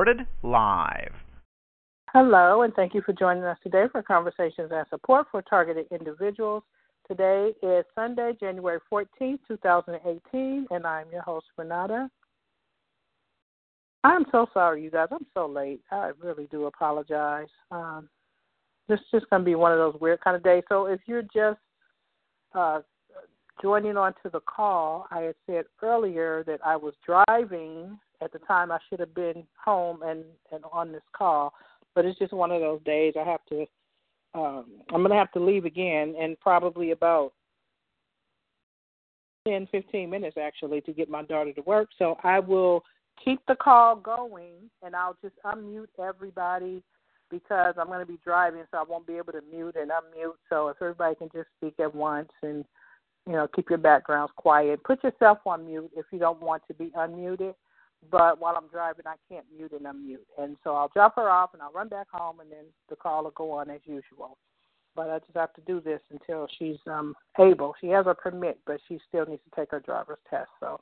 Recorded live. Hello, and thank you for joining us today for Conversations and Support for Targeted Individuals. Today is Sunday, January 14th, 2018, and I'm your host, Renata. I'm so sorry, you guys. I'm so late. I really do apologize. Um, this is just going to be one of those weird kind of days. So if you're just uh, joining onto the call, I had said earlier that I was driving at the time I should have been home and, and on this call, but it's just one of those days I have to um, I'm going to have to leave again in probably about ten, fifteen minutes actually to get my daughter to work. So I will keep the call going and I'll just unmute everybody because I'm going to be driving, so I won't be able to mute and unmute. So if everybody can just speak at once and you know keep your backgrounds quiet, put yourself on mute if you don't want to be unmuted. But while I'm driving, I can't mute and unmute. And so I'll drop her off and I'll run back home and then the call will go on as usual. But I just have to do this until she's um able. She has a permit, but she still needs to take her driver's test. So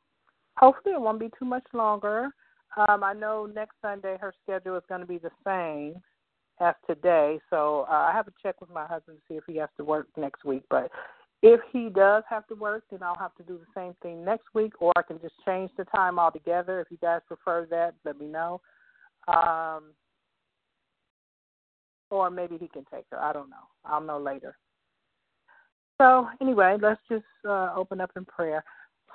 hopefully it won't be too much longer. Um, I know next Sunday her schedule is going to be the same as today, so uh, I have to check with my husband to see if he has to work next week. But if he does have to work, then I'll have to do the same thing next week, or I can just change the time altogether. If you guys prefer that, let me know. Um, or maybe he can take her. I don't know. I'll know later. So anyway, let's just uh, open up in prayer.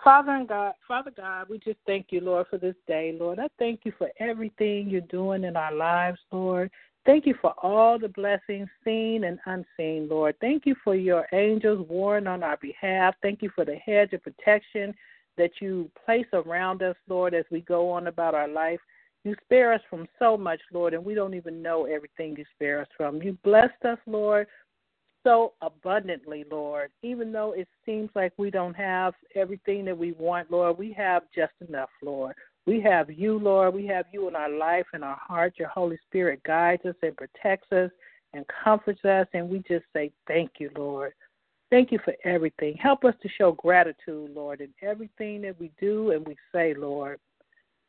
Father and God, Father God, we just thank you, Lord, for this day, Lord. I thank you for everything you're doing in our lives, Lord. Thank you for all the blessings, seen and unseen, Lord. Thank you for your angels warring on our behalf. Thank you for the hedge of protection that you place around us, Lord, as we go on about our life. You spare us from so much, Lord, and we don't even know everything you spare us from. You blessed us, Lord, so abundantly, Lord. Even though it seems like we don't have everything that we want, Lord, we have just enough, Lord. We have you, Lord. We have you in our life and our heart. Your Holy Spirit guides us and protects us and comforts us. And we just say, Thank you, Lord. Thank you for everything. Help us to show gratitude, Lord, in everything that we do and we say, Lord.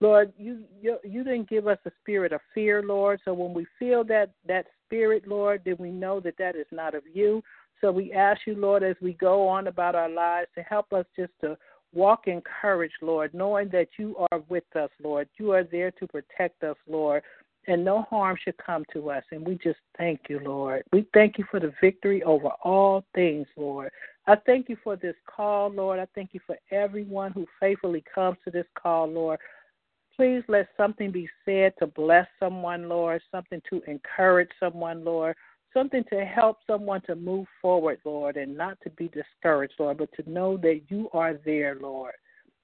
Lord, you, you you didn't give us a spirit of fear, Lord. So when we feel that that spirit, Lord, then we know that that is not of you. So we ask you, Lord, as we go on about our lives, to help us just to walk in courage, Lord, knowing that you are with us, Lord. You are there to protect us, Lord, and no harm should come to us. And we just thank you, Lord. We thank you for the victory over all things, Lord. I thank you for this call, Lord. I thank you for everyone who faithfully comes to this call, Lord. Please let something be said to bless someone, Lord, something to encourage someone, Lord something to help someone to move forward, Lord, and not to be discouraged, Lord, but to know that you are there, Lord.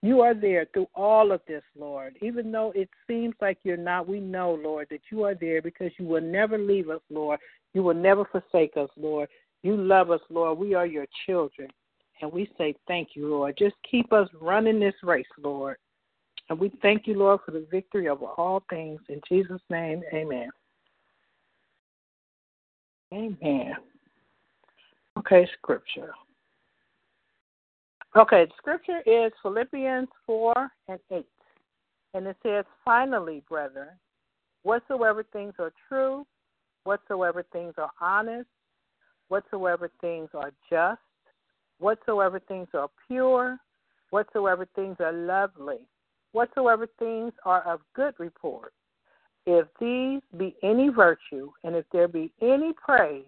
You are there through all of this, Lord. Even though it seems like you're not, we know, Lord, that you are there because you will never leave us, Lord. You will never forsake us, Lord. You love us, Lord. We are your children. And we say thank you, Lord. Just keep us running this race, Lord. And we thank you, Lord, for the victory over all things. In Jesus' name, amen. Amen. Okay, scripture. Okay, scripture is Philippians 4 and 8. And it says, Finally, brethren, whatsoever things are true, whatsoever things are honest, whatsoever things are just, whatsoever things are pure, whatsoever things are lovely, whatsoever things are of good report, if these be any virtue, and if there be any praise,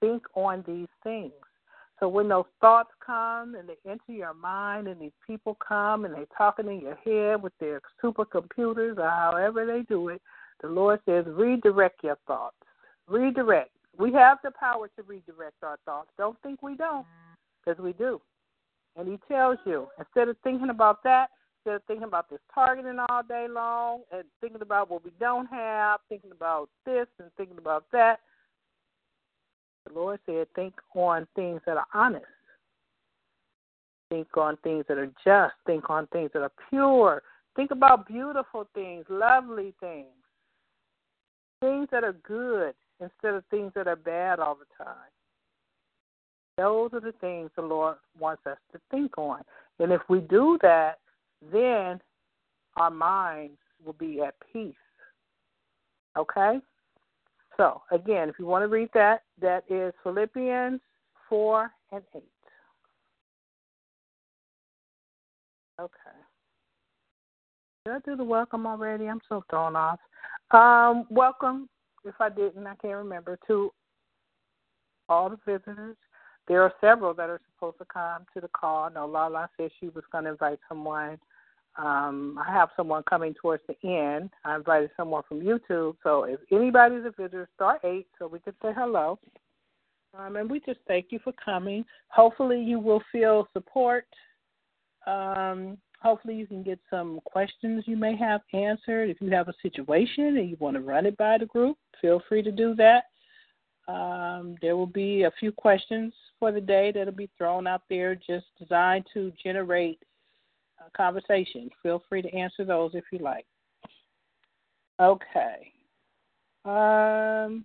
think on these things. So when those thoughts come and they enter your mind, and these people come and they're talking in your head with their supercomputers or however they do it, the Lord says, redirect your thoughts. Redirect. We have the power to redirect our thoughts. Don't think we don't, because we do. And he tells you, instead of thinking about that, instead of thinking about this targeting all day long and thinking about what we don't have, thinking about this and thinking about that, the Lord said, think on things that are honest. Think on things that are just. Think on things that are pure. Think about beautiful things, lovely things, things that are good instead of things that are bad all the time. Those are the things the Lord wants us to think on. And if we do that, then our minds will be at peace. Okay? So, again, if you want to read that, that is Philippians 4 and 8. Okay. Did I do the welcome already? I'm so thrown off. Um, welcome, if I didn't, I can't remember, to all the visitors. There are several that are supposed to come to the call. Know Lala said she was going to invite someone. Um, I have someone coming towards the end. I invited someone from YouTube. So if anybody's a visitor, star eight so we can say hello. Um, and we just thank you for coming. Hopefully, you will feel support um, hopefully, you can get some questions you may have answered. If you have a situation and you want to run it by the group, feel free to do that. Um, there will be a few questions for the day that'll be thrown out there just designed to generate conversation. Feel free to answer those if you like. Okay. Um,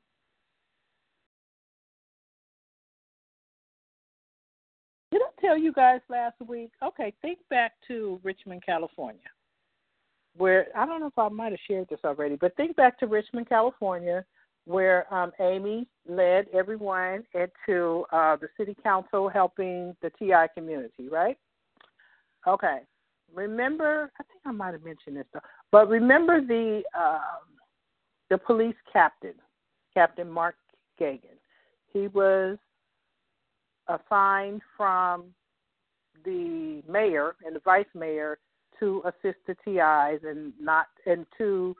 Did I tell you guys last week? Okay, think back to Richmond, California, where I don't know if I might have shared this already, but think back to Richmond, California, where um, Amy led everyone into uh, the city council helping the TI community, right? Okay. Remember, I think I might have mentioned this though, but remember the um, the police captain, Captain Mark Gagan. He was assigned from the mayor and the vice mayor to assist the TIs and not and to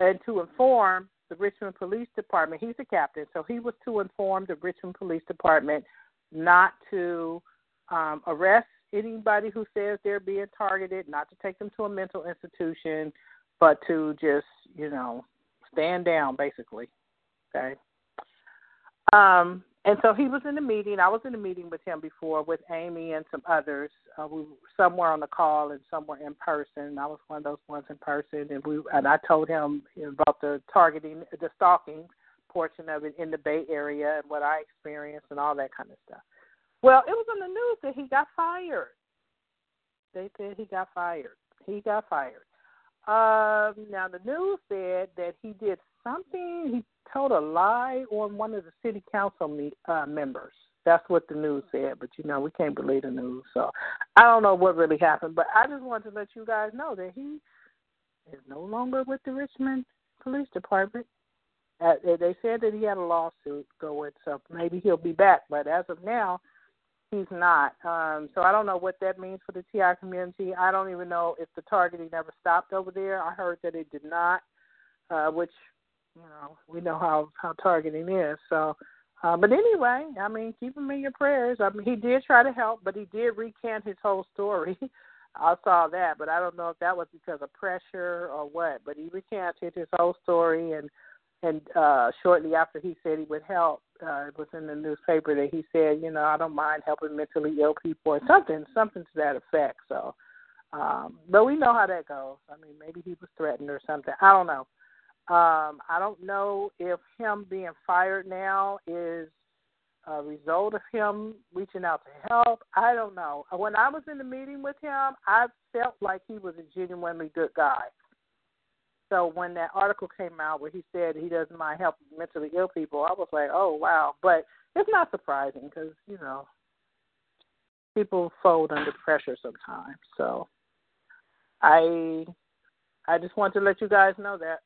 and to inform the Richmond Police Department. He's a captain, so he was to inform the Richmond Police Department not to um, arrest anybody who says they're being targeted, not to take them to a mental institution, but to just you know stand down, basically. Okay. Um, and so he was in the meeting. I was in the meeting with him before with Amy and some others. Uh, we were somewhere on the call and somewhere in person. I was one of those ones in person, and we and I told him about the targeting, the stalking portion of it in the Bay Area and what I experienced and all that kind of stuff. Well, it was on the news that he got fired. They said he got fired. He got fired. Um, now the news said that he did something. He told a lie on one of the city council me, uh, members. That's what the news said, but you know we can't believe the news, so I don't know what really happened. But I just wanted to let you guys know that he is no longer with the Richmond Police Department. Uh, they said that he had a lawsuit going, so maybe he'll be back. But as of now, he's not. Um, so I don't know what that means for the TI community. I don't even know if the targeting ever stopped over there. I heard that it did not, uh, which you know we know how how targeting is. So, uh, but anyway, I mean, keep him in your prayers. I mean, he did try to help, but he did recant his whole story. I saw that, but I don't know if that was because of pressure or what. But he recanted his whole story, and and uh shortly after he said he would help, uh, it was in the newspaper that he said, you know, I don't mind helping mentally ill people or something, something to that effect. So, um, but we know how that goes. I mean, maybe he was threatened or something. I don't know. Um, I don't know if him being fired now is a result of him reaching out to help. I don't know. When I was in the meeting with him, I felt like he was a genuinely good guy. So when that article came out where he said he doesn't mind helping mentally ill people, I was like, oh wow. But it's not surprising because you know people fold under pressure sometimes. So I I just want to let you guys know that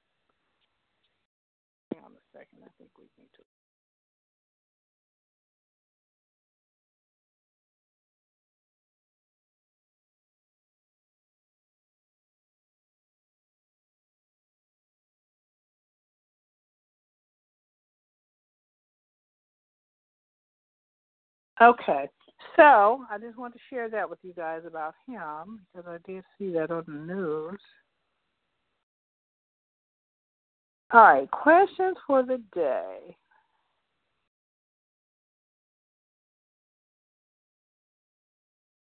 Okay, So I just want to share that with you guys about him because I did see that on the news. All right, questions for the day.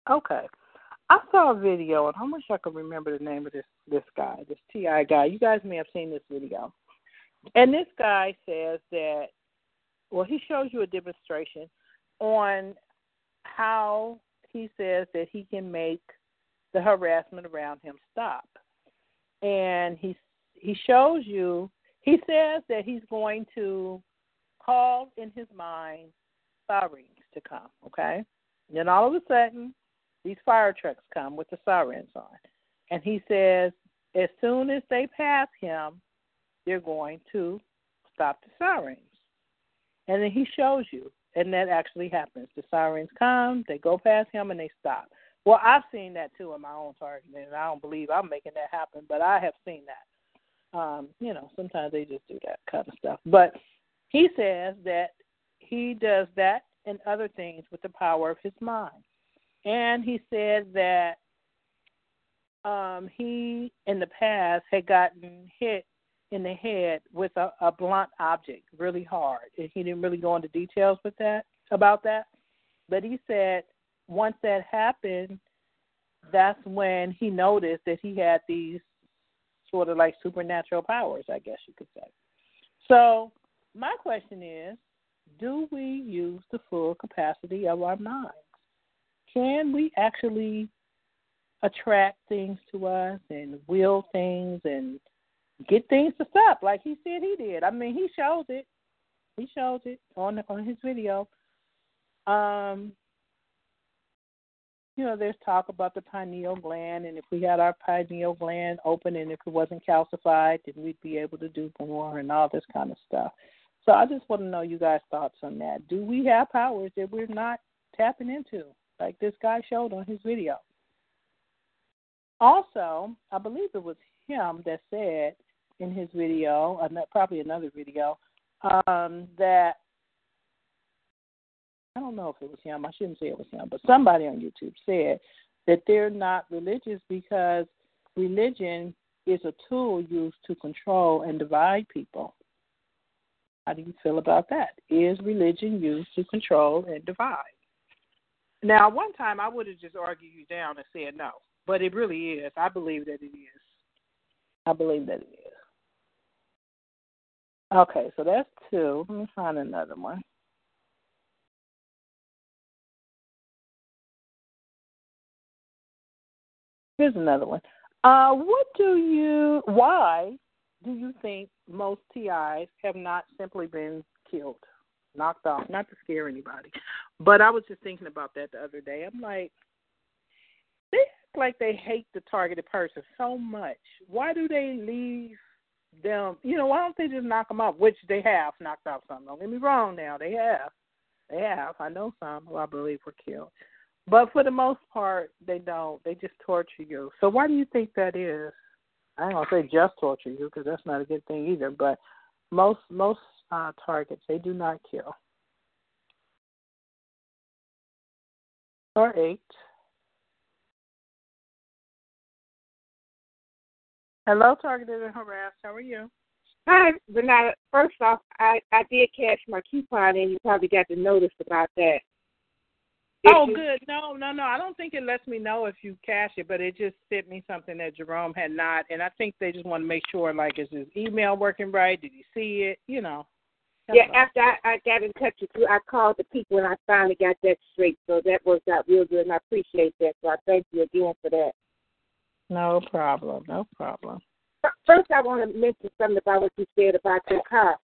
Okay. I saw a video, and I wish I could remember the name of this this guy, this Ti guy. You guys may have seen this video, and this guy says that, well, he shows you a demonstration on how he says that he can make the harassment around him stop, and he he shows you. He says that he's going to call in his mind sirens to come. Okay, and then all of a sudden these fire trucks come with the sirens on. And he says, as soon as they pass him, they're going to stop the sirens. And then he shows you, and that actually happens. The sirens come, they go past him, and they stop. Well, I've seen that too in my own target, and I don't believe I'm making that happen, but I have seen that. Um, you know, sometimes they just do that kind of stuff. But he says that he does that and other things with the power of his mind. And he said that um, he, in the past, had gotten hit in the head with a, a blunt object really hard. He didn't really go into details with that about that. But he said once that happened, that's when he noticed that he had these sort of like supernatural powers, I guess you could say. So my question is, do we use the full capacity of our minds? can we actually attract things to us and will things and get things to stop like he said he did. I mean, he shows it. He shows it on on his video. Um, you know, there's talk about the pineal gland, and if we had our pineal gland open and if it wasn't calcified, then we'd be able to do more and all this kind of stuff. So I just want to know you guys' thoughts on that. Do we have powers that we're not tapping into? like this guy showed on his video. Also, I believe it was him that said in his video, probably another video, um, that I don't know if it was him. I shouldn't say it was him, but somebody on YouTube said that they're not religious because religion is a tool used to control and divide people. How do you feel about that? Is religion used to control and divide? Now, one time I would have just argued you down and said no, but it really is. I believe that it is. I believe that it is. Okay, so that's two. Let me find another one. Here's another one. Uh, what do you? Why do you think most TIs have not simply been killed? knocked off, not to scare anybody. But I was just thinking about that the other day. I'm like, they act like they hate the targeted person so much. Why do they leave them? You know, why don't they just knock them off? Which they have knocked off some. Don't get me wrong. Now they have, they have. I know some who I believe were killed, but for the most part, they don't. They just torture you. So why do you think that is? I don't say just torture you because that's not a good thing either. But most most uh, targets. They do not kill. Or eight. Hello, targeted and harassed. How are you? Hi, Renata. First off, I, I did catch my coupon, and you probably got the notice about that. Oh, good. No, no, no. I don't think it lets me know if you cash it, but it just sent me something that Jerome had not, and I think they just want to make sure, like, is his email working right? Did he see it? You know. Yeah, after I, I got in touch with you, I called the people and I finally got that straight. So that worked out real good, and I appreciate that. So I thank you again for that. No problem. No problem. First, I want to mention something about what you said about your car.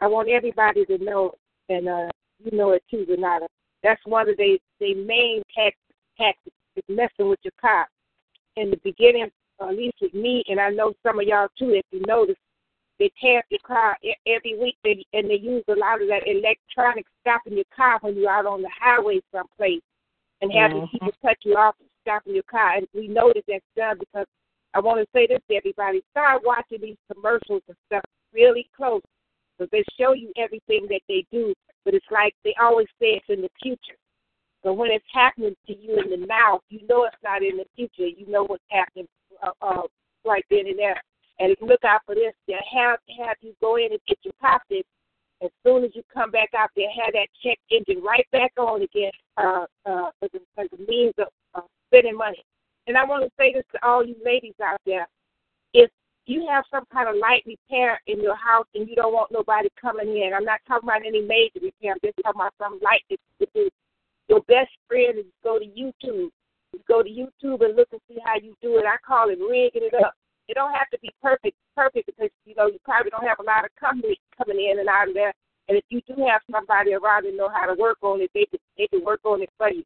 I want everybody to know, and uh, you know it too, Renata. That's one of the the main tactics is messing with your car. In the beginning, at least with me, and I know some of y'all too, if you notice, they tear up your car every week, they, and they use a lot of that electronic stuff in your car when you're out on the highway someplace, and having mm-hmm. people cut you off and stopping your car. And we know that that's done because I want to say this to everybody: start watching these commercials and stuff really close, because they show you everything that they do. But it's like they always say it's in the future. But when it's happening to you in the now, you know it's not in the future. You know what's happening uh, uh, right then and there. And look out for this, they'll have, have you go in and get your pocket. As soon as you come back out, they'll have that check engine right back on again uh, uh, as, a, as a means of uh, spending money. And I want to say this to all you ladies out there. If you have some kind of light repair in your house and you don't want nobody coming in, I'm not talking about any major repair, I'm just talking about some light to do. Your best friend is go to YouTube. You go to YouTube and look and see how you do it. I call it rigging it up. It don't have to be perfect, perfect because you know you probably don't have a lot of company coming in and out of there. And if you do have somebody around that know how to work on it, they can they can work on it for you.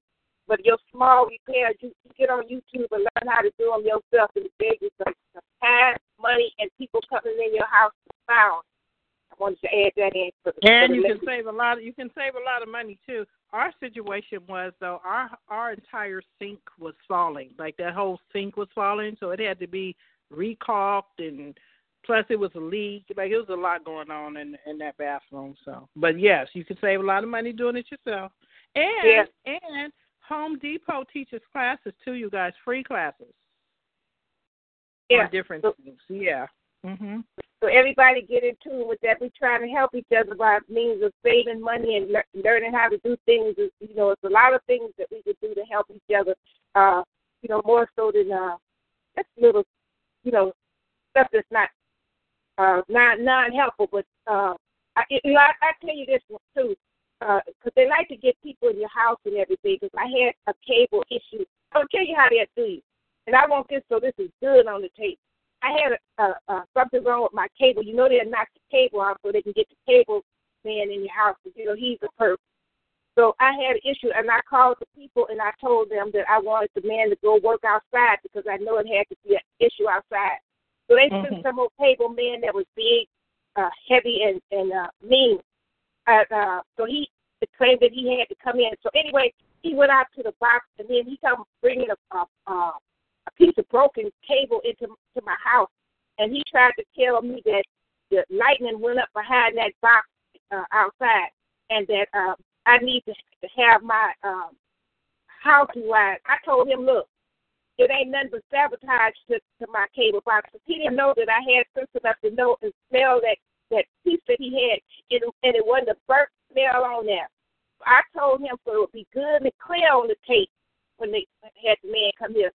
But your small repairs, you, you get on YouTube and learn how to do them yourself, and save you some, time, money, and people coming in your house to found. I wanted to add that in. For, and for you can save a lot. Of, you can save a lot of money too. Our situation was though our our entire sink was falling, like that whole sink was falling, so it had to be recaulked and plus it was a leak. Like it was a lot going on in in that bathroom. So, but yes, you can save a lot of money doing it yourself. And Yeah. and Home Depot teaches classes too. You guys, free classes Yeah. different So- things. Yeah. Mhm. So everybody get in tune with that. We're trying to help each other by means of saving money and le- learning how to do things. You know, it's a lot of things that we could do to help each other. Uh, you know, more so than uh, just little, you know, stuff that's not uh, non non helpful. But uh, I, you know, I, I tell you this one too, because they like to get people in your house and everything. Because I had a cable issue. I'll tell you how they do and I want this so this is good on the tape. I had a, a, a, something wrong with my cable. You know, they'll knock the cable out so they can get the cable man in your house. You know, he's a perp. So I had an issue, and I called the people and I told them that I wanted the man to go work outside because I know it had to be an issue outside. So they Mhm. sent some old cable man that was big, uh, heavy, and and uh, mean. Uh, uh, so he claimed that he had to come in. So anyway, he went out to the box, and then he come bringing a, a, a piece of broken cable into to my house, and he tried to tell me that the lightning went up behind that box uh, outside, and that uh, I need to, to have my um, house wide. I told him, look, it ain't nothing but sabotage to, to my cable box. He didn't know that I had sense enough to know and smell that that piece that he had, and, and it wasn't a burnt smell on there. I told him so it would be good and clear on the tape when they had the man come here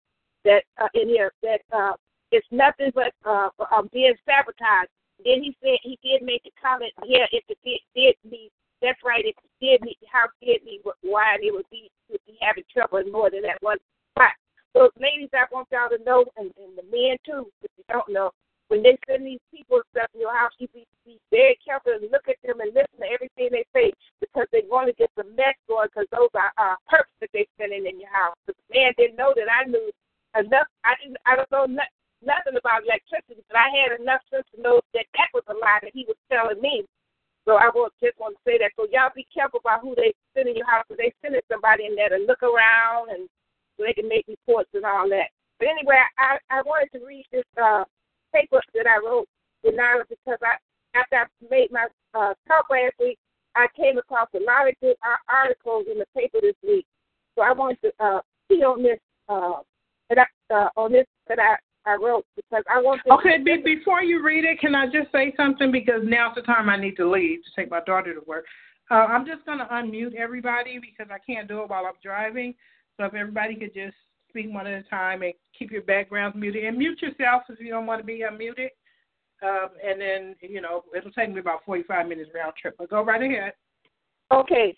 that uh, in here that uh, it's nothing but uh, um, being sabotaged. Then he said he did make a comment. Yeah, if it did, did me, that's right. If it did me, how did me? Why it would be would be having trouble more than that one spot. So, ladies, I want y'all to know, and, and the men too, if you don't know, when they send these people stuff in your house, you be, be very careful and look at them and listen to everything they say because they want to get the mess going because those are uh, perks that they're sending in your house. The man didn't know that I knew enough. I didn't. I don't know no, nothing about electricity, but I had enough sense to know that that was a lie that he was telling me. So I will just want to say that. So y'all be careful about who they send in your house. Because they sending somebody in there to look around and so they can make reports and all that. But anyway, I I wanted to read this uh paper that I wrote with because I after I made my uh, talk last week, I came across a lot of good articles in the paper this week. So I wanted to uh, see on this uh, that I, uh, on this that I, I wrote because I want to. Okay, be, before you read it, can I just say something because now's the time I need to leave to take my daughter to work. Uh, I'm just going to unmute everybody because I can't do it while I'm driving. So if everybody could just speak one at a time and keep your backgrounds muted and mute yourself if you don't want to be unmuted. Um, and then, you know, it'll take me about 45 minutes round trip. But go right ahead. Okay.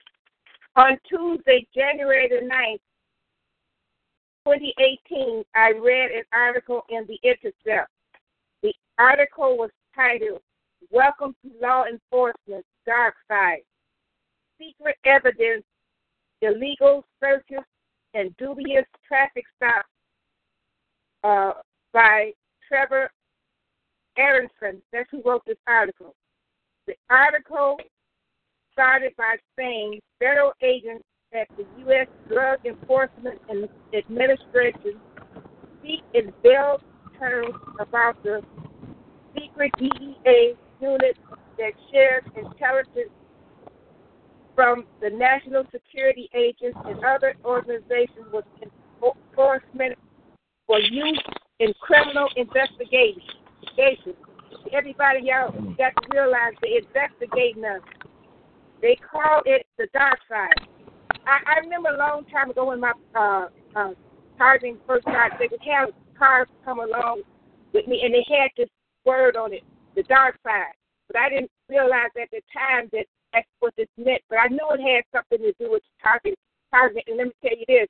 On Tuesday, January the 9th, 2018, I read an article in The Intercept. The article was titled, Welcome to Law Enforcement Dark Side Secret Evidence, Illegal Searches, and Dubious Traffic Stops uh, by Trevor Aaronson. That's who wrote this article. The article started by saying federal agents at the U.S. Drug Enforcement Administration speak in veiled terms about the secret DEA unit that shares intelligence from the national security agents and other organizations was enforcement for use in criminal investigations. Everybody y'all got to realize they're investigating us. They call it the dark side. I, I remember a long time ago when my uh, uh, Tarzan first started, they would have cars come along with me, and they had this word on it, the dark side. But I didn't realize at the time that that's what this meant. But I knew it had something to do with target. Target, and let me tell you this: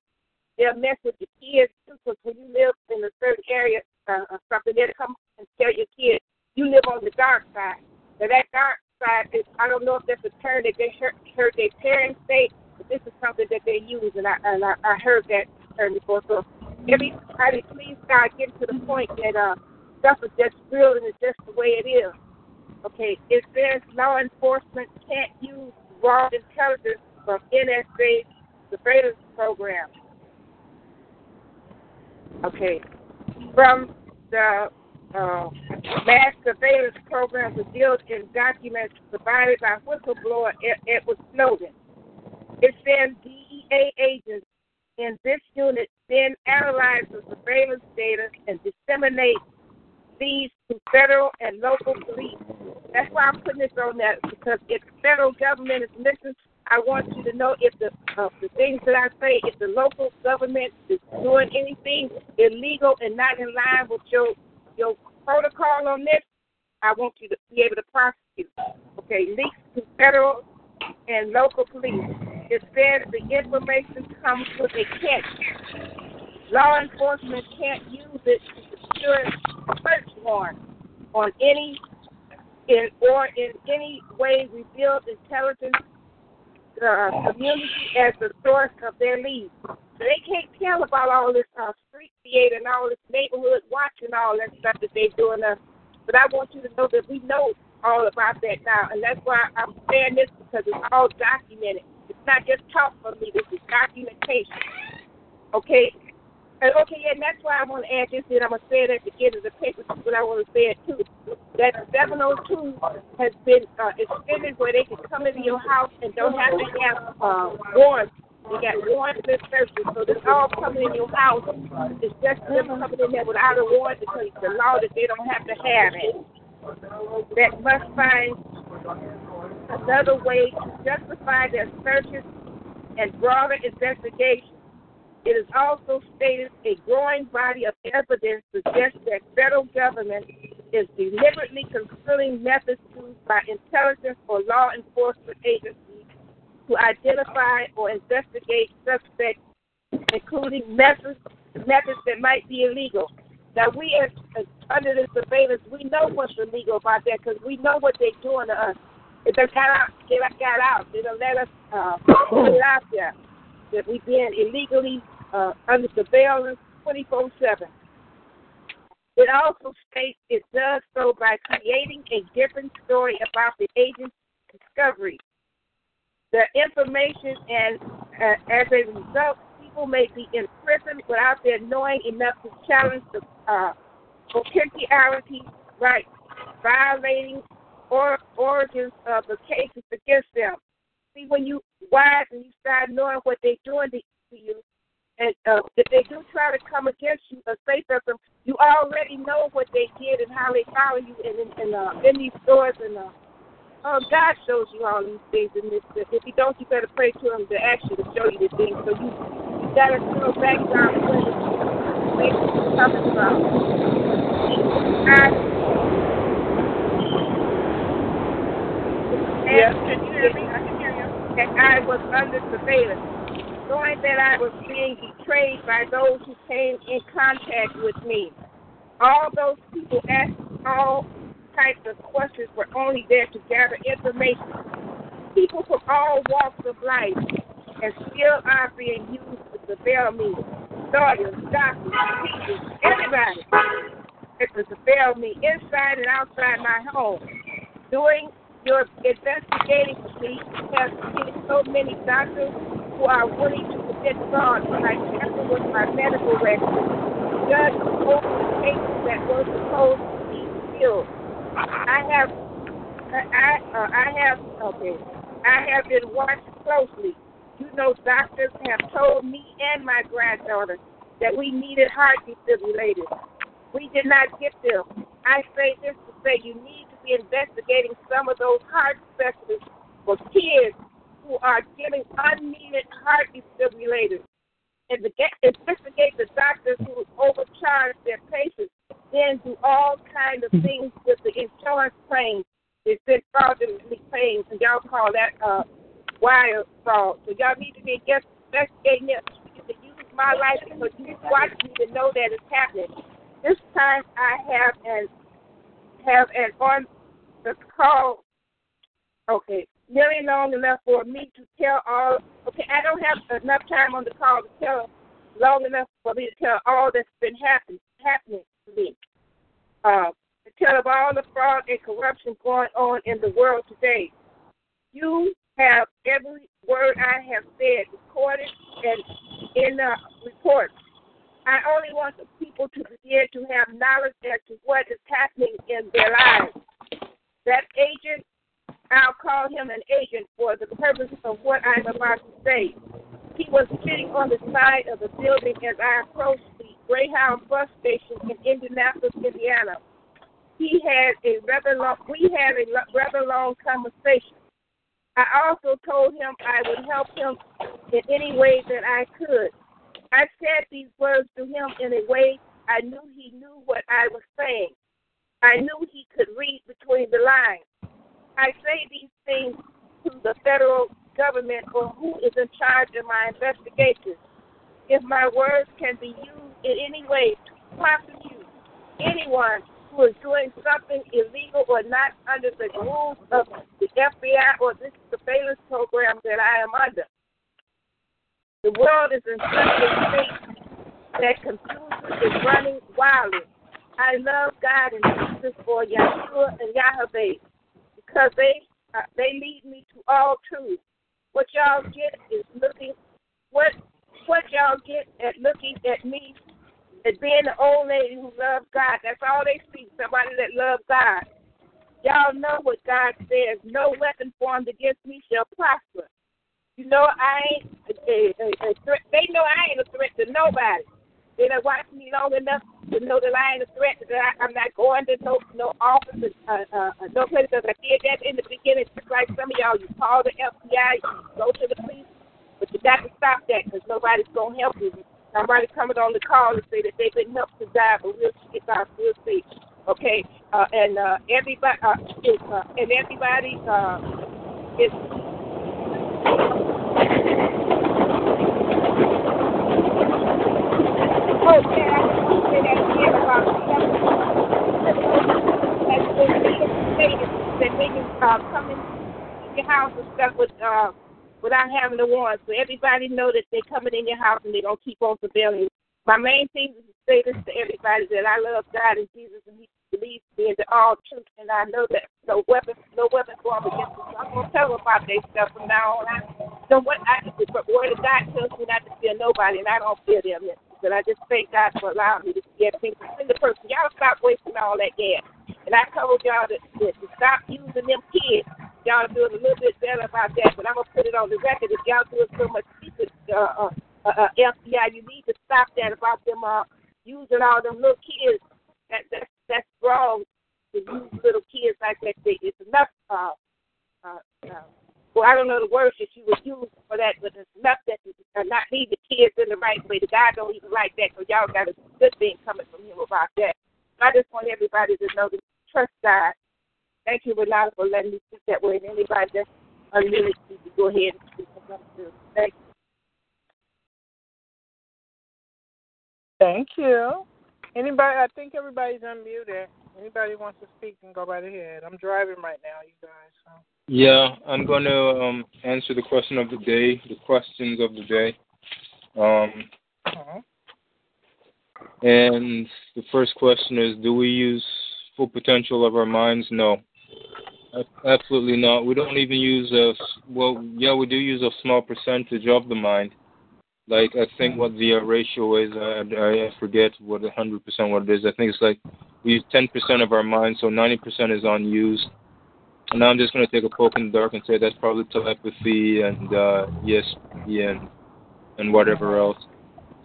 they'll mess with your kids too. Because when you live in a certain area uh, or something, they'll come and tell your kids you live on the dark side. Now that dark side is I don't know if that's a term that they heard, heard their parents say, but this is something that they use, and I and I, I heard that term before. So everybody, please God, get to the point that uh, stuff is just real and it's just the way it is. Okay, it says law enforcement can't use raw intelligence from NSA surveillance program. Okay, from the uh, mass surveillance program revealed in documents provided by whistleblower Edward Snowden. It says DEA agents in this unit then analyze the surveillance data and disseminate these to federal and local police. That's why I'm putting this on that because if the federal government is listening, I want you to know if the uh, the things that I say, if the local government is doing anything illegal and not in line with your your protocol on this, I want you to be able to prosecute. Okay, leaks to federal and local police. It says the information comes with a catch. Law enforcement can't use it to secure a search warrant on any in, or in any way reveal intelligence uh, community as the source of their leads. So they can't tell about all this uh, street theater and all this neighborhood watch and all that stuff that they're doing us. But I want you to know that we know all about that now, and that's why I'm saying this because it's all documented. It's not just talk from me. This is documentation. Okay, okay, yeah, and that's why I want to add this in. I'm to say it at the end of the paper, but I want to say it too. That 702 has been uh, extended where they can come into your house and don't have to have uh, warrants. They got warrants and searches, so this all coming in your house. It's just them coming in there without a warrant because it's the law that they don't have to have it. That must find another way to justify their searches and broader investigation it is also stated a growing body of evidence suggests that federal government is deliberately concealing methods used by intelligence or law enforcement agencies to identify or investigate suspects, including methods methods that might be illegal. Now, we as, as under the surveillance, we know what's illegal about that because we know what they're doing to us. If they got out, they got out. They don't let us uh, put it out there that we've been illegally uh, under surveillance 24 7. It also states it does so by creating a different story about the agent's discovery. The information, and uh, as a result, people may be in prison without their knowing enough to challenge the uh, potentiality right, violating or origins of the cases against them. See, when you wise and you start knowing what they're doing to you, and uh, if they do try to come against you or say something, you already know what they did and how they follow you in in, in, uh, in these stores and uh, uh, God shows you all these things in this. If you don't, you better pray to Him to actually to show you the things. So you you gotta go back down where coming from. God, yes, can you hear me? I can hear you. And I was under surveillance knowing that I was being betrayed by those who came in contact with me. All those people asked all types of questions were only there to gather information. People from all walks of life and still are being used to surveil me. Lawyers, doctors, teachers, everybody is to surveil me inside and outside my home. Doing your investigating me has seen so many doctors who are willing to commit fraud, when I tamper with my medical records, judge the cases that were supposed to be sealed. I have, I, uh, I have, okay, I have been watched closely. You know, doctors have told me and my granddaughter that we needed heart defibrillators. We did not get them. I say this to say you need to be investigating some of those heart specialists for kids who are getting unneeded heart defibrillators. Investigate the doctors who overcharge their patients, then do all kinds of things with the insurance claims. They said fraudulently claims, and y'all call that uh, wire fraud. So y'all need to be investigating it. You can use my life because you watch me to know that it's happening. This time I have an have an on the call. Okay, nearly long enough for me to tell all. Okay, I don't have enough time on the call to tell long enough for me to tell all that's been happening happening to me. Uh, to tell of all the fraud and corruption going on in the world today. You have every word I have said recorded and in the report. I only want the people to begin to have knowledge as to what is happening in their lives. That agent, I'll call him an agent for the purpose of what I'm about to say. He was sitting on the side of the building as I approached the Greyhound bus station in Indianapolis, Indiana. He had a rather long, we had a rather long conversation. I also told him I would help him in any way that I could. I said these words to him in a way I knew he knew what I was saying. I knew he could read between the lines. I say these things to the federal government or who is in charge of my investigations. If my words can be used in any way to prosecute anyone who is doing something illegal or not under the rules of the FBI or this surveillance program that I am under. The world is in such a state that confusion is running wildly. I love God and Jesus for Yeshua and Yahweh because they uh, they lead me to all truth. What y'all get is looking what what y'all get at looking at me as being the old lady who loves God. That's all they see. Somebody that loves God. Y'all know what God says. No weapon formed against me shall prosper. You know I ain't a, a, a threat. They know I ain't a threat to nobody. They done watched me long enough to know that I ain't a threat. That I, I'm not going to no no office, uh, uh, uh no place. Because I did that in the beginning, just like some of y'all. You call the FBI, you go to the police, but you got to stop that because nobody's gonna help you. Somebody coming on the call to say that they've been helped to die, but we'll get our we'll see. Okay, uh, and uh, everybody, uh, uh, and everybody uh, is. Oh, yeah, I want to say that again about That's been stated that they can uh, come in your house and stuff with. Uh, without having the warrant. So everybody know that they're coming in your house and they're gonna keep on surveilling. My main thing is to say this to everybody that I love God and Jesus and He believes me into all truth and I know that no weapon no weapon formed against us. I'm gonna tell them about their stuff from now on. I, so what I the word of God tells me not to fear nobody and I don't fear them. But I just thank God for allowing me to get things in the person. Y'all stop wasting all that gas. And I told y'all to, to, to stop using them kids y'all doing a little bit better about that, but I'm gonna put it on the record. If y'all doing so much secret uh, uh, uh, uh FBI, you need to stop that about them uh, using all them little kids. That that's that's wrong to use little kids like that. It's enough. Uh, uh, uh, well, I don't know the words that you would use for that, but it's enough that you uh, not lead the kids in the right way. The God don't even like that, so y'all got a good thing coming from him about that. I just want everybody to know to trust God Thank you, Renata, for letting me speak that way. And anybody that's unmuted, you can go ahead and speak. Thank you. Thank you. Anybody? I think everybody's unmuted. Anybody wants to speak can go right ahead. I'm driving right now, you guys. So. Yeah, I'm going to um, answer the question of the day, the questions of the day. Um, uh-huh. And the first question is Do we use full potential of our minds? No. Absolutely not. We don't even use a well. Yeah, we do use a small percentage of the mind. Like I think what the uh, ratio is, I, I forget what 100% what it is. I think it's like we use 10% of our mind, so 90% is unused. And now I'm just going to take a poke in the dark and say that's probably telepathy and uh, ESP and and whatever else.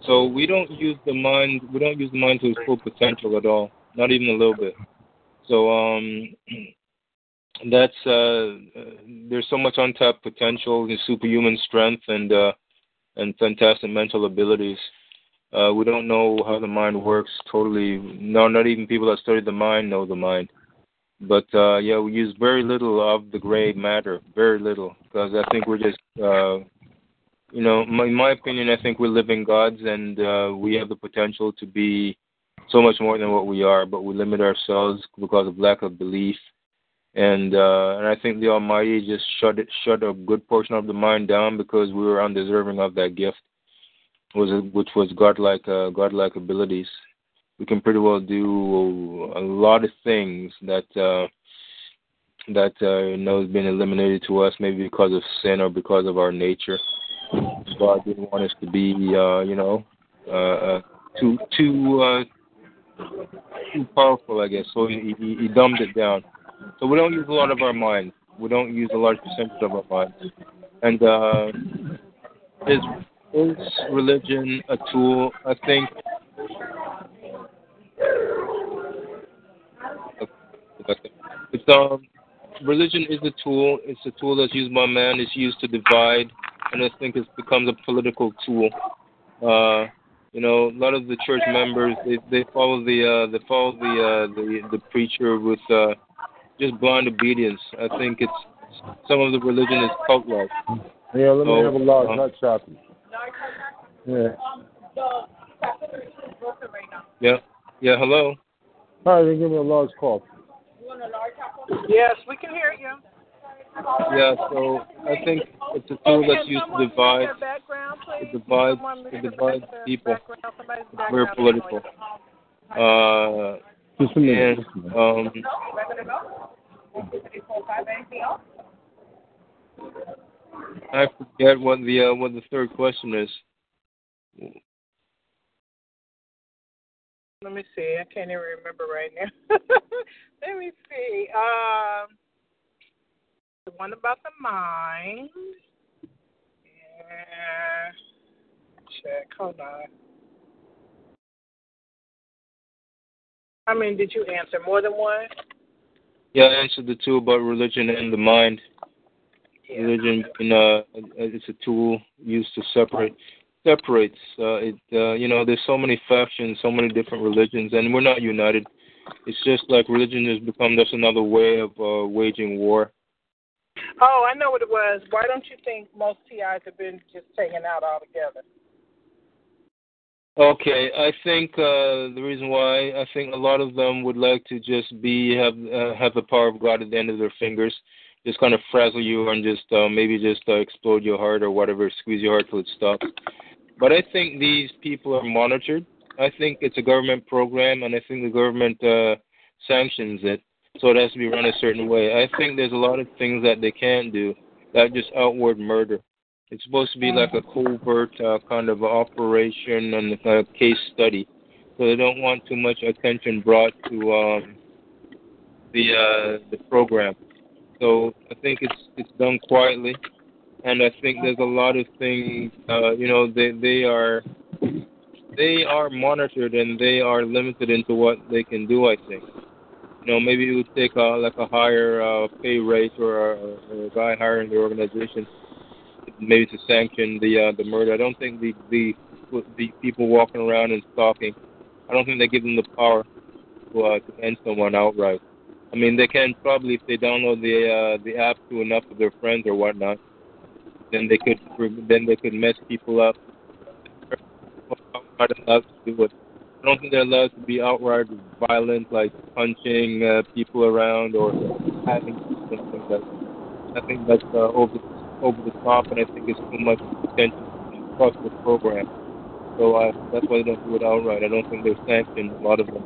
So we don't use the mind. We don't use the mind to its full potential at all, not even a little bit. So um, that's uh, there's so much untapped potential superhuman strength and uh, and fantastic mental abilities. Uh, we don't know how the mind works totally. No, not even people that study the mind know the mind. But uh, yeah, we use very little of the gray matter, very little, because I think we're just, uh, you know, my, in my opinion, I think we're living gods, and uh, we have the potential to be so much more than what we are, but we limit ourselves because of lack of belief. And uh, and I think the Almighty just shut it, shut a good portion of the mind down because we were undeserving of that gift, was which was godlike uh, godlike abilities we can pretty well do a lot of things that uh, that uh, you know has been eliminated to us, maybe because of sin or because of our nature. God didn't want us to be, uh, you know, uh, uh, too too uh, too powerful, I guess. So he, he, he dumbed it down. So we don't use a lot of our minds. We don't use a large percentage of our minds. And uh, is is religion a tool? I think it's um, religion is a tool. It's a tool that's used by man. It's used to divide, and I think it becomes a political tool. Uh, you know, a lot of the church members they they follow the uh, they follow the uh, the the preacher with uh, just blind obedience. I think it's some of the religion is cult like. Yeah, let me have a large uh, nut choppy. Yeah. Yeah. Yeah. Hello. Hi, they give me a large coffee. Yes, we can hear you. Yeah, so I think it's a tool that's used to divide, to divide, to divide people. It's very political. Uh, Just a minute. And, um, I forget what the uh, what the third question is. Let me see. I can't even remember right now. Let me see. Um, the one about the mind. Yeah. Check. Hold on. I mean, did you answer more than one? Yeah, I answered the two about religion and the mind. Yeah. Religion, you know, it's a tool used to separate separates. Uh, it, uh, you know, there's so many factions, so many different religions, and we're not united. It's just like religion has become just another way of uh, waging war. Oh, I know what it was. Why don't you think most TIs have been just taken out altogether? Okay, I think uh, the reason why I think a lot of them would like to just be have uh, have the power of God at the end of their fingers, just kind of frazzle you and just uh, maybe just uh, explode your heart or whatever, squeeze your heart till it stops. But I think these people are monitored. I think it's a government program, and I think the government uh, sanctions it, so it has to be run a certain way. I think there's a lot of things that they can't do that just outward murder. It's supposed to be like a covert uh, kind of operation and a case study, so they don't want too much attention brought to um, the uh, the program. So I think it's it's done quietly and I think there's a lot of things. Uh, you know, they they are they are monitored and they are limited into what they can do. I think. You know, maybe it would take a, like a higher uh, pay rate or a, or a guy higher in the organization, maybe to sanction the uh, the murder. I don't think the the the people walking around and stalking. I don't think they give them the power to, uh, to end someone outright. I mean, they can probably if they download the uh, the app to enough of their friends or whatnot then they could then they could mess people up. Not allowed to. I don't think they're allowed to be outright violent, like punching uh, people around or having something like that. I think that's uh, over over the top, and I think it's too much attention across the program. So uh, that's why they don't do it outright. I don't think they're sanctioned. A lot of them,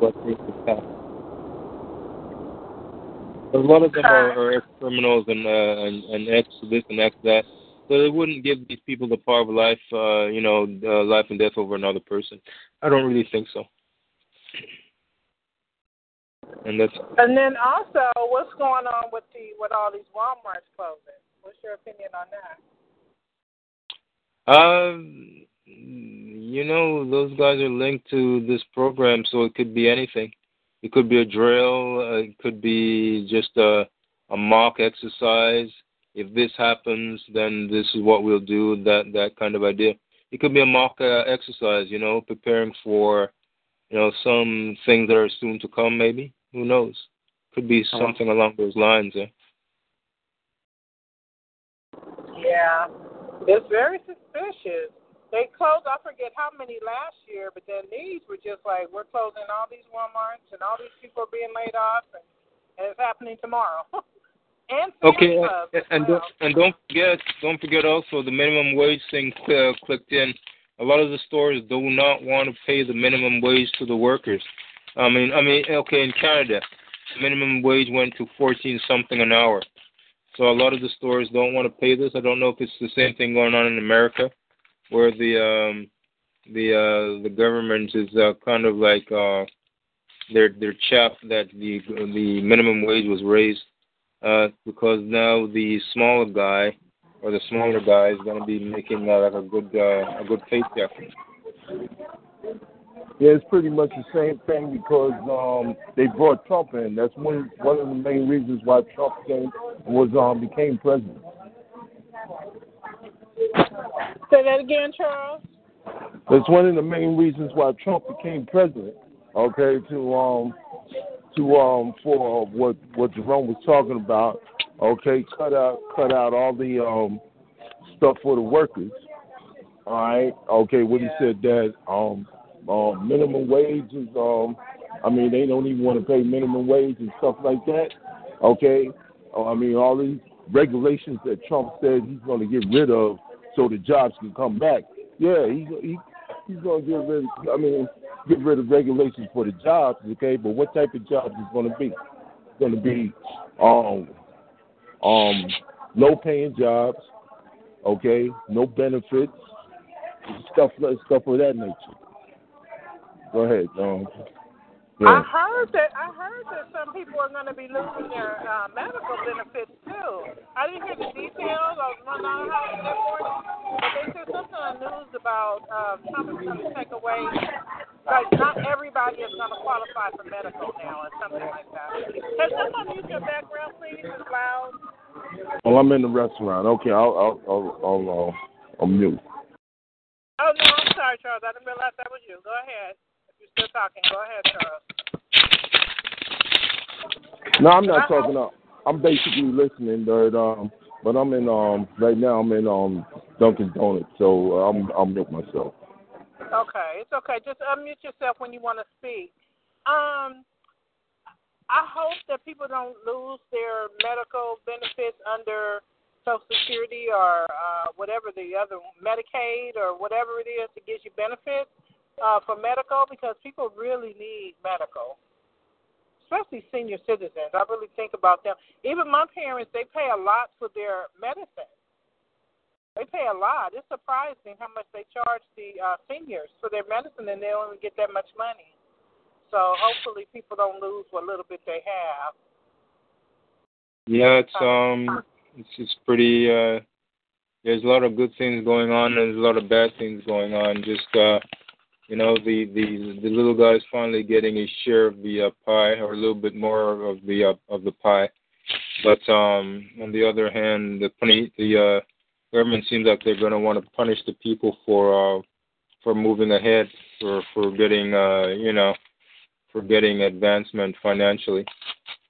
but through the past. A lot of them are, are ex criminals and uh, and, and ex this and ex that. So they wouldn't give these people the power of life, uh, you know, uh, life and death over another person. I don't really think so. And that's. And then also, what's going on with the with all these WalMarts closing? What's your opinion on that? Um, you know, those guys are linked to this program, so it could be anything. It could be a drill. Uh, it could be just a a mock exercise. If this happens, then this is what we'll do. That that kind of idea. It could be a mock uh, exercise. You know, preparing for, you know, some things that are soon to come. Maybe who knows? Could be uh-huh. something along those lines. Yeah. Yeah, it's very suspicious. They closed, I forget how many last year, but then these were just like, we're closing all these Walmarts and all these people are being laid off, and, and it's happening tomorrow. and okay, and, and don't and don't forget, don't forget also the minimum wage thing uh, clicked in. A lot of the stores do not want to pay the minimum wage to the workers. I mean, I mean, okay, in Canada, minimum wage went to fourteen something an hour. So a lot of the stores don't want to pay this. I don't know if it's the same thing going on in America where the um, the uh, the government is uh, kind of like uh, they're they're chapped that the the minimum wage was raised uh, because now the smaller guy or the smaller guy is going to be making uh, like a good uh, a good paycheck. Yeah, it's pretty much the same thing because um, they brought Trump in. That's one one of the main reasons why Trump came was um became president. Say that again, Charles. That's one of the main reasons why Trump became president. Okay, to um to um for what what Jerome was talking about. Okay, cut out cut out all the um stuff for the workers. All right. Okay, what he said that um um minimum wages. um I mean they don't even want to pay minimum wage and stuff like that. Okay. I mean all these regulations that Trump said he's going to get rid of so the jobs can come back. Yeah, he, he he's going to get rid. Of, I mean, get rid of regulations for the jobs, okay? But what type of jobs is going to be? Going to be um um low paying jobs, okay? No benefits, stuff stuff of that nature. Go ahead. John. yeah. I heard that I heard that some people are going to be losing their uh, medical benefits too. I didn't hear the details. I was running out of house that morning, but they said something on the news about uh, Trump is going to take away. Like not everybody is going to qualify for medical now, or something like that. Can someone mute your background, please? It's loud. Oh, I'm in the restaurant. Okay, I'll I'll I'll I'll, uh, I'll mute. Oh no, I'm sorry, Charles. I didn't realize that was you. Go ahead. Still talking, go ahead, Charles. No, I'm not talking. Uh, I'm basically listening, but um, but I'm in um right now. I'm in um Dunkin' Donuts, so uh, I'm I'm mute myself. Okay, it's okay. Just unmute yourself when you want to speak. Um, I hope that people don't lose their medical benefits under Social Security or uh, whatever the other Medicaid or whatever it is that gives you benefits uh, for medical because people really need medical especially senior citizens. I really think about them. Even my parents, they pay a lot for their medicine. They pay a lot. It's surprising how much they charge the uh, seniors for their medicine, and they don't even get that much money. So hopefully, people don't lose what little bit they have. Yeah, it's um, it's it's pretty. uh There's a lot of good things going on. And there's a lot of bad things going on. Just uh you know, the the the little guy's finally getting his share of the uh, pie, or a little bit more of the uh, of the pie. But um, on the other hand, the the uh, government seems like they're going to want to punish the people for uh, for moving ahead, for for getting uh, you know, for getting advancement financially.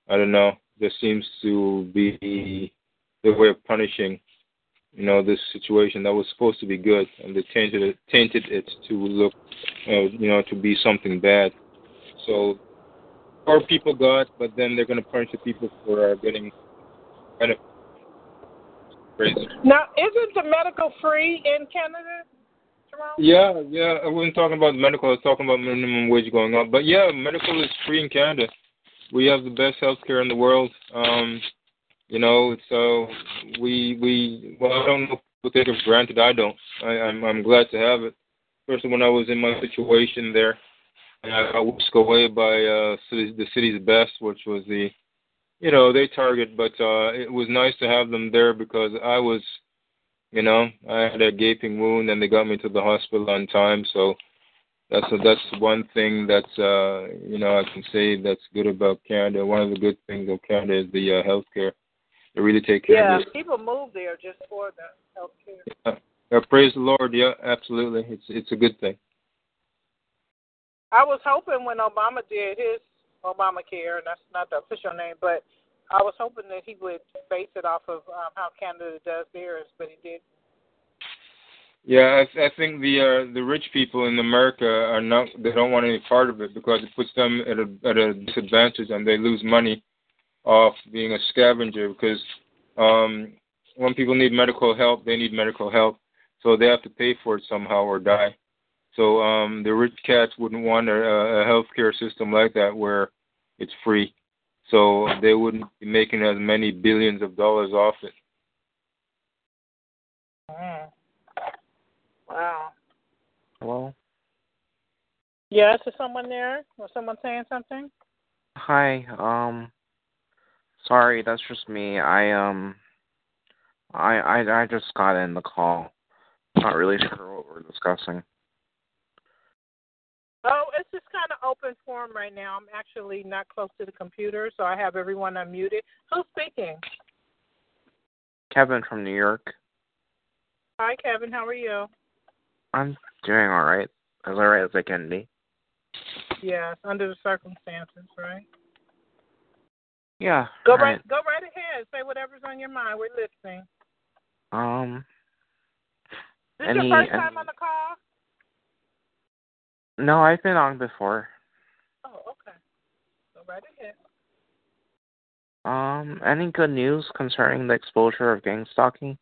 I don't know. this seems to be the way of punishing you know, this situation that was supposed to be good, and they tainted it, tainted it to look, uh, you know, to be something bad. So, poor people got, but then they're going to punish the people for uh, getting benefit. Crazy. Now, isn't the medical free in Canada? Yeah, yeah. I wasn't talking about medical. I was talking about minimum wage going up. But yeah, medical is free in Canada. We have the best health care in the world. Um, you know, so we we well, I don't know people take it for granted. I don't. I, I'm I'm glad to have it. Especially when I was in my situation there, and I got whisked away by uh, city, the city's best, which was the, you know, they target. But uh, it was nice to have them there because I was, you know, I had a gaping wound, and they got me to the hospital on time. So that's a, that's one thing that's uh, you know I can say that's good about Canada. One of the good things of Canada is the uh, healthcare. They really take care yeah, of it. people move there just for the health care. Yeah. yeah, praise the Lord. Yeah, absolutely. It's it's a good thing. I was hoping when Obama did his Obamacare, and that's not the official name, but I was hoping that he would base it off of um, how Canada does theirs, but he didn't. Yeah, I, I think the uh, the rich people in America are not. They don't want any part of it because it puts them at a at a disadvantage, and they lose money off being a scavenger. Because um, when people need medical help, they need medical help, so they have to pay for it somehow or die. So um, the rich cats wouldn't want a, a healthcare system like that where it's free. So they wouldn't be making as many billions of dollars off it. Mm. Wow. Hello. Yes, is someone there? Was someone saying something? Hi. Um. Sorry, that's just me. I um. I I I just got in the call. Not really sure what we're discussing. Oh, it's just kind of open forum right now. I'm actually not close to the computer, so I have everyone unmuted. Who's speaking? Kevin from New York. Hi, Kevin. How are you? I'm doing all right. As all right as I can be. Yes, under the circumstances, right? Yeah. Go all right, go right ahead. Say whatever's on your mind. We're listening. Um. This any, your first any- time on the call? No, I've been on before. Oh, okay. Go right ahead. Um. Any good news concerning the exposure of gang stalking?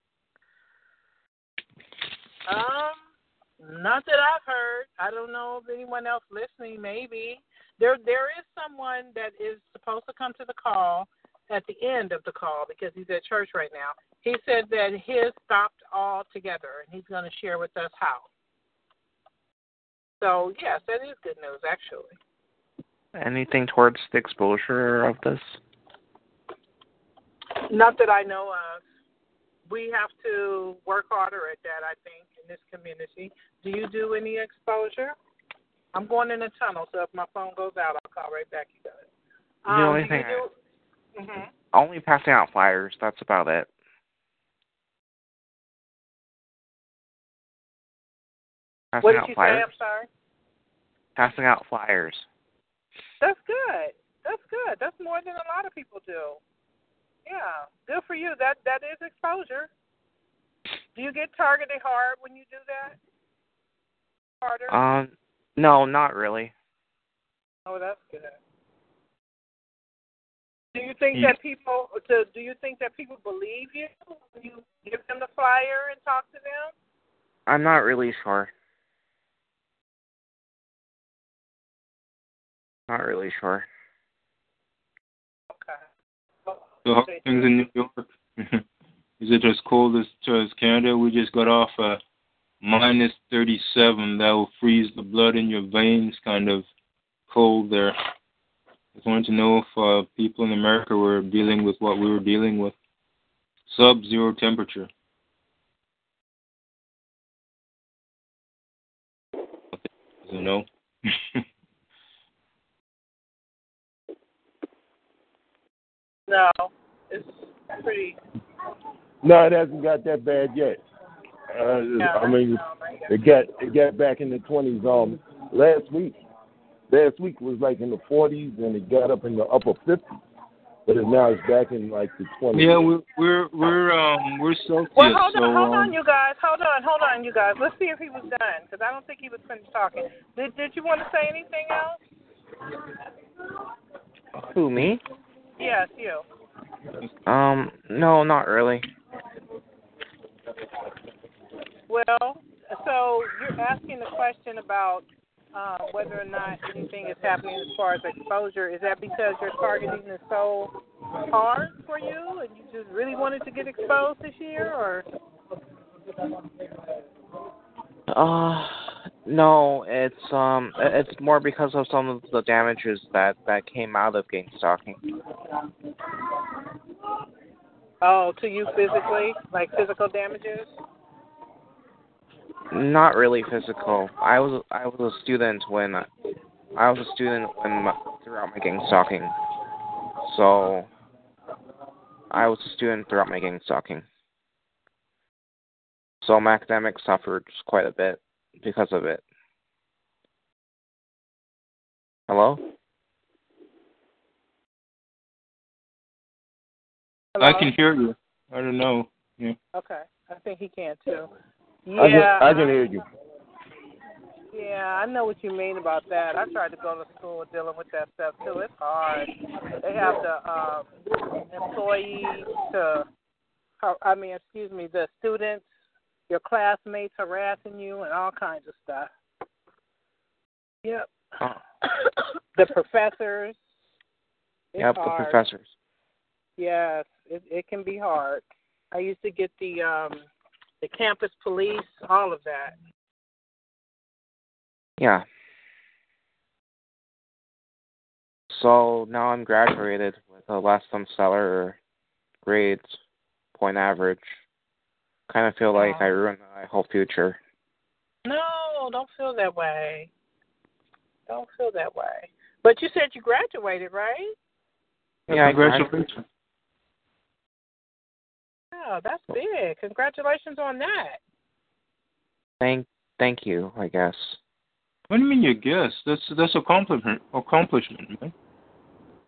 Um, not that I've heard. I don't know if anyone else listening. Maybe there there is someone that is supposed to come to the call at the end of the call because he's at church right now. He said that his stopped all together and he's going to share with us how. So yes, that is good news actually. Anything towards the exposure of this? Not that I know of. We have to work harder at that, I think, in this community. Do you do any exposure? I'm going in a tunnel, so if my phone goes out, I'll call right back. You guys. The Um, only do thing do, hmm Only passing out flyers. That's about it. Passing What did out you flyers. say? I'm sorry. Passing out flyers. That's good. That's good. That's more than a lot of people do. Yeah, good for you. That that is exposure. Do you get targeted hard when you do that? Harder? Um. No, not really. oh, that's good. Do you think that people? Do, do you think that people believe you when you give them the flyer and talk to them? I'm not really sure. Not really sure. Okay. So how things in New York? Is it as cold as, as Canada? We just got off a minus 37. That will freeze the blood in your veins, kind of cold there. Just wanted to know if uh, people in America were dealing with what we were dealing with. Sub-zero temperature. Doesn't know. No, it's pretty. No, it hasn't got that bad yet. Uh, I mean, it got it got back in the twenties um last week. Last week was like in the forties, and it got up in the upper fifties. But it, now it's back in like the twenties. yeah, we're we're we're um we're Celsius. Well, hold on, so, hold um, on, you guys. Hold on, hold on, you guys. Let's see if he was done, because I don't think he was finished talking. Did Did you want to say anything else? Who me? Yes, you. Um. No, not really. Well, so you're asking the question about uh, whether or not anything is happening as far as exposure. Is that because your targeting is so hard for you, and you just really wanted to get exposed this year, or Uh, No, it's um, it's more because of some of the damages that that came out of gang stalking. Oh, to you physically, like physical damages? Not really physical. I was I was a student when I was a student when my, throughout my gang stalking. So I was a student throughout my gang stalking. So my academics suffered quite a bit because of it. Hello? Hello? I can hear you. I don't know. Yeah. Okay, I think he can too. I can, Yeah, I can hear you. Yeah, I know what you mean about that. I tried to go to school dealing with that stuff too. It's hard. They have the um, employees to, I mean, excuse me, the students, your classmates harassing you and all kinds of stuff. Yep. Oh. the professors. It's yep, hard. the professors. Yes, it it can be hard. I used to get the um the campus police, all of that. Yeah. So now I'm graduated with a less than stellar grades, point average. Kind of feel like Aw. I ruined my whole future. No, don't feel that way. Don't feel that way. But you said you graduated, right? Yeah, I Congratulations. Yeah, that's big. Congratulations on that. Thank, thank you. I guess. What do you mean you guess? That's that's a accomplishment accomplishment, man.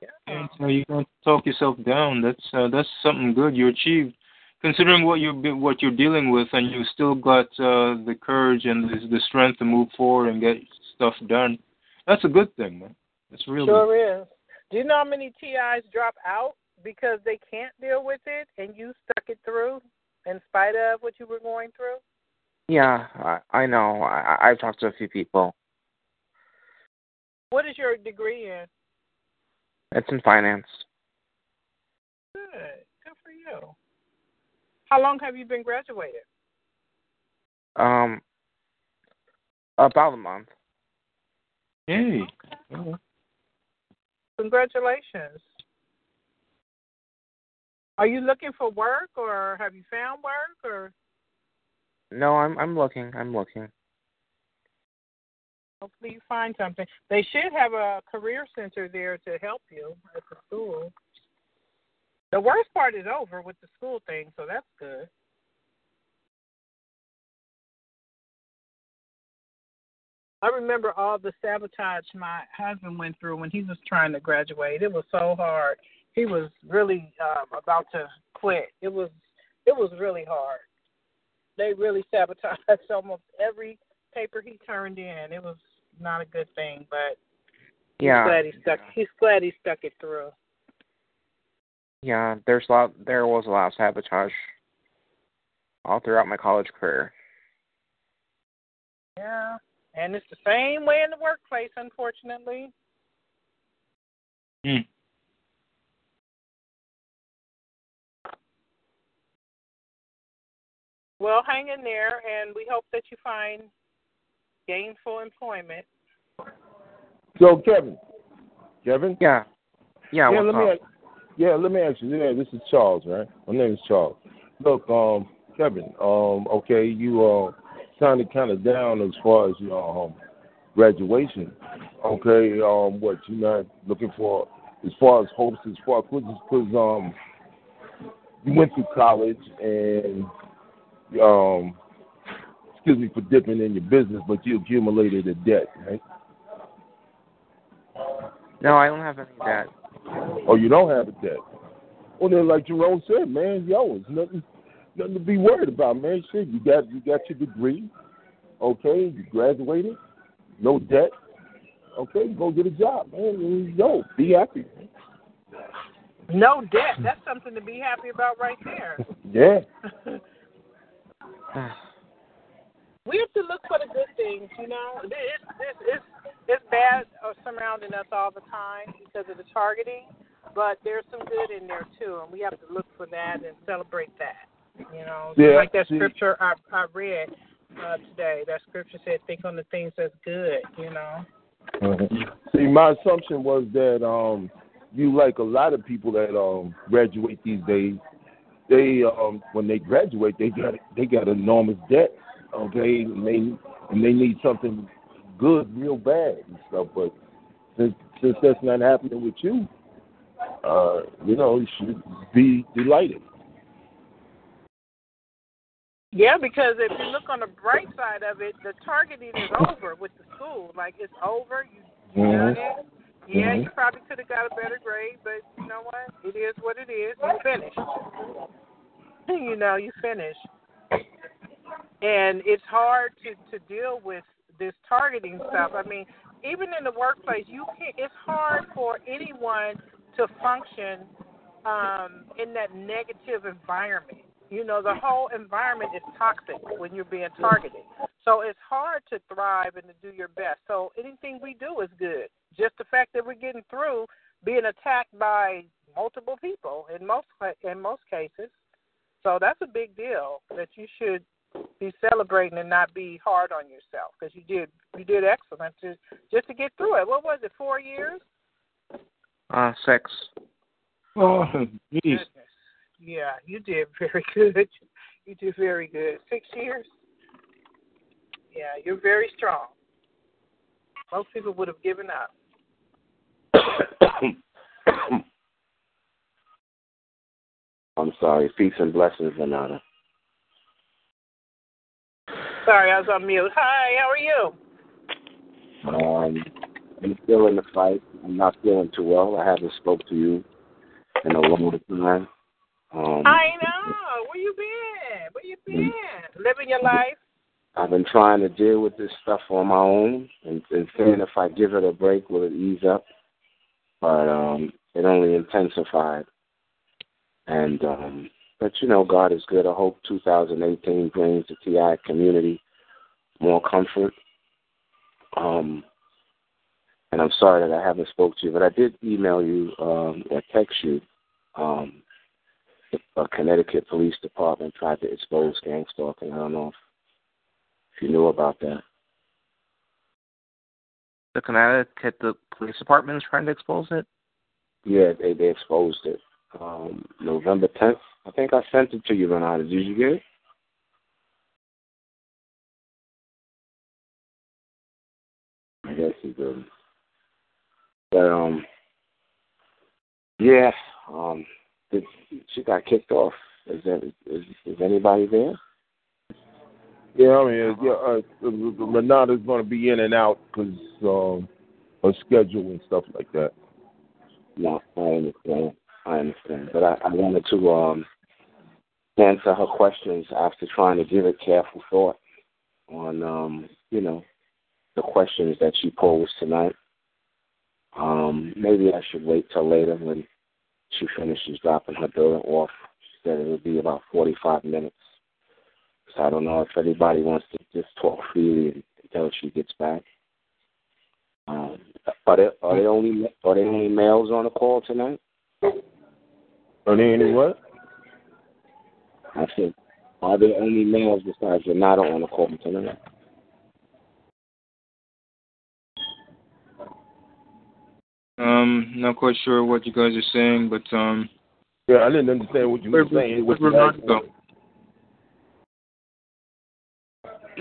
Yeah. And so you don't talk yourself down. That's uh, that's something good you achieved, considering what you have what you're dealing with, and you still got uh, the courage and the, the strength to move forward and get stuff done. That's a good thing, man. That's really Sure is. Do you know how many TIs drop out because they can't deal with it and you stuck it through in spite of what you were going through? Yeah, I, I know. I, I've talked to a few people. What is your degree in? It's in finance. Good. Good for you. How long have you been graduated? Um, about a month. Hey. Congratulations. Are you looking for work or have you found work or No, I'm I'm looking. I'm looking. hopefully you find something? They should have a career center there to help you at the school. The worst part is over with the school thing, so that's good. I remember all the sabotage my husband went through when he was trying to graduate. It was so hard. He was really um, about to quit. It was it was really hard. They really sabotaged almost every paper he turned in. It was not a good thing, but he's Yeah. glad he stuck. He's glad he stuck it through. Yeah, there's a lot. There was a lot of sabotage all throughout my college career. Yeah, and it's the same way in the workplace, unfortunately. Hmm. Well, hang in there, and we hope that you find gainful employment. So Kevin, Kevin. Yeah. Yeah. yeah, what's let me. up? Ask, yeah, let me ask you. Yeah, this is Charles, right? My name is Charles. Look, um, Kevin. Um, okay, you uh sounded kind of down as far as your um graduation. Okay, um, what you're not looking for as far as hopes, as far as because um you went through college and um excuse me for dipping in your business, but you accumulated a debt, right? No, I don't have any debt. Oh, you don't have a debt. Well, then, like Jerome said, man, yo, it's nothing, nothing to be worried about, man. Shit, you got you got your degree, okay? You graduated, no debt, okay? Go get a job, man. And, yo, be happy. No debt. That's something to be happy about right there. Yeah, we have to look for the good things, you know. It's it's it's, it's bad uh, surrounding us all the time because of the targeting, but there's some good in there too, and we have to look for that and celebrate that. You know, Yeah, like that scripture I I read. uh, today. That scripture said, "Think on the things that's good." You know. Mhm. See, my assumption was that um, you like a lot of people that um, graduate these days. They um, when they graduate, they got they got enormous debt. Okay, and they and they need something good, real bad and stuff. But since since that's not happening with you, uh, you know, you should be delighted. Yeah, because if you look on the bright side of it, the targeting is over with the school. Like it's over. You you Mhm. done it. Yeah, Mhm. you probably could have got a better grade, but you know what? It is what it is. You finished. You know, you finished. And it's hard to to deal with this targeting stuff. I mean, even in the workplace, you can It's hard for anyone to function um, in that negative environment. You know, the whole environment is toxic when you're being targeted. So it's hard to thrive and to do your best. So anything we do is good. Just the fact that we're getting through being attacked by multiple people in most in most cases. So that's a big deal that you should be celebrating and not be hard on yourself because you did you did excellent just just to get through it. What was it? Four years? Uh, six. Oh, geez. Goodness. Yeah, you did very good. You did very good. Six years. Yeah, you're very strong. Most people would have given up. I'm sorry. Peace and blessings, Renata. Sorry, I was on mute. Hi, how are you? Um, I'm still in the fight. I'm not feeling too well. I haven't spoke to you in a long time. Um, I know. Where you been? Where you been? Living your life? I've been trying to deal with this stuff on my own and, and saying if I give it a break, will it ease up? But um, it only intensified. And um, but you know, God is good. I hope 2018 brings the TI community more comfort. Um, and I'm sorry that I haven't spoke to you, but I did email you um, or text you. Um, the Connecticut Police Department tried to expose gang stalking. I don't know if, if you knew about that. The Connecticut the police department is trying to expose it. Yeah, they they exposed it. Um, November 10th. I think I sent it to you, Renata. Did you get it? I guess you did. But um, yeah, um, did, she got kicked off. Is there is, is anybody there? Yeah, I mean, yeah, uh, Renata's going to be in and out because um, her schedule and stuff like that. No, I understand. I understand. But I, I wanted to um, answer her questions after trying to give it careful thought on, um, you know, the questions that she posed tonight. Um, maybe I should wait till later when she finishes dropping her daughter off. She said it would be about 45 minutes. So I don't know if anybody wants to just talk freely until she gets back. Um, are there are there only are there only males on the call tonight? Are there any what? I said, are there only males besides Renata on the call tonight? Um, not quite sure what you guys are saying, but um, Yeah, I didn't understand what you were saying. where'd What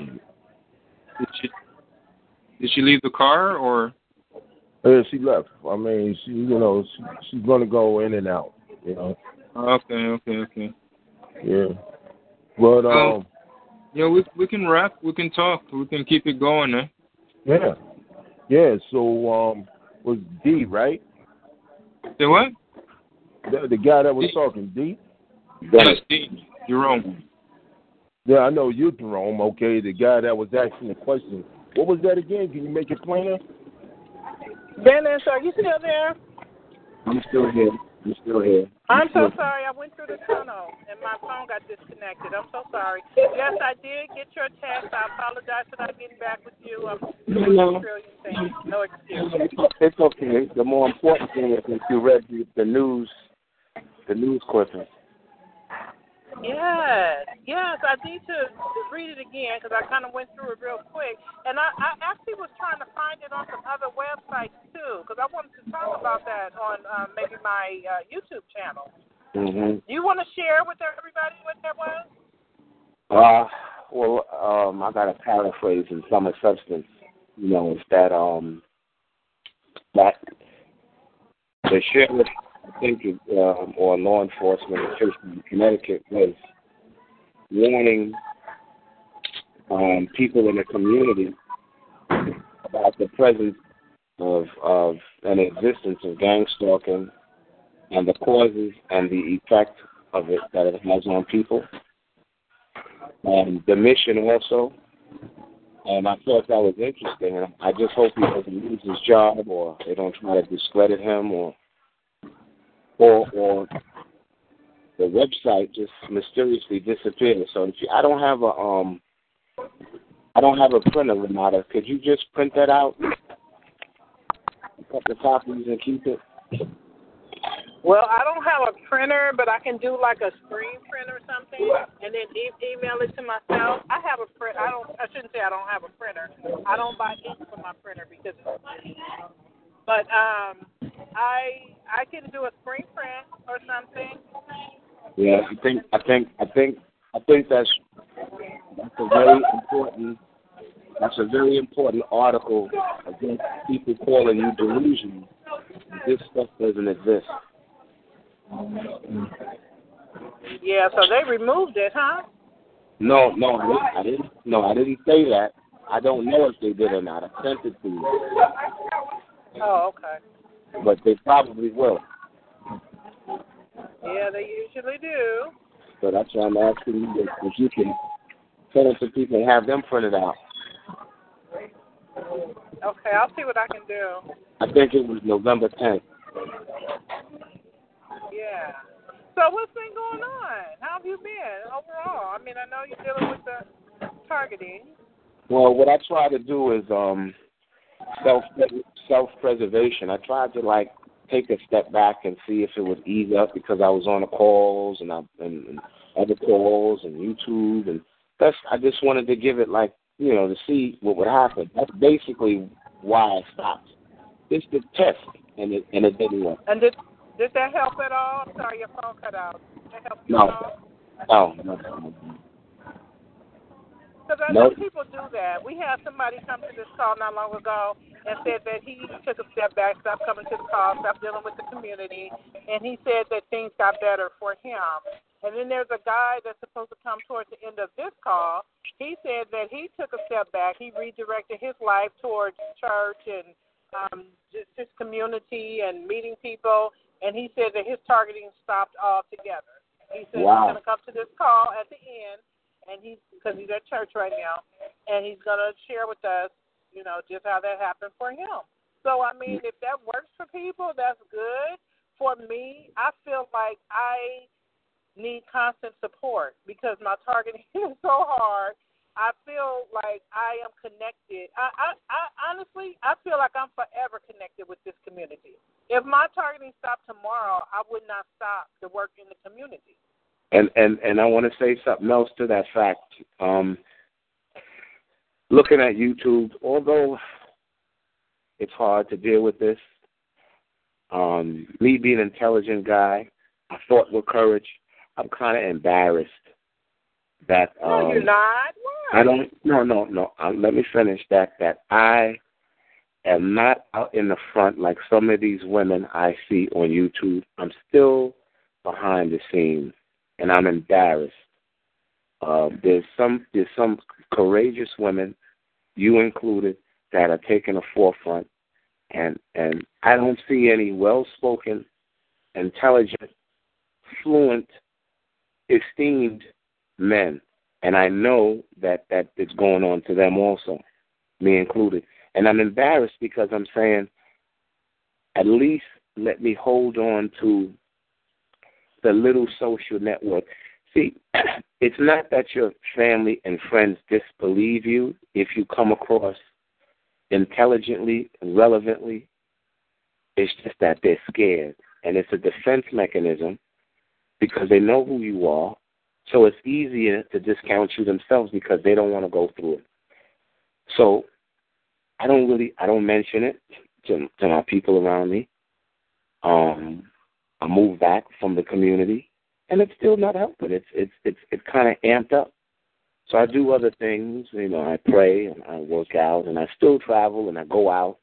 did she did she leave the car or? Yeah, she left. I mean, she, you know, she, she's going to go in and out. You know. Okay, okay, okay. Yeah. But Well- um, Yeah, we we can rap, we can talk, we can keep it going, eh? yeah, yeah. So um, was D right? Say what? The, the guy that was talking, D. talking, D. Yes, Dean, Jerome. Yeah, I know you, Jerome. Okay, the guy that was asking the question. What was that again? Can you make it plainer? Dennis, are you still there? I'm still here. I'm still here. I'm so sorry. I went through the tunnel and my phone got disconnected. I'm so sorry. Yes, I did get your text. I apologize for not getting back with you. I'm doing No. a trillion things. No excuse. It's okay. The more important thing is that you read the, the news, the news clipping. Yes, yes, I need to read it again because I kind of went through it real quick, and I, I actually was trying to find it on some other websites too because I wanted to talk about that on uh, maybe my uh, YouTube channel. Mm-hmm. Do you want to share with everybody what that was? Uh, well, um, I got to paraphrase in some substance. You know, it's that um, that the sheriff Think, um, or law enforcement in Connecticut was warning um, people in the community about the presence of of an existence of gang stalking and the causes and the effect of it that it has on people. And the mission also. And I thought that was interesting. And I just hope he doesn't lose his job or they don't try to discredit him or or or the website just mysteriously disappeared. So if you, I don't have a um I don't have a printer, Renata. Could you just print that out? Cut the copies and keep it. Well, I don't have a printer, but I can do like a screen print or something, and then e- email it to myself. I have a print. I don't. I shouldn't say I don't have a printer. I don't buy ink for my printer because. But um, I I can do a screen print or something. Yeah, I think I think I think I think that's that's a very important that's a very important article against people calling you delusional. This stuff doesn't exist. Yeah, so they removed it, huh? No, no, I didn't, I didn't. No, I didn't say that. I don't know if they did or not. I sent it to you. Oh, okay. But they probably will. Yeah, they usually do. So that's why I'm asking you if, if you can send it to people and have them print it out. Okay, I'll see what I can do. I think it was November 10th. Yeah. So what's been going on? How have you been overall? I mean, I know you're dealing with the targeting. Well, what I try to do is um self self preservation. I tried to like take a step back and see if it would ease up because I was on the calls and I and, and other calls and YouTube and that's I just wanted to give it like you know to see what would happen. That's basically why I stopped. It's the test and it and it didn't work. And did did that help at all? Sorry, your phone cut out. Did that help you No. at all? Oh no. no. Because I know Nope. people do that. We had somebody come to this call not long ago and said that he took a step back, stopped coming to the call, stopped dealing with the community, and he said that things got better for him. And then there's a guy that's supposed to come towards the end of this call. He said that he took a step back. He redirected his life towards church and um, just his community and meeting people. And he said that his targeting stopped altogether. He said Wow. he's going to come to this call at the end and he's because he's at church right now, and he's gonna share with us, you know, just how that happened for him. So I mean, if that works for people, that's good. For me, I feel like I need constant support because my targeting is so hard. I feel like I am connected. I, I, I honestly, I feel like I'm forever connected with this community. If my targeting stopped tomorrow, I would not stop to work in the community. And and and I want to say something else to that fact. Um, looking at YouTube, although it's hard to deal with this, um, me being an intelligent guy, I fought with courage. I'm kind of embarrassed that um, no, you're not. Why? I don't. No, no, no. Um, let me finish that. That I am not out in the front like some of these women I see on YouTube. I'm still behind the scenes, and I'm embarrassed. Uh, there's some there's some courageous women, you included, that are taking the forefront, and and I don't see any well-spoken, intelligent, fluent, esteemed men and I know that that is going on to them also, me included. And I'm embarrassed because I'm saying, at least let me hold on to the little social network. See, it's not that your family and friends disbelieve you if you come across intelligently and relevantly. It's just that they're scared. And it's a defense mechanism because they know who you are So it's easier to discount you themselves because they don't want to go through it. So I don't really I don't mention it to to my people around me. Um, I move back from the community, and it's still not helping. It's it's it's it's kind of amped up. So I do other things. You know, I pray and I work out, and I still travel and I go out,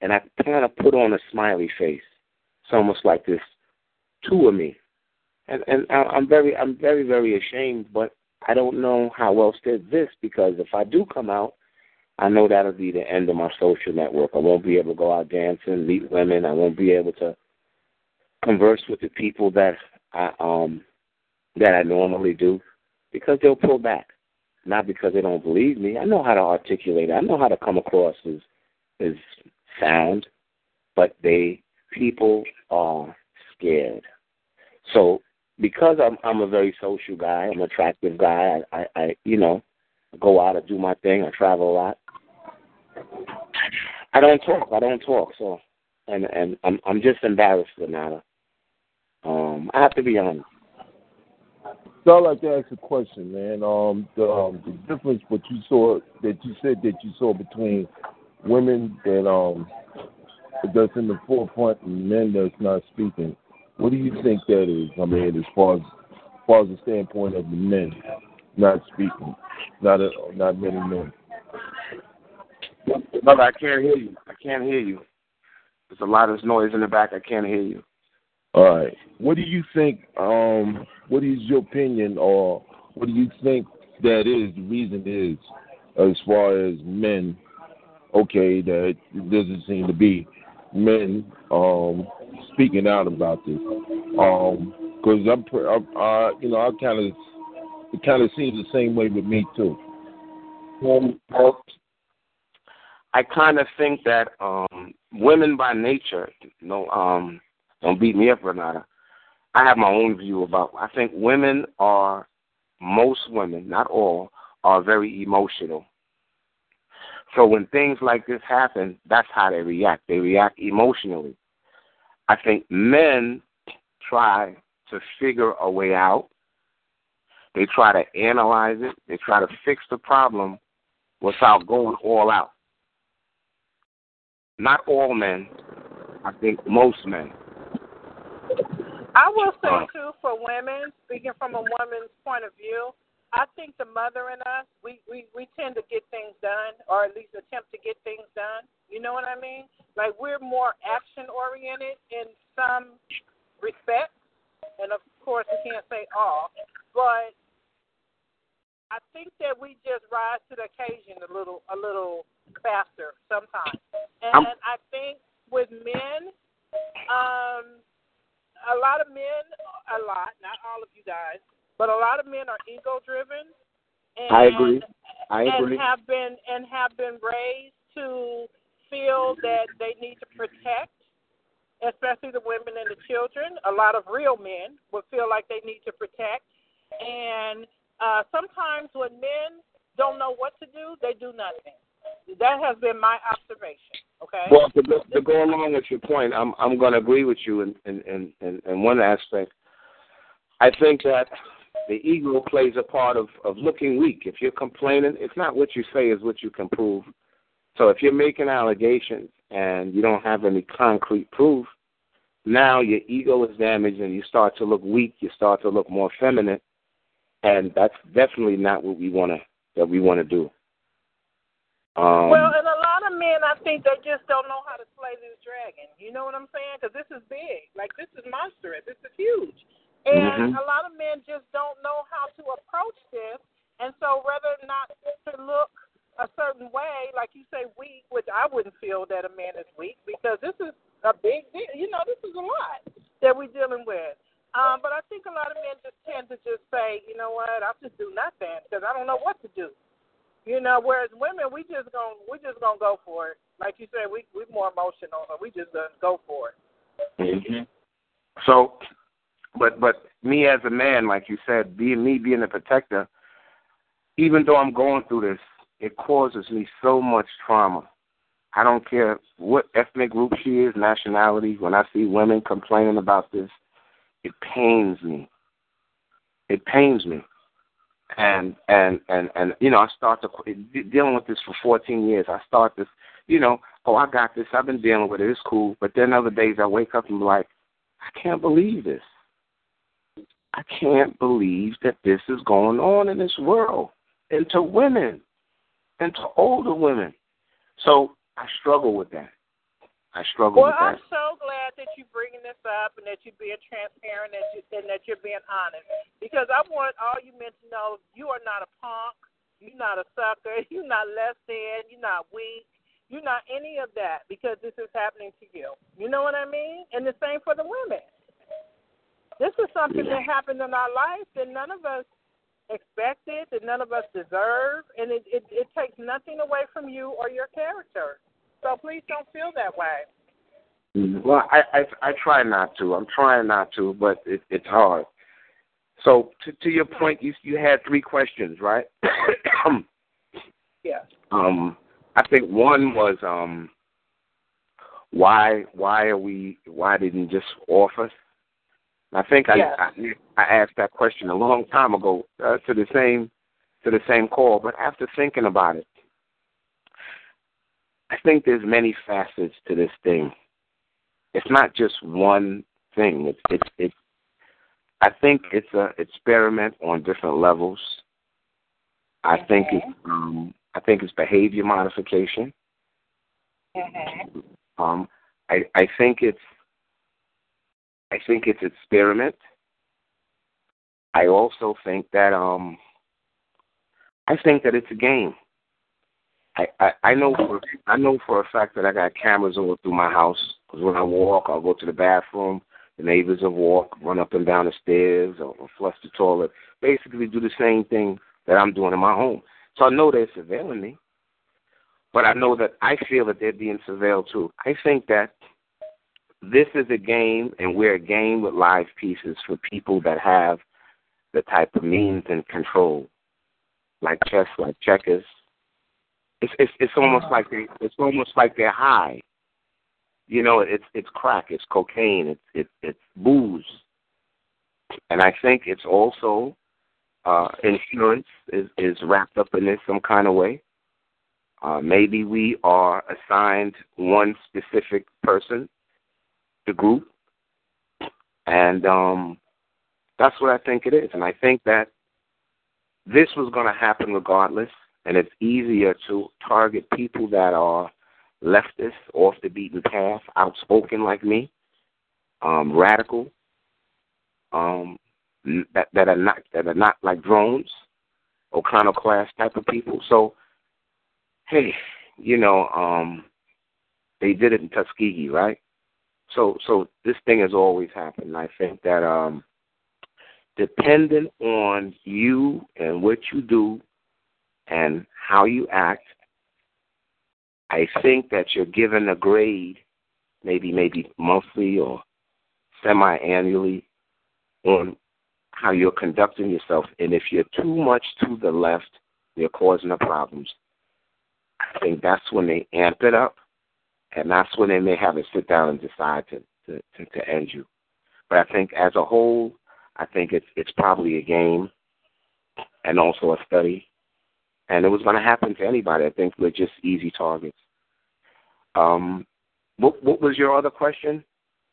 and I kind of put on a smiley face. It's almost like this two of me, and and I'm very I'm very very ashamed, but I don't know how else to exist because if I do come out, I know that'll be the end of my social network. I won't be able to go out dancing, meet women. I won't be able to converse with the people that I um that I normally do because they'll pull back. Not because they don't believe me. I know how to articulate. I know how to come across as as sound, but they people are scared. So because I'm I'm a very social guy, I'm an attractive guy. I, I, I you know go out and do my thing. I travel a lot. I don't talk. I don't talk. So, and and I'm I'm just embarrassed, Renata. Um, I have to be honest. So I'd like to ask a question, man. Um, the um, the difference what you saw that you said that you saw between women that um that's in the forefront and men that's not speaking. What do you think that is? I mean, as far as, as far as the standpoint of the men not speaking, not a, not many men. Brother, I can't hear you. I can't hear you. There's a lot of noise in the back. I can't hear you. All right. What do you think? Um, what is your opinion, or what do you think that is the reason is, as far as men? Okay, that doesn't seem to be men um, speaking out about this. Um, because I'm, I'm uh, you know, I kind of, it kind of seems the same way with me too. Um, I kind of think that um, women by nature, you know, um, don't beat me up, Renata. I have my own view about. I think women are, most women, not all, are very emotional. So when things like this happen, that's how they react. They react emotionally. I think men try to figure a way out. They try to analyze it. They try to fix the problem without going all out. Not all men. I think most men. I will say too, for women, speaking from a woman's point of view, I think the mother in us, we, we, we tend to get things done, or at least attempt to get things done. You know what I mean? Like we're more action oriented in some respects, and of course we can't say all, but I think that we just rise to the occasion a little a little faster sometimes. And I'm, I think with men, um, a lot of men, a lot, not all of you guys, but a lot of men are ego driven. And, I agree. I agree. And have been and have been raised to feel that they need to protect, especially the women and the children. A lot of real men would feel like they need to protect, and uh, sometimes when men don't know what to do, they do nothing. That has been my observation. Okay. Well, to go, to go along with your point, I'm I'm going to agree with you in in, in in one aspect. I think that the ego plays a part of of looking weak. If you're complaining, it's not what you say, is what you can prove. So if you're making allegations and you don't have any concrete proof, now your ego is damaged and you start to look weak. You start to look more feminine, and that's definitely not what we want to that we want to do. Um, well, and a lot of men, I think they just don't know how to slay this dragon. You know what I'm saying? Because this is big. Like this is monstrous. This is huge. And mm-hmm. a lot of men just don't know how to approach this. And so, rather not to look a certain way, like you say, weak, which I wouldn't feel that a man is weak because this is a big deal. You know, this is a lot that we're dealing with. Um, but I think a lot of men just tend to just say, you know what, I'll just do nothing because I don't know what to do. You know, whereas women, we just gonna we just gonna go for it. Like you said, we we more emotional, so we just gonna go for it. Mm-hmm. So, but but me as a man, like you said, being me being a protector, even though I'm going through this, it causes me so much trauma. I don't care what ethnic group she is, nationality. When I see women complaining about this, it pains me. It pains me. And and and and you know I start to dealing with this for 14 years. I start this, you know, oh I got this. I've been dealing with it. It's cool. But then other days I wake up and be like, I can't believe this. I can't believe that this is going on in this world, and to women, and to older women. So I struggle with that. I struggle well, with that. I'm so glad that you're bringing this up and that you're being transparent and, you, and that you're being honest. Because I want all you men to know you are not a punk. You're not a sucker. You're not less than. You're not weak. You're not any of that because this is happening to you. You know what I mean? And the same for the women. This is something that happened in our life that none of us expected, that none of us deserve, and it, it, it takes nothing away from you or your character. So please don't feel that way. Mm-hmm. Well, I, I I try not to. I'm trying not to, but it, it's hard. So to to your point, you you had three questions, right? yeah. Um, I think one was um, why why are we why didn't just offer? I think I, yes. I I asked that question a long time ago uh, to the same to the same call, but after thinking about it, I think there's many facets to this thing. It's not just one thing. It's it's it's I think it's a experiment on different levels. I mm-hmm. think it's um I think it's behavior modification. Mm-hmm. Um I I think it's I think it's experiment. I also think that um I think that it's a game. I, I know for I know for a fact that I got cameras all through my house because when I walk, I'll go to the bathroom. The neighbors will walk, run up and down the stairs, or, or flush the toilet. Basically, do the same thing that I'm doing in my home. So I know they're surveilling me, but I know that I feel that they're being surveilled too. I think that this is a game, and we're a game with live pieces for people that have the type of means and control, like chess, like checkers, it's it's it's almost like they it's almost like they're high. You know, it's it's crack, it's cocaine, it's it's it's booze, and I think it's also uh, insurance is is wrapped up in this some kind of way. Uh, maybe we are assigned one specific person, the group, and um, that's what I think it is. And I think that this was going to happen regardless and it's easier to target people that are leftist, off the beaten path, outspoken like me, um, radical, um, that that are not that are not like drones, O'Connor class type of people. So, hey, you know, um, they did it in Tuskegee, right? So, so this thing has always happened. I think that um, dependent on you and what you do and how you act, I think that you're given a grade, maybe maybe monthly or semi-annually, on how you're conducting yourself. And if you're too much to the left, you're causing the problems. I think that's when they amp it up, and that's when they may have to sit down and decide to to, to, to end you. But I think as a whole, I think it's it's probably a game and also a study and it was going to happen to anybody. I think we're just easy targets. Um, what, what was your other question?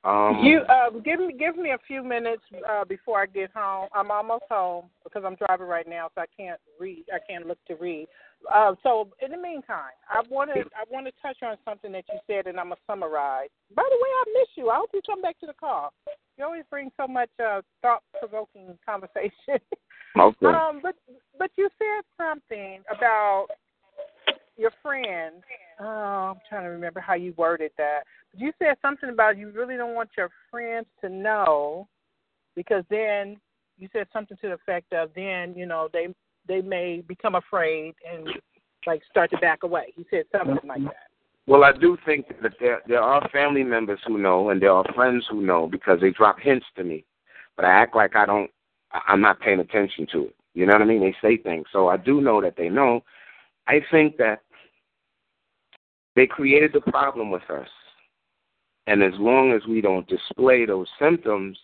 Um, you uh, give me give me a few minutes uh, before I get home. I'm almost home because I'm driving right now, so I can't read. I can't look to read. Uh, so in the meantime, I want to I want to touch on something that you said, and I'm gonna summarize. By the way, I miss you. I hope you come back to the call. You always bring so much uh, thought provoking conversation. Okay. Um, but but you said something about your friend. Oh, I'm trying to remember how you worded that. But you said something about you really don't want your friends to know because then you said something to the effect of then you know they they may become afraid and like start to back away. You said something like that. Well, I do think that there there are family members who know and there are friends who know because they drop hints to me, but I act like I don't I'm not paying attention to it. You know what I mean? They say things. So I do know that they know. I think that they created the problem with us. And as long as we don't display those symptoms,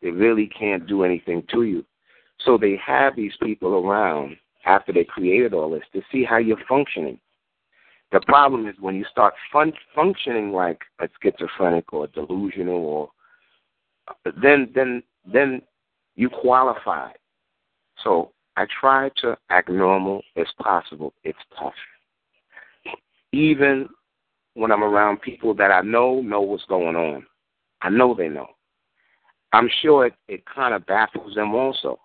they really can't do anything to you. So they have these people around after they created all this to see how you're functioning. The problem is when you start fun- functioning like a schizophrenic or delusional, or then then then you qualify. So I try to act normal as possible. It's tough, even when I'm around people that I know know what's going on. I know they know. I'm sure it, it kind of baffles them also.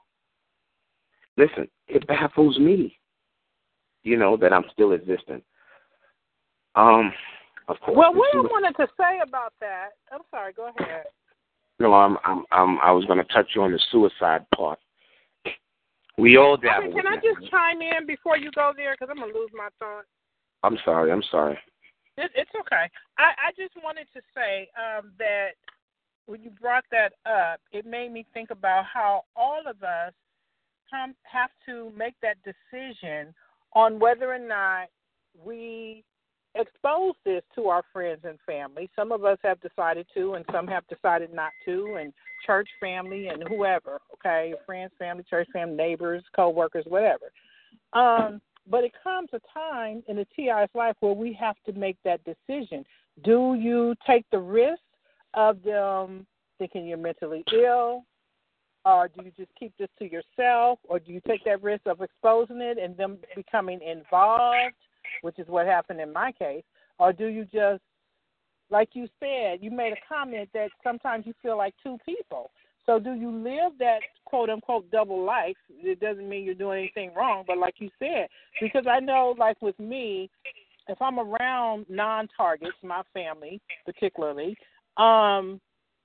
Listen, it baffles me, you know, that I'm still existing. Um, of course. Well, what I wanted to say about that, I'm sorry, go ahead. No, I'm, I'm, I'm I was going to touch you on the suicide part. We all dabble. Okay, can I just chime in before you go there? Because I'm going to lose my thought. I'm sorry. I'm sorry. It, it's okay. I, I just wanted to say um, that when you brought that up, it made me think about how all of us have to make that decision on whether or not we expose this to our friends and family. Some of us have decided to, and some have decided not to, and church family and whoever, okay, friends, family, church family, neighbors, co-workers, whatever. Um, but it comes a time in the TI's life where we have to make that decision. Do you take the risk of them thinking you're mentally ill? Or do you just keep this to yourself? Or do you take that risk of exposing it and them becoming involved, which is what happened in my case? Or do you just, like you said, you made a comment that sometimes you feel like two people. So do you live that quote unquote double life? It doesn't mean you're doing anything wrong, but like you said, because I know, like with me, if I'm around non targets, my family particularly, um,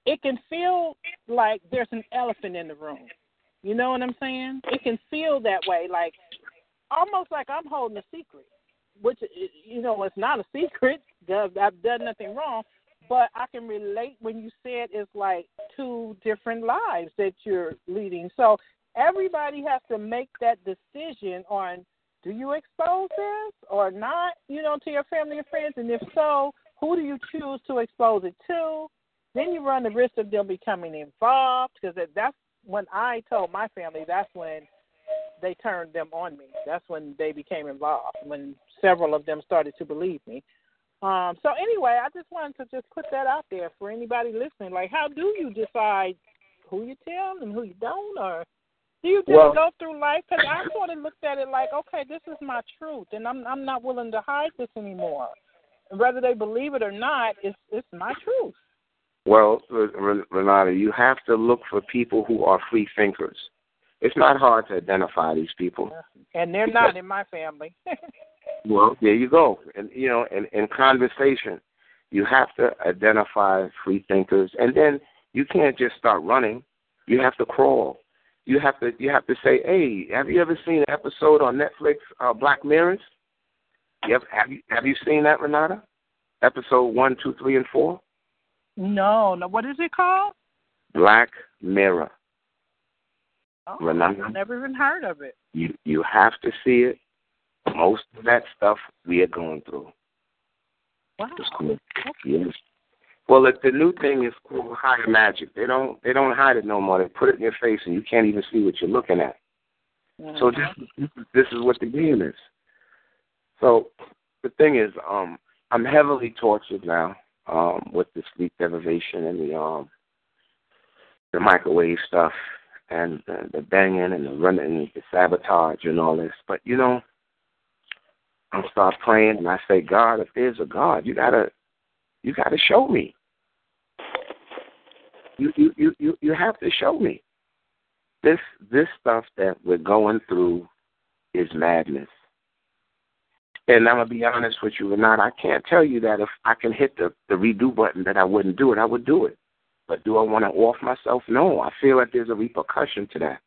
it can feel like there's an elephant in the room. You know what I'm saying? It can feel that way, like almost like I'm holding a secret, which you know it's not a secret. I've done nothing wrong, but I can relate when you said it's like two different lives that you're leading. So everybody has to make that decision on do you expose this or not, you know, to your family and friends, and if so, who do you choose to expose it to? Then you run the risk of them becoming involved because that's when I told my family. That's when they turned them on me. That's when they became involved. When several of them started to believe me. Um, so anyway, I just wanted to just put that out there for anybody listening. Like, how do you decide who you tell and who you don't, or do you just well, go through life? Because I sort of looked at it like, okay, this is my truth, and I'm I'm not willing to hide this anymore. And whether they believe it or not, it's it's my truth. Well, Renata, you have to look for people who are free thinkers. It's not hard to identify these people. And they're not in my family. well, there you go. And you know, in, in conversation, you have to identify free thinkers, and then you can't just start running. You have to crawl. You have to you have to say, "Hey, have you ever seen an episode on Netflix, uh, Black Mirrors? You have, have you have you seen that, Renata? Episode one, two, three, and four. No, no. What is it called? Black Mirror. Oh, Remember? I've never even heard of it. You you have to see it. Most of that stuff we are going through. Wow. It's cool. Okay. Yes. Well, the, the new thing is called higher magic. They don't they don't hide it no more. They put it in your face, and you can't even see what you're looking at. Mm-hmm. So this this is what the game is. So the thing is, um, I'm heavily tortured now um, with the sleep deprivation and the um, the microwave stuff and the, the banging and the running and the sabotage and all this. But you know, I start praying and I say, God, if there's a God, you gotta you gotta show me. You you you you, have to show me. This this stuff that we're going through is madness. And I'm gonna be honest with you, Renata. I can't tell you that if I can hit the the redo button that I wouldn't do it. I would do it. But do I want to off myself? No. I feel like there's a repercussion to that.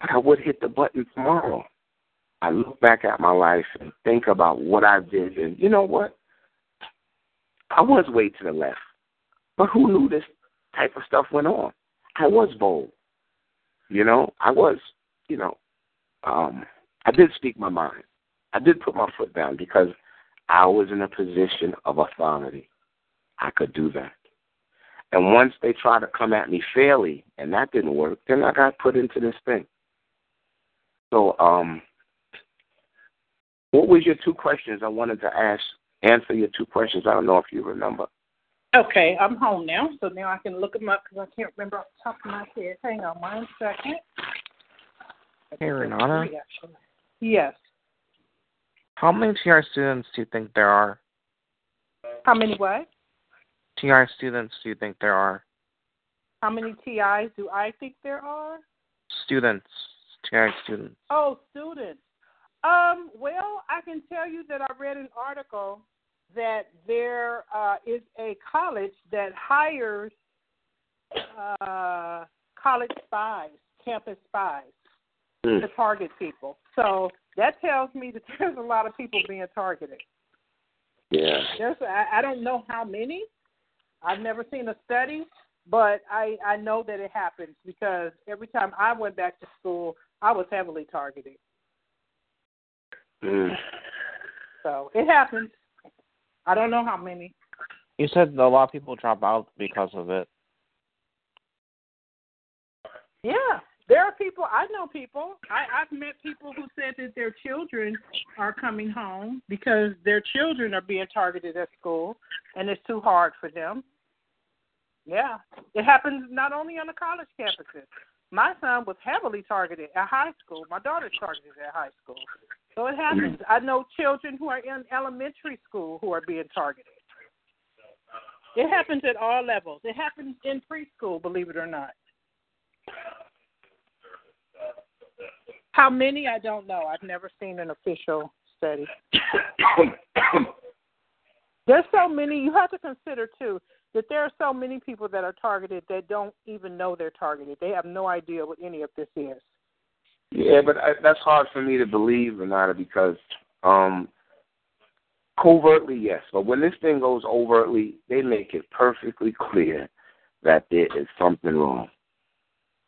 But I would hit the button tomorrow. I look back at my life and think about what I did, and you know what? I was way to the left, but who knew this type of stuff went on? I was bold. You know, I was, you know, um, I did speak my mind. I did put my foot down because I was in a position of authority. I could do that. And once they tried to come at me fairly, and that didn't work, then I got put into this thing. So, um, what was your two questions? I wanted to ask, answer your two questions. I don't know if you remember. Okay, I'm home now, so now I can look them up because I can't remember off the top of my head. Hang on one second. Hey, Renata. Yes. How many TR students do you think there are? How many what? TR students do you think there are? How many TIs do I think there are? Students, TR students. Oh, students. Um, well, I can tell you that I read an article that there uh, is a college that hires uh, college spies, campus spies, Mm. to target people. So that tells me that there's a lot of people being targeted. Yeah. There's I, I don't know how many. I've never seen a study, but I I know that it happens because every time I went back to school, I was heavily targeted. Mm. So it happens. I don't know how many. You said a lot of people drop out because of it. Yeah, there are people. I know people. I, I've met people who said that their children are coming home because their children are being targeted at school, and it's too hard for them. Yeah, it happens not only on the college campuses. My son was heavily targeted at high school. My daughter's targeted at high school. So it happens. I know children who are in elementary school who are being targeted. It happens at all levels. It happens in preschool, believe it or not. How many? I don't know. I've never seen an official study. There's so many. You have to consider too that there are so many people that are targeted that don't even know they're targeted. They have no idea what any of this is. Yeah, but I, that's hard for me to believe, Renata, because um, covertly, yes. But when this thing goes overtly, they make it perfectly clear that there is something wrong.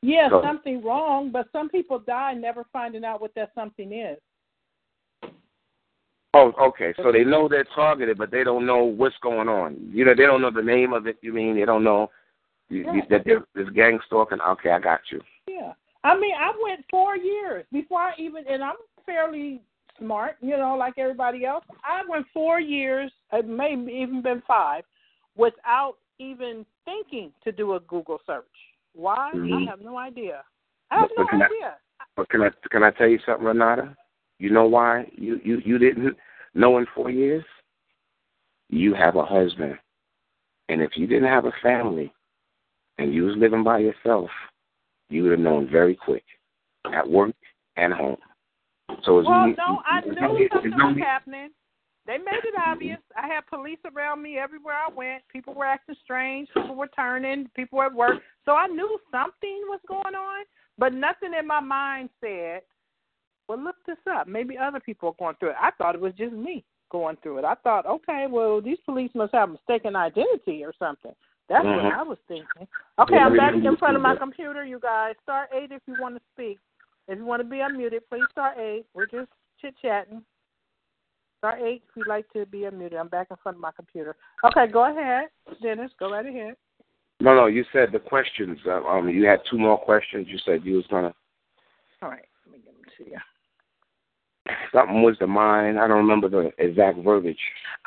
Yeah, So- something wrong, but some people die never finding out what that something is. Oh, okay. So they know they're targeted, but they don't know what's going on. You know, they don't know the name of it. You mean they don't know you, that there- there's gang stalking? Okay, I got you. Yeah. I mean, I went four years before I even, and I'm fairly smart, you know, like everybody else. I went four years, it may have even been five, without even thinking to do a Google search. Why? Mhm. I have no idea. I have But- no can I- idea. But can I can I tell you something, Renata? You know why you you you didn't know in four years? You have a husband, and if you didn't have a family, and you was living by yourself, you would have known very quick, at work and home. So it's Well, me- no, I knew something was happening. They made it obvious. I had police around me everywhere I went. People were acting strange. People were turning. People were at work. So I knew something was going on, but nothing in my mind said, well, look this up. Maybe other people are going through it. I thought it was just me going through it. I thought, okay, well, these police must have mistaken identity or something. That's what Mhm. I was thinking. Okay, I'm back in front of my computer, you guys. Star eight if you want to speak. If you want to be unmuted, please star eight. We're just chit chatting. Star eight if you'd like to be unmuted. I'm back in front of my computer. Okay, go ahead, Dennis. Go right ahead. No, no. You said the questions. Uh, um, you had two more questions. You said you was gonna. All right, let me give them to you. Something was the mine. I don't remember the exact verbiage.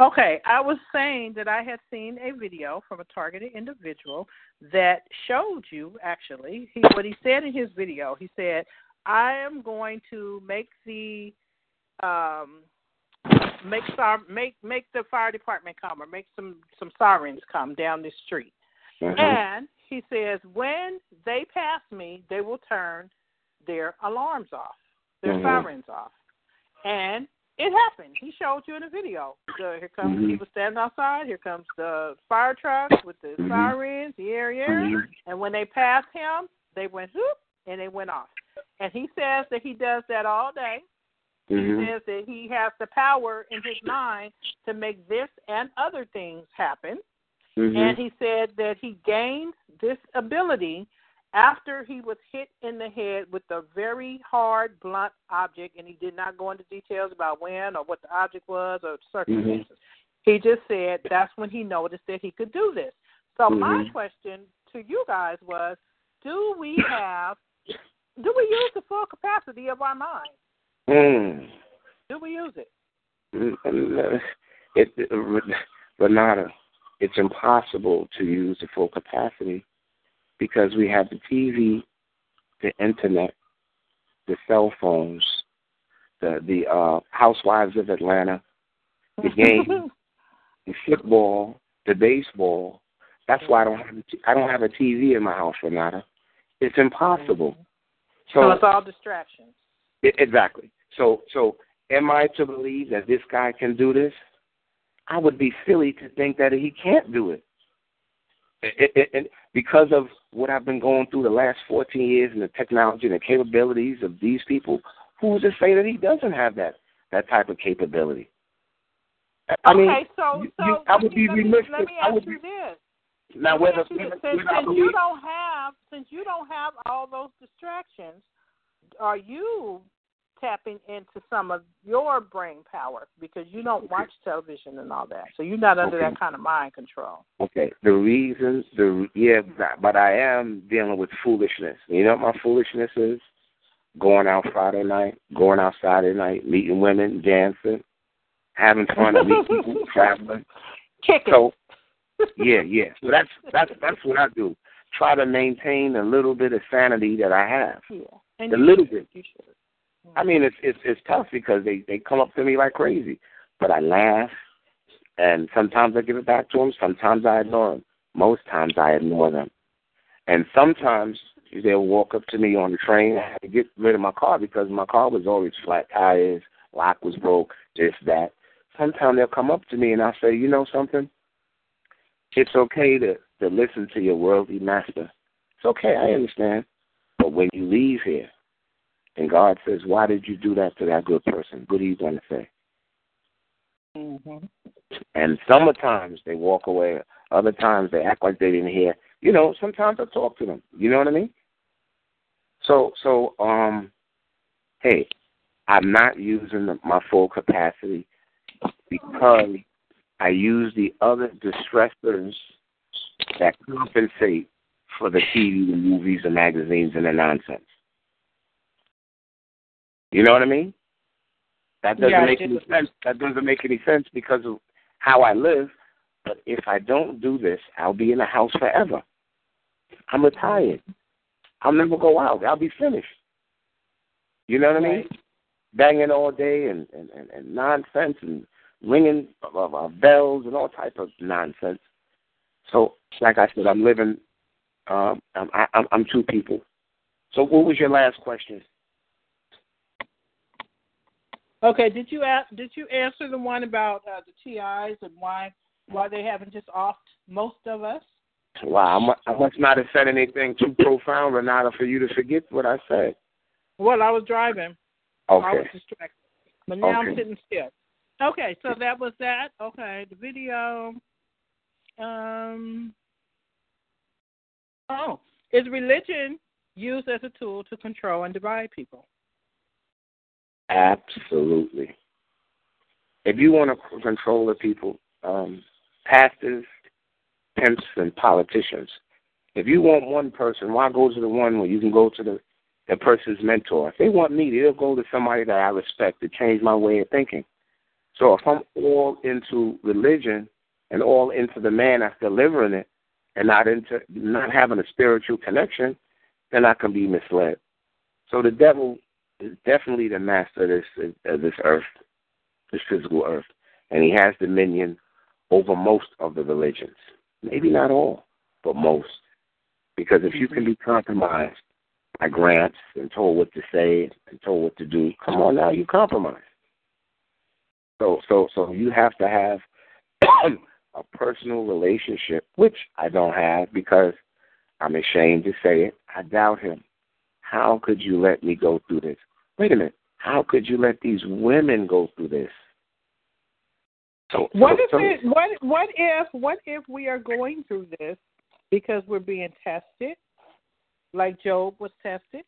Okay, I was saying that I had seen a video from a targeted individual that showed you actually he, what he said in his video. He said, "I am going to make the um, make make make the fire department come or make some some sirens come down this street." Mhm. And he says, when they pass me, they will turn their alarms off, their Mhm. sirens off. And it happened. He showed you in the video. The, here comes Mhm. he was standing outside. Here comes the fire trucks with the Mhm. sirens, yeah, yeah. Mhm. And when they passed him, they went whoop and they went off. And he says that he does that all day. He Mhm. says that he has the power in his mind to make this and other things happen. Mhm. And he said that he gained this ability after he was hit in the head with a very hard, blunt object, and he did not go into details about when or what the object was or circumstances. He just said that's when he noticed that he could do this. So my Mhm. question to you guys was, do we have do we use the full capacity of our mind? Mm. Do we use it? It, it, Renata, it's impossible to use the full capacity because we have the TV, the internet, the cell phones, the the uh, Housewives of Atlanta, the game, the football, the baseball. That's why I don't have a t- I don't have a TV in my house, Renata. It's impossible. So, So it's all distractions. I- exactly. So so am I to believe that this guy can do this? I would be silly to think that he can't do it. It- it- it- because of what I've been going through the last 14 years and the technology and the capabilities of these people, who's to say that he doesn't have that that type of capability? I- mean, okay, so you- so you- I would be let me, remiss let me I ask would you be- this. now whether, you this. Since, whether since you don't have since you don't have all those distractions, are you tapping into some of your brain power because you don't watch television and all that, so you're not under Okay. that kind of mind control. Okay, the reason, the yeah, but I am dealing with foolishness. You know what my foolishness is? Going out Friday night, going out Saturday night, meeting women, dancing, having fun, meeting people, traveling. Kicking. So, yeah, yeah. So that's that's that's what I do. Try to maintain a little bit of sanity that I have. yeah, and A little should. bit. You should. I mean, it's it's it's tough because they they come up to me like crazy, but I laugh, and sometimes I give it back to them. Sometimes I ignore them. Most times I ignore them, and sometimes they'll walk up to me on the train. I had to get rid of my car because my car was always flat tires, lock was broke, this that. Sometimes they'll come up to me and I'll say, you know something? It's okay to to listen to your worldly master. It's okay, I understand. But when you leave here, and God says, Why did you do that to that good person? What are you going to say? Mm-hmm. And sometimes they walk away. Other times they act like they didn't hear. You know, sometimes I talk to them. You know what I mean? So, so, um, hey, I'm not using the, my full capacity because I use the other distressors that compensate for the TV, the movies, the magazines, and the nonsense. You know what I mean? That doesn't Yeah, make any sense. That doesn't make any sense because of how I live. But if I don't do this, I'll be in the house forever. I'm retired. I'll never go out. I'll be finished. You know what I mean? Banging all day and, and, and, and nonsense and ringing of, of bells and all type of nonsense. So, like I said, I'm living. Um, I'm, I'm, I'm two people. So, what was your last question? Okay, did you ask, did you answer the one about uh, the TIs and why why they haven't just offed most of us? Wow, I mu- I must not have said anything too profound, Renata, for you to forget what I said. Well, I was driving. Okay. I was distracted. But now I'm Okay. sitting still. Okay, so that was that. Okay, the video. Um. Oh, is religion used as a tool to control and divide people? Absolutely. If you want to control the people, um, pastors, pimps, and politicians, if you want one person, why go to the one where you can go to the, the person's mentor? If they want me, they'll go to somebody that I respect to change my way of thinking. So if I'm all into religion and all into the man that's delivering it and not into not having a spiritual connection, then I can be misled. So the devil is definitely the master of this of this earth, this physical earth, and he has dominion over most of the religions. Maybe not all, but most. Because if you can be compromised by grants and told what to say and told what to do, come on now, you compromise. So so so you have to have a personal relationship, which I don't have because I'm ashamed to say it. I doubt him. How could you let me go through this? Wait a minute. How could you let these women go through this? So, What so, if so, it, what what if what if we are going through this because we're being tested, like Job was tested,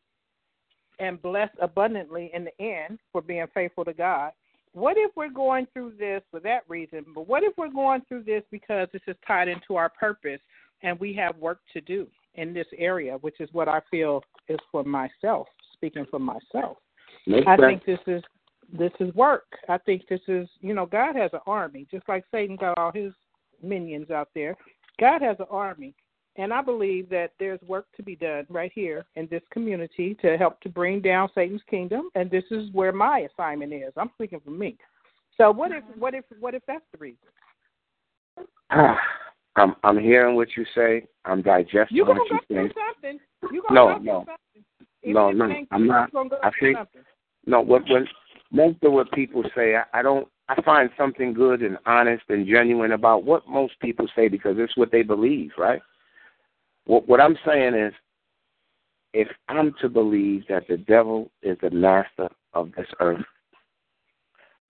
and blessed abundantly in the end for being faithful to God? What if we're going through this for that reason? But what if we're going through this because this is tied into our purpose and we have work to do in this area, which is what I feel is for myself speaking for myself. Makes I sense. think this is this is work. I think this is you know God has an army, just like Satan got all his minions out there. God has an army, and I believe that there's work to be done right here in this community to help to bring down Satan's kingdom. And this is where my assignment is. I'm speaking for me. So what if what if what if that's the reason? Ah, I'm I'm hearing what you say. I'm digesting You what you say. something? You gonna No, no. something? No, no, I'm not. you gonna go I think- something. No, what when most of what people say, I, I don't. I find something good and honest and genuine about what most people say because it's what they believe, right? What what I'm saying is, if I'm to believe that the devil is the master of this earth,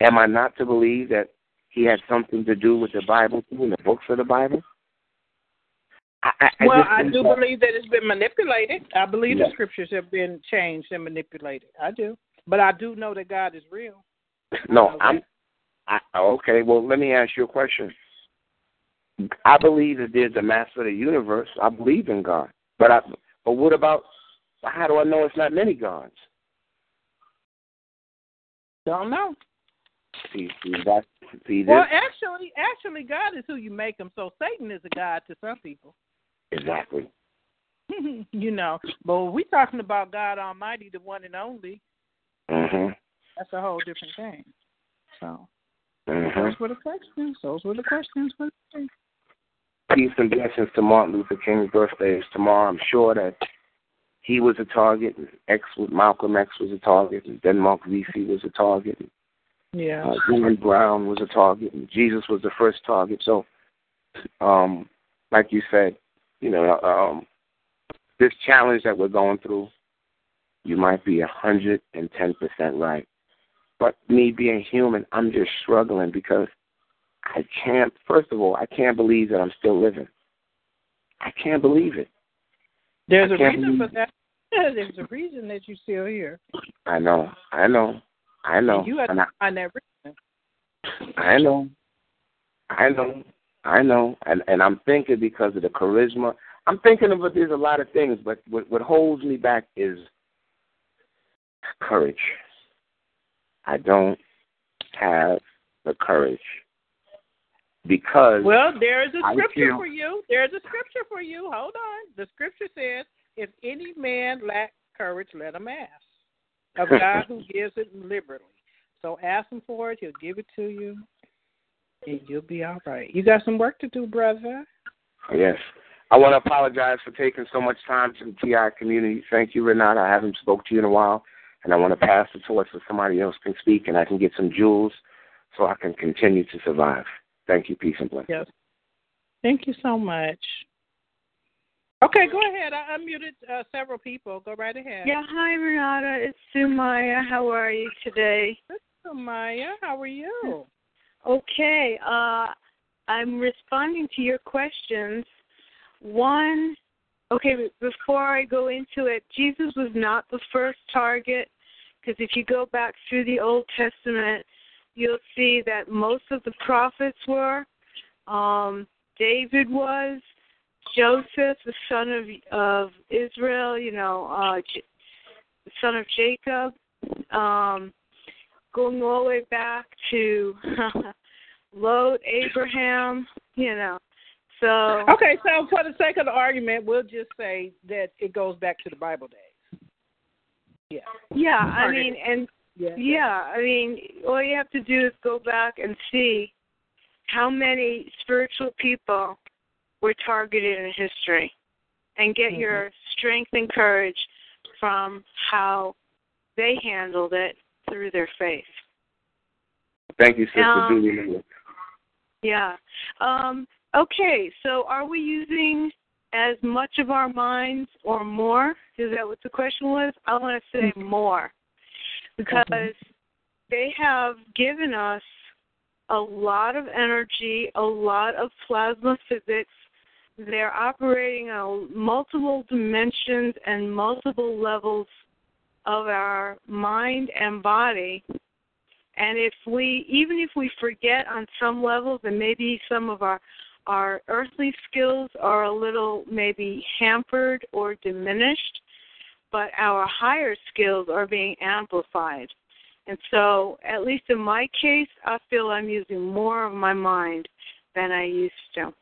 am I not to believe that he had something to do with the Bible, in the books of the Bible? I, I, well, I do that- believe that it's been manipulated. I believe Yeah. the scriptures have been changed and manipulated. I do, but I do know that God is real. No, I'm. I, okay, well, let me ask you a question. I believe that there's a master of the universe. I believe in God, but I. But what about? How do I know it's not many gods? Don't know. See, see that. See Well, actually, actually, God is who you make him. So Satan is a god to some people. Exactly. you know, but we talking about God Almighty, the one and only, Mhm. that's a whole different thing. So Mhm. those were the questions. Those were the questions. Peace and blessings to Martin Luther King's birthday is tomorrow. I'm sure that he was a target, and X was Malcolm X was a target, and Denmark Vesey was a target, and Yeah. uh, Brown was a target, and Jesus was the first target. So, um, like you said, you know, um, this challenge that we're going through, you might be a hundred and ten percent right. But me being human, I'm just struggling because I can't. First of all, I can't believe that I'm still living. I can't believe it. There's I a reason for that. There's a reason that you're still here. I know. I know. I know. And you have And to I, find that reason. I know. I know. I know. And and I'm thinking because of the charisma. I'm thinking of it. There's a lot of things, but what what holds me back is courage. I don't have the courage because Well, there is a scripture feel- for you. There's a scripture for you. Hold on. The scripture says, "If any man lack courage, let him ask of God who gives it liberally." So ask him for it. He'll give it to you, you'll be all right. You got some work to do, brother. Yes. I want to apologize for taking so much time to the TI community. Thank you, Renata. I haven't spoke to you in a while, and I want to pass the torch so somebody else can speak and I can get some jewels so I can continue to survive. Thank you. Peace and blessings. Yes. Thank you so much. Okay, go ahead. I unmuted uh, several people. Go right ahead. Yeah, hi Renata. It's Sumaya. How are you today? Sumaya, how are you? Okay. Uh I'm responding to your questions. One okay, before I go into it, Jesus was not the first target because if you go back through the Old Testament, you'll see that most of the prophets were um David was Joseph, the son of of Israel, you know, uh, the son of Jacob, um, going all the way back to Lot, Abraham, you know. So Okay, so for the sake of the argument, we'll just say that it goes back to the Bible days. Yeah. yeah, I mean, and Yeah. yeah, I mean, all you have to do is go back and see how many spiritual people were targeted in history, and get Mhm. your strength and courage from how they handled it through their faith. Thank you, Sister Um, Julie. Yeah. Um, okay, so are we using as much of our minds or more? Is that what the question was? I want to say more because they have given us a lot of energy, a lot of plasma physics. They're operating on multiple dimensions and multiple levels of our mind and body. And if we, even if we forget on some levels, and maybe some of our our earthly skills are a little maybe hampered or diminished, but our higher skills are being amplified. And so, at least in my case, I feel I'm using more of my mind than I used to.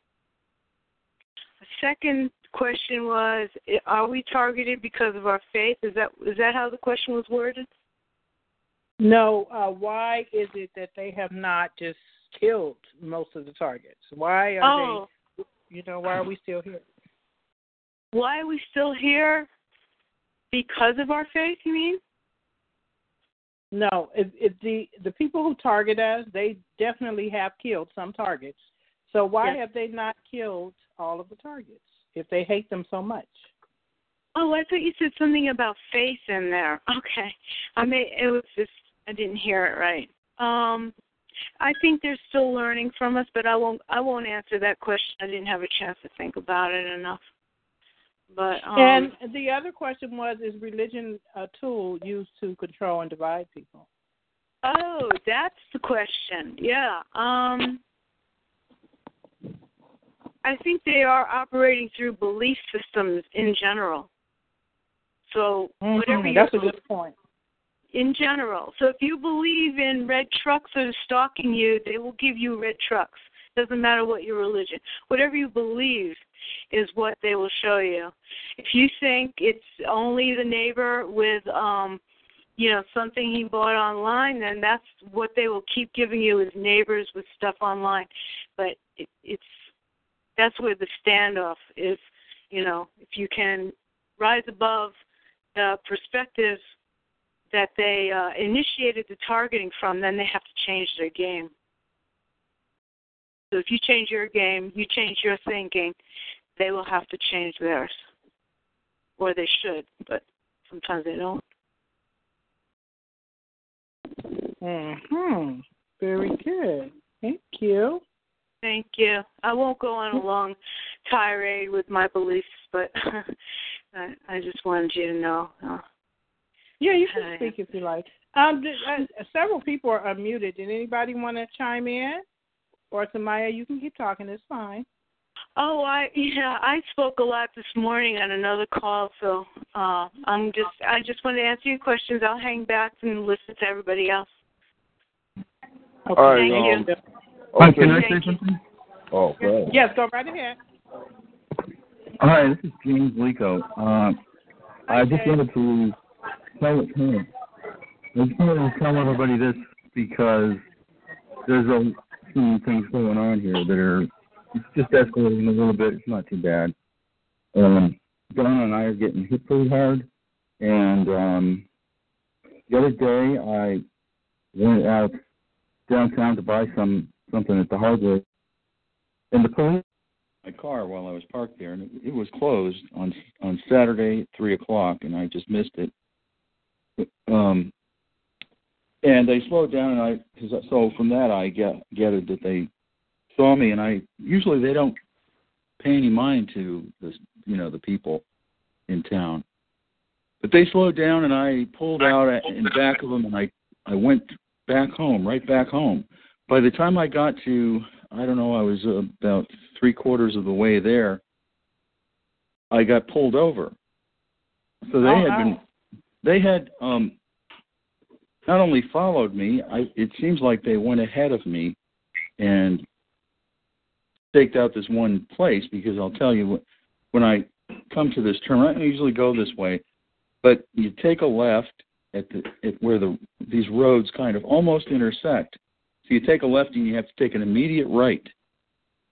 The second question was are we targeted because of our faith? Is that is that how the question was worded? No, uh, why is it that they have not just killed most of the targets? Why are oh. they you know, why are we still here? Why are we still here? Because of our faith, you mean? No, if, if the the people who target us, they definitely have killed some targets. So why yes. have they not killed all of the targets if they hate them so much? Oh, I thought you said something about faith in there. Okay, I mean it was just I didn't hear it right. Um, I think they're still learning from us, but I won't I won't answer that question. I didn't have a chance to think about it enough. But um, and the other question was: Is religion a tool used to control and divide people? Oh, that's the question. Yeah. Um, I think they are operating through belief systems in general. So mm-hmm. whatever that's a good point. In general, so if you believe in red trucks that are stalking you, they will give you red trucks. Doesn't matter what your religion. Whatever you believe is what they will show you. If you think it's only the neighbor with um you know something he bought online then that's what they will keep giving you is neighbors with stuff online but it, it's that's where the standoff is you know if you can rise above the perspective that they uh, initiated the targeting from then they have to change their game so if you change your game, you change your thinking, they will have to change theirs. Or they should, but sometimes they don't. Hmm. Very good. Thank you. Thank you. I won't go on a long tirade with my beliefs, but I, I just wanted you to know. Uh, yeah, you can speak if you like. Um, uh, several people are unmuted. Did anybody want to chime in? Or Sumaya, you can keep talking. It's fine. Oh, I yeah, I spoke a lot this morning on another call, so uh, I'm just I just want to answer your questions. I'll hang back and listen to everybody else. Okay, All right, thank um, you. Hi, can I say something? Oh, go ahead. Yes, go right ahead. Hi, this is James Lico. Uh, I just wanted to tell it. I just wanted to tell everybody this because there's a some things going on here that are it's just escalating a little bit. It's not too bad. Um, Donna and I are getting hit pretty hard, and um, the other day I went out downtown to buy some something at the hardware, and the police my car while I was parked there, and it, was closed on on Saturday at three o'clock, and I just missed it. Um, and they slowed down, and I cause, so from that I get it that they saw me, and I usually they don't pay any mind to the you know the people in town, but they slowed down, and I pulled out in back of them, and I I went back home, right back home. By the time I got to I don't know, I was about three quarters of the way there. I got pulled over. So they oh, had been they had um not only followed me, I, it seems like they went ahead of me and staked out this one place because I'll tell you when I come to this turn, I don't usually go this way, but you take a left at the at where the these roads kind of almost intersect. So you take a left and you have to take an immediate right.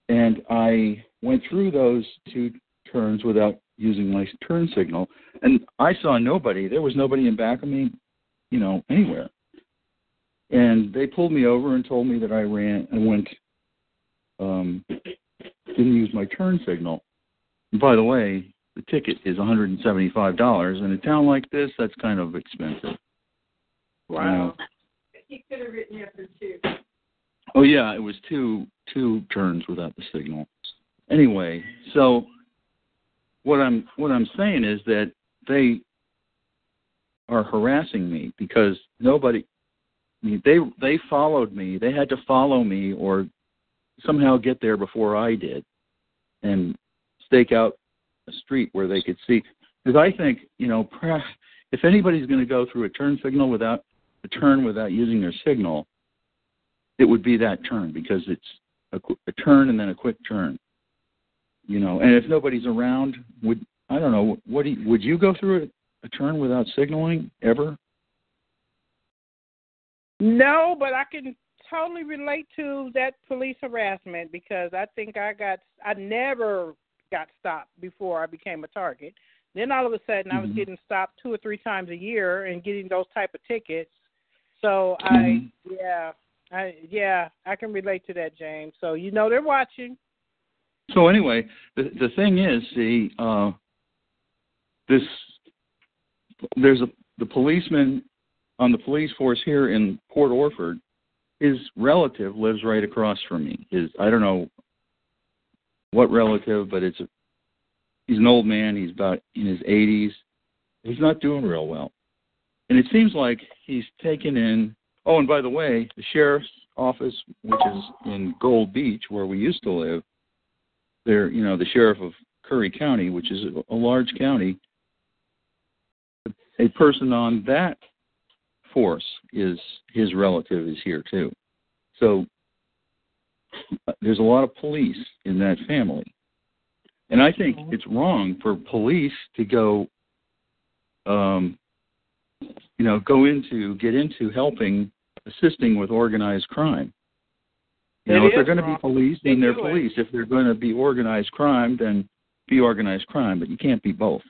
And I went through those two turns without using my turn signal, and I saw nobody. There was nobody in back of me you know, anywhere. And they pulled me over and told me that I ran and went um didn't use my turn signal. And by the way, the ticket is $175 in a town like this that's kind of expensive. Wow. You know? He could have written after two. Oh yeah, it was two two turns without the signal. Anyway, so what I'm what I'm saying is that they are harassing me because nobody I mean, they they followed me. They had to follow me or somehow get there before I did and stake out a street where they could see. Because I think you know, if anybody's going to go through a turn signal without a turn without using their signal, it would be that turn because it's a, a turn and then a quick turn. You know, and if nobody's around, would I don't know, what do you, would you go through a, a turn without signaling ever? No, but I can totally relate to that police harassment because I think I got I never got stopped before I became a target. Then all of a sudden mm-hmm. I was mm-hmm. getting stopped two or three times a year and getting those type of tickets. So mm-hmm. I yeah, I yeah, I can relate to that, James. So you know they're watching. So anyway, the the thing is, see, uh, this there's a the policeman on the police force here in Port Orford. His relative lives right across from me. His I don't know what relative, but it's a, he's an old man. He's about in his 80s. He's not doing real well, and it seems like he's taken in. Oh, and by the way, the sheriff's office, which is in Gold Beach, where we used to live, there, you know, the sheriff of Curry County, which is a large county, a person on that force is his relative is here too. So there's a lot of police in that family. And I think mm-hmm. it's wrong for police to go um you know, go into get into helping assisting with organized crime. You it know, if they're going to be police, then they are police. It. If they're going to be organized crime, then be organized crime. But you can't be both.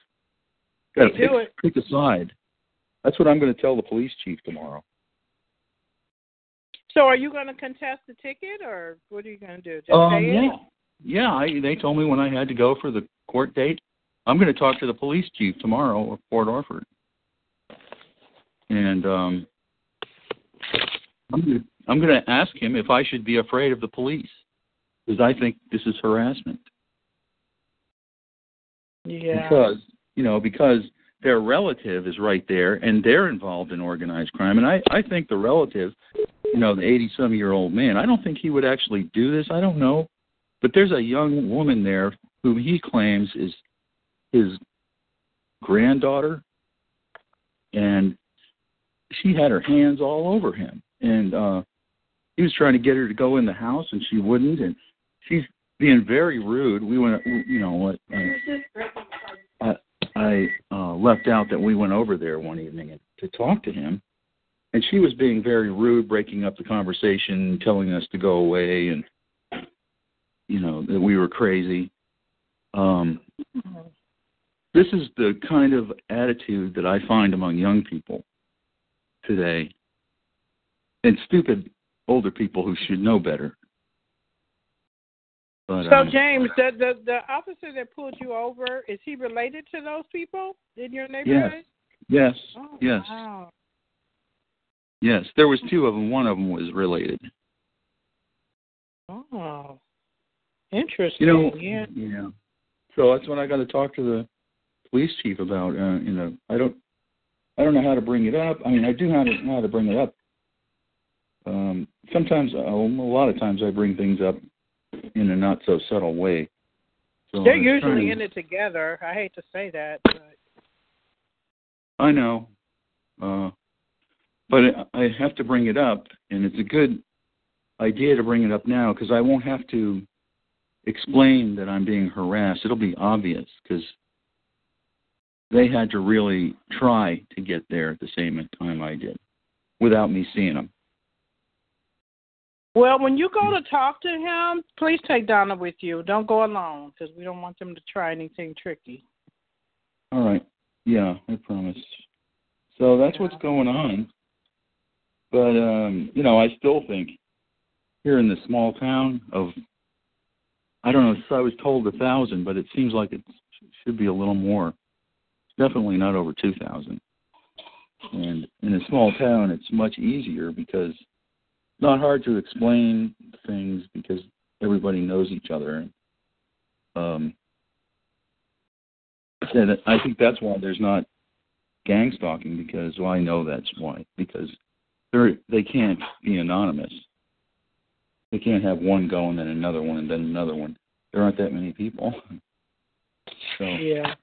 Got to pick, pick a side. That's what I'm going to tell the police chief tomorrow. So, are you going to contest the ticket, or what are you going to do? Just um, yeah, it? yeah. I, they told me when I had to go for the court date. I'm going to talk to the police chief tomorrow of Port Orford, and um, I'm going to, I'm going to ask him if I should be afraid of the police because I think this is harassment. Yeah. Because you know because their relative is right there and they're involved in organized crime and i i think the relative you know the eighty some year old man i don't think he would actually do this i don't know but there's a young woman there whom he claims is his granddaughter and she had her hands all over him. And uh he was trying to get her to go in the house and she wouldn't. And she's being very rude. We went you know what uh, I uh, left out that we went over there one evening and, to talk to him, and she was being very rude, breaking up the conversation, telling us to go away, and you know that we were crazy. Um, this is the kind of attitude that I find among young people today, and stupid older people who should know better. But, so um, James, the, the the officer that pulled you over is he related to those people in your neighborhood? Yes. Yes. Oh, yes. Wow. Yes. There was two of them. One of them was related. Oh. Interesting. You know. Yeah. Yeah. So that's what I got to talk to the police chief about. Uh, you know, I don't. I don't know how to bring it up. I mean, I do know how to, know how to bring it up. Um, sometimes, uh, a lot of times, I bring things up in a not so subtle way. So They're usually in it together. I hate to say that, but I know, uh, but I have to bring it up, and it's a good idea to bring it up now because I won't have to explain that I'm being harassed. It'll be obvious because they had to really try to get there at the same time I did without me seeing them. Well, when you go to talk to him, please take Donna with you. Don't go alone because we don't want them to try anything tricky. All right. Yeah, I promise. So that's what's going on. But um, you know, I still think here in the small town of I don't know, I was told a thousand, but it seems like it should be a little more. Definitely not over two thousand. And in a small town it's much easier because not hard to explain things because everybody knows each other. Um, and I think that's why there's not gang stalking because well, I know that's why because they're they can't be anonymous. They can't have one go and then another one and then another one. There aren't that many people. So yeah.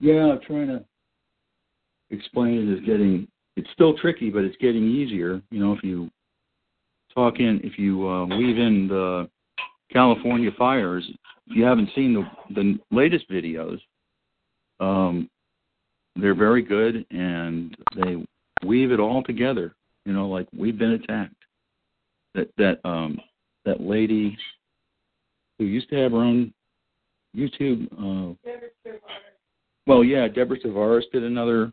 Yeah, trying to explain it is getting. It's still tricky, but it's getting easier. You know, if you talk in, if you uh, weave in the California fires, if you haven't seen the the latest videos, um, they're very good and they weave it all together. You know, like we've been attacked. That that um that lady who used to have her own YouTube. Uh, well, yeah, Deborah Tavares did another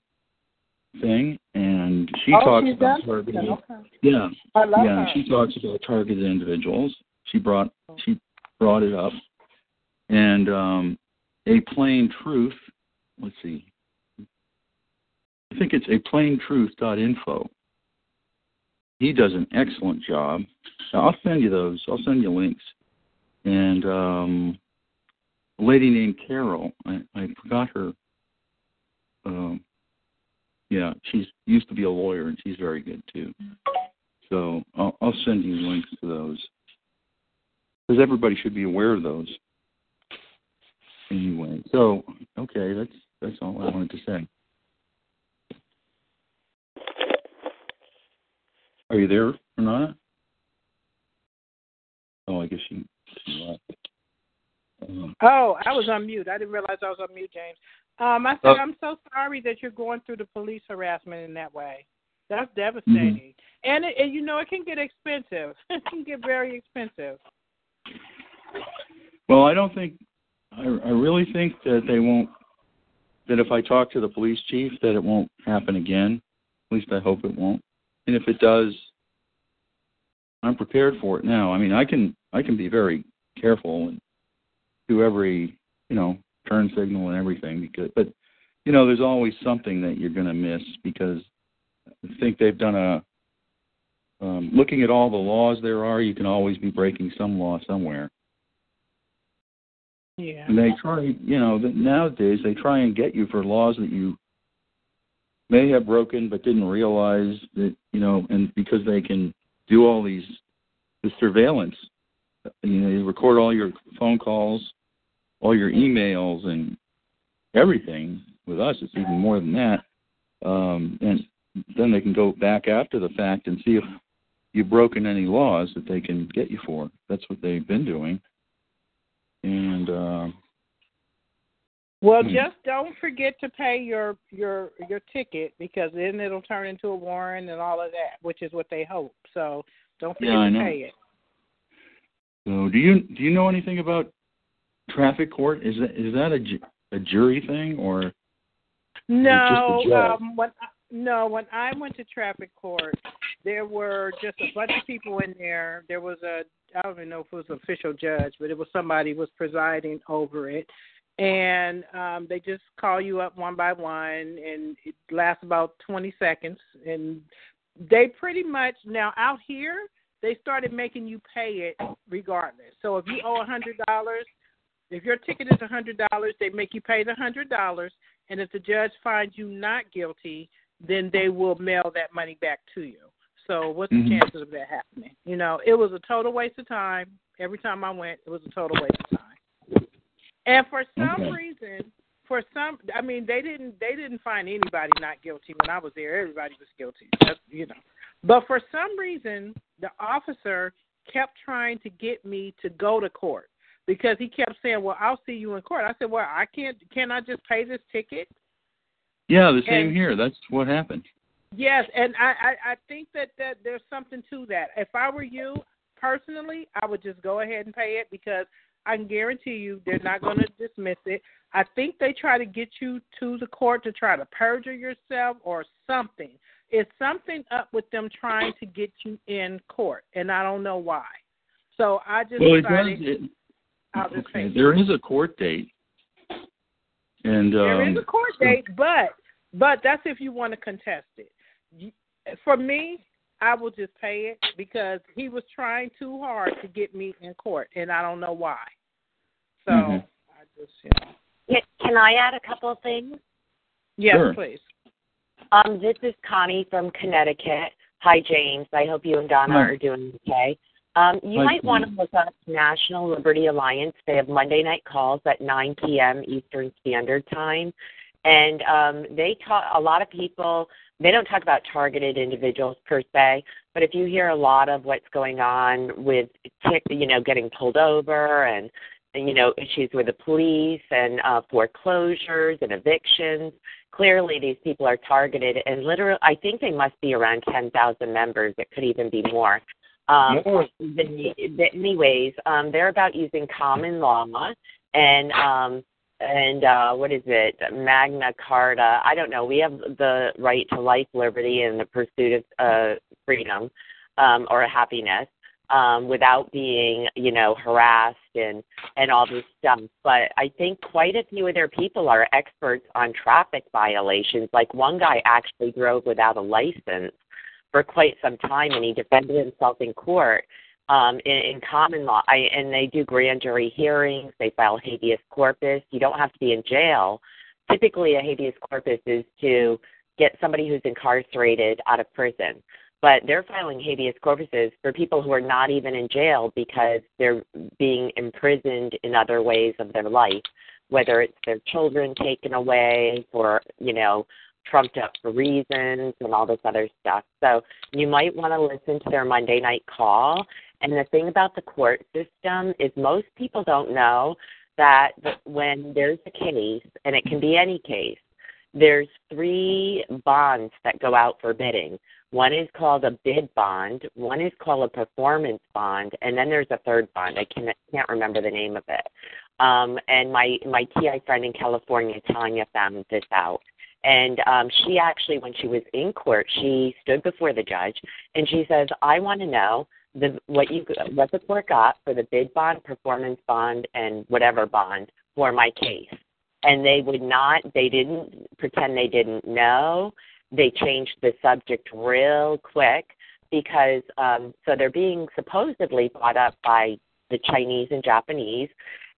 thing, and she oh, talks about targeted. Okay. Yeah, yeah, her. she talks about targeted individuals. She brought she brought it up, and um, a plain truth. Let's see. I think it's a plaintruth.info. He does an excellent job. I'll send you those. I'll send you links. And um, lady named Carol. I, I forgot her. Um, yeah, she's used to be a lawyer, and she's very good too. So I'll, I'll send you links to those because everybody should be aware of those. Anyway, so okay, that's that's all I wanted to say. Are you there, Renata? Oh, I guess she, she left. Um, Oh, I was on mute. I didn't realize I was on mute, James. Um, I said Oh. I'm so sorry that you're going through the police harassment in that way. That's devastating, and, it, and you know it can get expensive. it can get very expensive. Well, I don't think I, I really think that they won't. That if I talk to the police chief, that it won't happen again. At least I hope it won't. And if it does, I'm prepared for it now. I mean, I can I can be very careful and do every you know turn signal and everything because, but you know, there's always something that you're going to miss because I think they've done a. Um, looking at all the laws there are, you can always be breaking some law somewhere. Yeah. And they try, you know, nowadays they try and get you for laws that you may have broken but didn't realize that, you know, and because they can do all these the surveillance, you know, they record all your phone calls, all your emails, and everything. With us, it's even more than that. Um, and then they can go back after the fact and see if you've broken any laws that they can get you for. That's what they've been doing. And uh, Well, Hmm. just don't forget to pay your your your ticket because then it'll turn into a warrant and all of that, which is what they hope. So don't forget Yeah, to pay it. So, do you do you know anything about traffic court? Is that is that a, a jury thing or No, just a judge? um, when I, no, when I went to traffic court, there were just a bunch of people in there. There was a I don't even know if it was an official judge, but it was somebody who was presiding over it, and um, they just call you up one by one, and it lasts about twenty seconds, and they pretty much now out here they started making you pay it regardless. So if you owe a hundred dollars, if your ticket is a hundred dollars, they make you pay the hundred dollars, and if the judge finds you not guilty, then they will mail that money back to you. So what's Mhm. the chances of that happening? You know, it was a total waste of time. Every time I went, it was a total waste of time. And for some Okay. reason, for some, I mean, they didn't they didn't find anybody not guilty when I was there. Everybody was guilty. That's, you know, but for some reason, the officer kept trying to get me to go to court because he kept saying, "Well, I'll see you in court." I said, "Well, I can't. Can I just pay this ticket?" Yeah, the same And- here. That's what happened. Yes, and I, I I think that that there's something to that. If I were you personally, I would just go ahead and pay it because I can guarantee you they're not going to dismiss it. I think they try to get you to the court to try to perjure yourself or something. It's something up with them trying to get you in court, and I don't know why. So I just Well, it decided does. It, I'll just okay, pay. there is a court date, and um, There is a court date, but but that's if you want to contest it. For me, I will just pay it because he was trying too hard to get me in court, and I don't know why. So Mhm. I just, you know. Can- Can I add a couple of things? Yes, Sure. please. Um, this is Connie from Connecticut. Hi, James. I hope you and Donna Hi. are doing okay. Um, you Hi, might want to look up National Liberty Alliance. They have Monday night calls at 9 p.m. Eastern Standard Time, and um, they talk. A lot of people they don't talk about targeted individuals per se, but if you hear a lot of what's going on with, tick- you know, getting pulled over and you know issues with the police and uh, foreclosures and evictions, clearly these people are targeted. And literally, I think they must be around 10,000 members. It could even be more. Um, the, the, anyways, um, they're about using common law and um, and uh, what is it, Magna Carta? I don't know. We have the right to life, liberty, and the pursuit of uh, freedom um, or happiness um, without being, you know, harassed and and all this stuff. But I think quite a few of their people are experts on traffic violations. Like one guy actually drove without a license for quite some time, and he defended himself in court um, in, in common law. I, and they do grand jury hearings. They file habeas corpus. You don't have to be in jail. Typically, a habeas corpus is to get somebody who's incarcerated out of prison. But they're filing habeas corpuses for people who are not even in jail because they're being imprisoned in other ways of their life, whether it's their children taken away for, you know, trumped up for reasons and all this other stuff. So you might want to listen to their Monday night call. And the thing about the court system is most people don't know that when there's a case, and it can be any case, there's three bonds that go out for bidding. One is called a bid bond, one is called a performance bond, and then there's a third bond. I can't, can't remember the name of it. Um, and my my TI friend in California, Tanya, found this out. And um, she actually, when she was in court, she stood before the judge and she says, "I want to know the what you what the court got for the bid bond, performance bond, and whatever bond for my case." And they would not. They didn't pretend they didn't know. They changed the subject real quick because um, so they're being supposedly bought up by the Chinese and Japanese,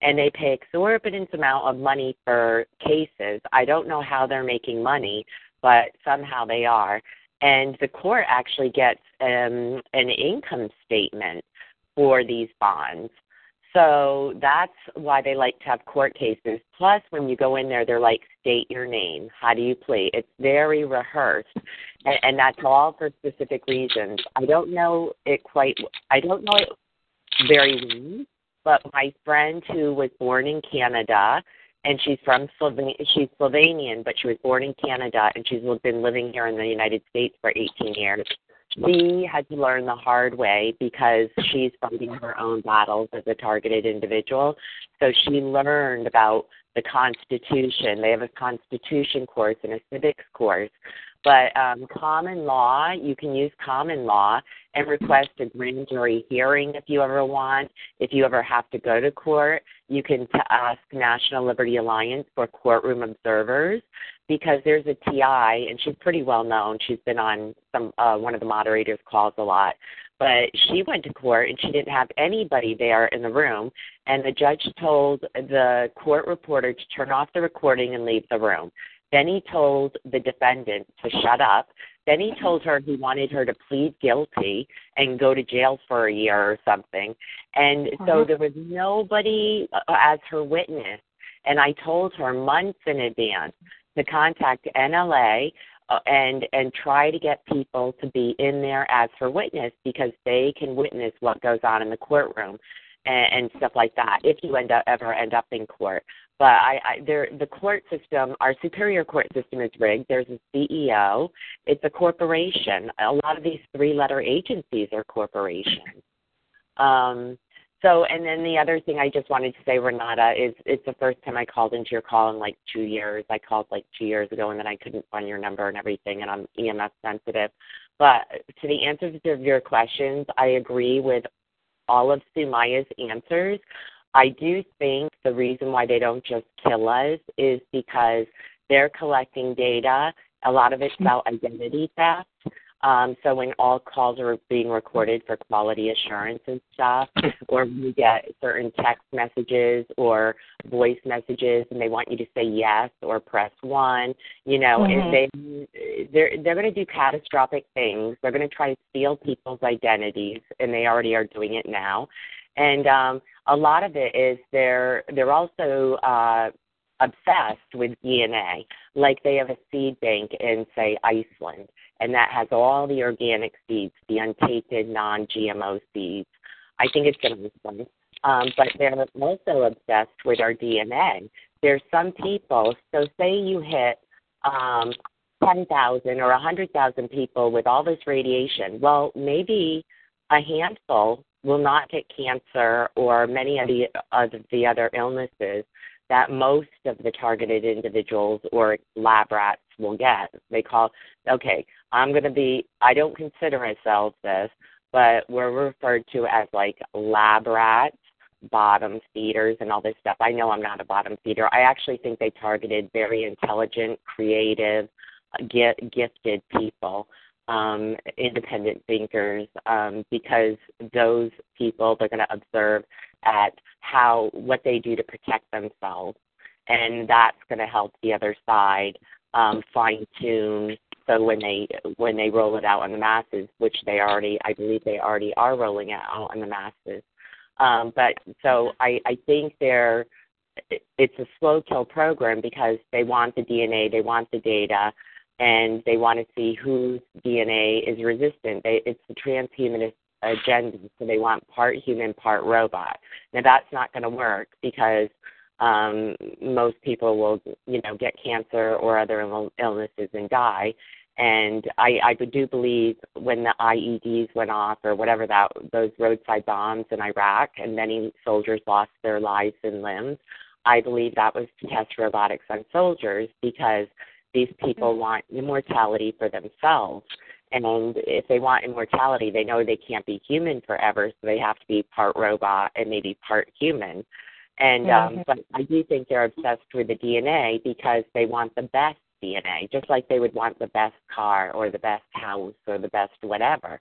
and they pay exorbitant amount of money for cases. I don't know how they're making money, but somehow they are. And the court actually gets um, an income statement for these bonds. So that's why they like to have court cases. Plus, when you go in there, they're like, state your name. How do you plead? It's very rehearsed. And, and that's all for specific reasons. I don't know it quite, I don't know it very well, but my friend who was born in Canada, and she's from Sloven- she's Slovenian, but she was born in Canada, and she's been living here in the United States for 18 years. She had to learn the hard way because she's fighting her own battles as a targeted individual. So she learned about the Constitution. They have a Constitution course and a civics course. But um, common law, you can use common law and request a grand jury hearing if you ever want. If you ever have to go to court, you can t- ask National Liberty Alliance for courtroom observers because there's a TI and she's pretty well known. She's been on some uh, one of the moderators' calls a lot. But she went to court and she didn't have anybody there in the room. And the judge told the court reporter to turn off the recording and leave the room. Then he told the defendant to shut up. Then he told her he wanted her to plead guilty and go to jail for a year or something. And so there was nobody as her witness. And I told her months in advance to contact NLA uh, and and try to get people to be in there as her witness because they can witness what goes on in the courtroom and, and stuff like that if you end up ever end up in court. But I, I there the court system, our superior court system is rigged. There's a CEO. It's a corporation. A lot of these three letter agencies are corporations. Um, so, and then the other thing I just wanted to say, Renata, is it's the first time I called into your call in like two years. I called like two years ago, and then I couldn't find your number and everything, and I'm EMF sensitive. But to the answers to your questions, I agree with all of Sumaya's answers. I do think the reason why they don't just kill us is because they're collecting data. A lot of it's about identity theft. Um, so when all calls are being recorded for quality assurance and stuff, or you get certain text messages or voice messages, and they want you to say yes or press one, you know, Mhm. they they're they're going to do catastrophic things. They're going to try to steal people's identities, and they already are doing it now. And um, a lot of it is they're they're also uh, obsessed with DNA. Like they have a seed bank in, say, Iceland, and that has all the organic seeds, the untainted, non-GMO seeds. I think it's in Iceland. Um, but they're also obsessed with our DNA. There's some people, so say you hit um, 10,000 or 100,000 people with all this radiation. Well, maybe a handful will not get cancer or many of the, of the other illnesses that most of the targeted individuals or lab rats will get. They call, okay, I'm going to be, I don't consider myself this, but we're referred to as like lab rats, bottom feeders, and all this stuff. I know I'm not a bottom feeder. I actually think they targeted very intelligent, creative, gifted people um, independent thinkers um, because those people they're going to observe at how what they do to protect themselves, and that's going to help the other side um, fine tune. So when they when they roll it out on the masses, which they already I believe they already are rolling it out on the masses, um, but so I I think they're it's a slow kill program because they want the DNA, they want the data, and they want to see whose DNA is resistant. They, it's the transhumanist agenda, so they want part human, part robot. Now that's not going to work because um, most people will, you know, get cancer or other Ill- illnesses and die. And I, I do believe when the IEDs went off or whatever that those roadside bombs in Iraq and many soldiers lost their lives and limbs, I believe that was to test robotics on soldiers because these people want immortality for themselves. And if they want immortality, they know they can't be human forever, so they have to be part robot and maybe part human. And um, Mhm. but I do think they're obsessed with the DNA because they want the best DNA, just like they would want the best car or the best house or the best whatever.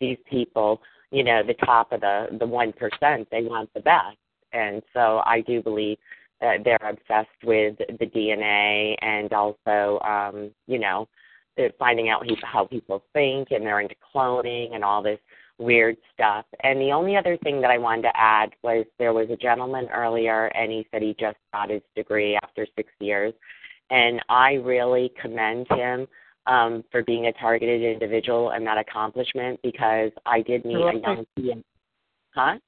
These people, you know, the top of the the one percent, they want the best. And so I do believe uh, they're obsessed with the DNA and also, um, you know, finding out how people think and they're into cloning and all this weird stuff. And the only other thing that I wanted to add was there was a gentleman earlier and he said he just got his degree after six years. And I really commend him um, for being a targeted individual and that accomplishment because I did meet a young PM. Huh?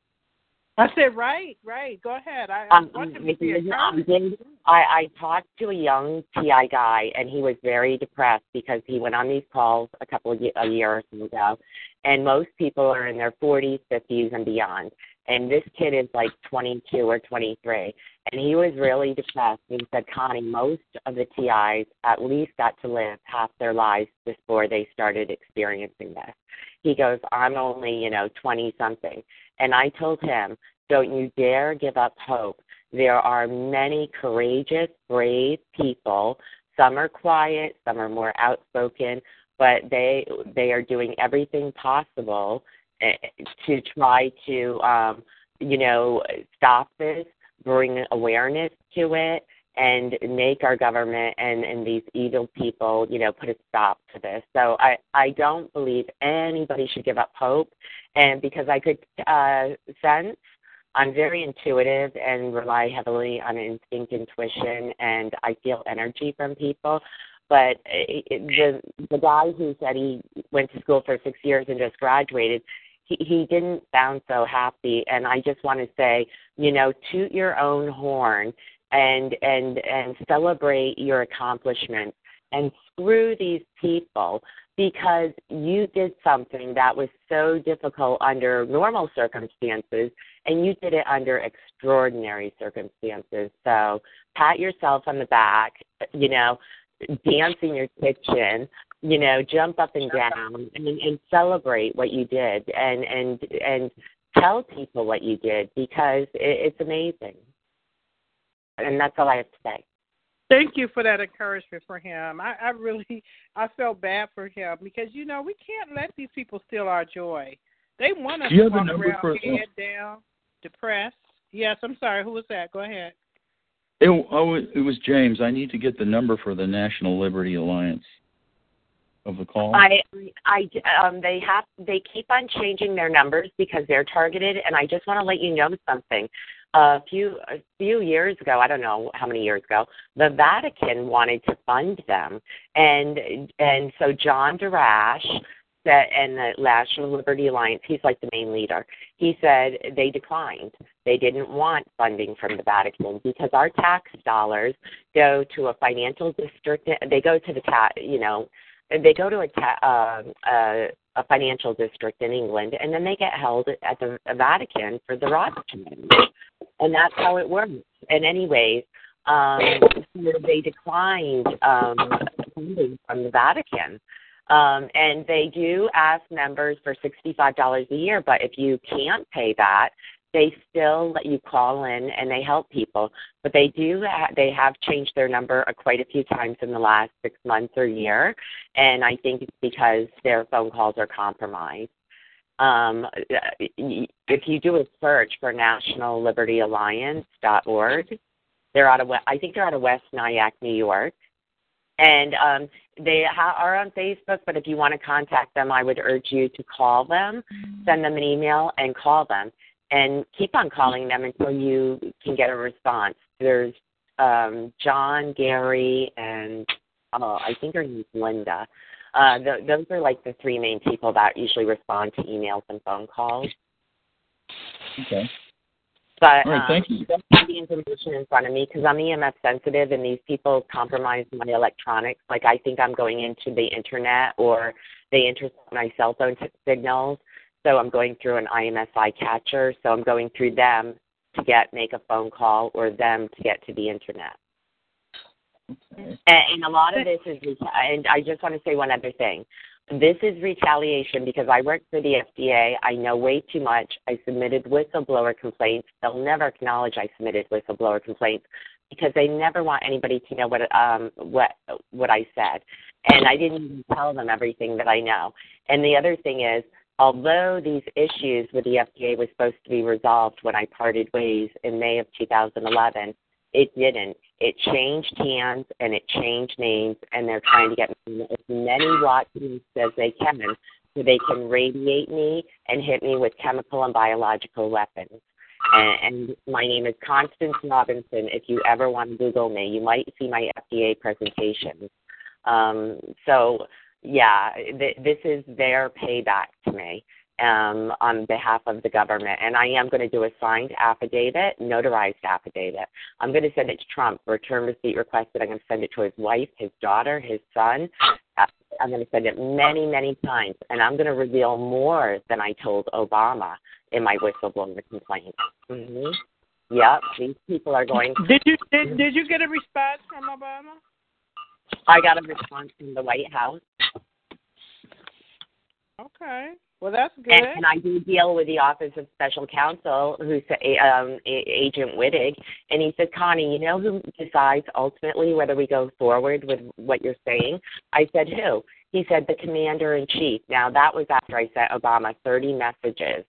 I said, right, right. Go ahead. I, Um, I want I, to be a did- target. I, I talked to a young TI guy, and he was very depressed because he went on these calls a couple of a year or so ago, and most people are in their 40s, 50s, and beyond. And this kid is like 22 or 23, and he was really depressed. And he said, Connie, most of the TIs at least got to live half their lives before they started experiencing this. He goes, I'm only, you know, 20 something. And I told him, don't you dare give up hope. There are many courageous, brave people. Some are quiet, some are more outspoken, but they they are doing everything possible eh, to try to um, you know stop this, bring awareness to it, and make our government and and these evil people you know put a stop to this. So I I don't believe anybody should give up hope, and because I could uh, sense I'm very intuitive and rely heavily on instinct, intuition, and I feel energy from people. But it, it, the the guy who said he went to school for six years and just graduated, he he didn't sound so happy. And I just want to say, you know, toot your own horn and and and celebrate your accomplishments and screw these people because you did something that was so difficult under normal circumstances and you did it under extraordinary circumstances. So pat yourself on the back, you know, dance in your kitchen, you know, jump up and down and, and celebrate what you did and and and tell people what you did because it, it's amazing. And that's all I have to say. Thank you for that encouragement for him. I, I really I felt bad for him because you know we can't let these people steal our joy. They want us Do you to have a walk number around for- uh, head down, depressed. Yes, I'm sorry. Who was that? Go ahead. It, oh, it was James. I need to get the number for the National Liberty Alliance of the call. I, I, um, they have, they keep on changing their numbers because they're targeted, and I just want to let you know something. A few, a few years ago, I don't know how many years ago, the Vatican wanted to fund them, and and so John Darash and the National Liberty Alliance, he's like the main leader. He said they declined. They didn't want funding from the Vatican because our tax dollars go to a financial district. They go to the ta- you know, they go to a ta- uh, uh, a financial district in England, and then they get held at the Vatican for the Rothschilds, and that's how it works. And anyways, um, they declined um, funding from the Vatican. Um, and they do ask members for $65 a year, but if you can't pay that, they still let you call in and they help people. But they do, ha- they have changed their number uh, quite a few times in the last six months or year. And I think it's because their phone calls are compromised. Um, if you do a search for National Liberty Alliance.org, they're out of, I think they're out of West Nyack, New York and um, they ha- are on Facebook. But if you want to contact them, I would urge you to call them, send them an email, and call them, and keep on calling them until you can get a response. There's um, John, Gary, and uh, I think her name's Linda. Uh, th- those are like the three main people that usually respond to emails and phone calls. Okay. But right, um, thank you. Don't have the information in front of me because I'm EMF sensitive, and these people compromise my electronics. Like I think I'm going into the internet, or they intercept my cell phone t- signals. So I'm going through an IMSI catcher. So I'm going through them to get make a phone call, or them to get to the internet. And, and a lot of this is, and I just want to say one other thing. This is retaliation because I work for the FDA. I know way too much. I submitted whistleblower complaints. They'll never acknowledge I submitted whistleblower complaints because they never want anybody to know what um what what I said. And I didn't even tell them everything that I know. And the other thing is, although these issues with the FDA was supposed to be resolved when I parted ways in May of 2011, it didn't. It changed hands and it changed names, and they're trying to get me as many Watsons as they can so they can radiate me and hit me with chemical and biological weapons. And, and my name is Constance Robinson. If you ever want to Google me, you might see my FDA presentations. Um, so, yeah, th- this is their payback to me um, on behalf of the government. And I am going to do a signed affidavit, notarized affidavit. I'm going to send it to Trump, return receipt requested. I'm going to send it to his wife, his daughter, his son. Uh, I'm going to send it many, many times. And I'm going to reveal more than I told Obama in my whistleblower complaint. Mm-hmm. Yep, these people are going. Did you did, did you get a response from Obama? I got a response from the White House. Okay. Well, that's good. And, and I do deal with the Office of Special Counsel, who's um, Agent Wittig, and he said, Connie, you know who decides ultimately whether we go forward with what you're saying? I said, who? He said, the Commander in Chief. Now, that was after I sent Obama 30 messages.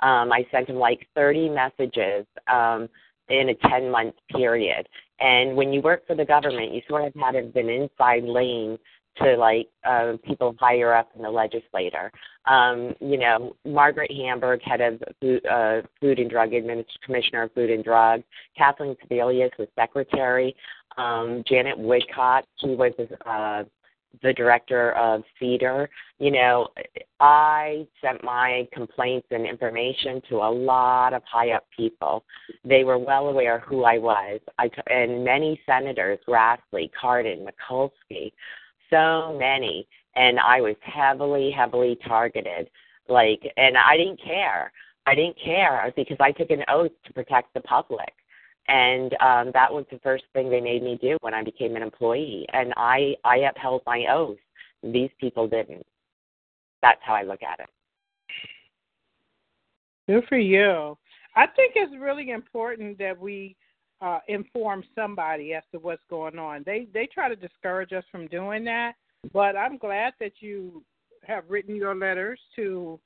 Um, I sent him like 30 messages um, in a 10 month period. And when you work for the government, you sort of have an inside lane to like uh, people higher up in the legislature. Um, you know, Margaret Hamburg, head of food, uh, food and Drug Administration, Commissioner of Food and Drug. Kathleen Sebelius was secretary. Um, Janet Woodcock, she was uh, the director of CDER. You know, I sent my complaints and information to a lot of high up people. They were well aware who I was. I and many senators, Grassley, Cardin, Mikulski, so many and I was heavily, heavily targeted. Like, and I didn't care. I didn't care because I took an oath to protect the public, and um, that was the first thing they made me do when I became an employee. And I, I upheld my oath. These people didn't. That's how I look at it. Good for you. I think it's really important that we uh, inform somebody as to what's going on. They they try to discourage us from doing that, but I'm glad that you have written your letters to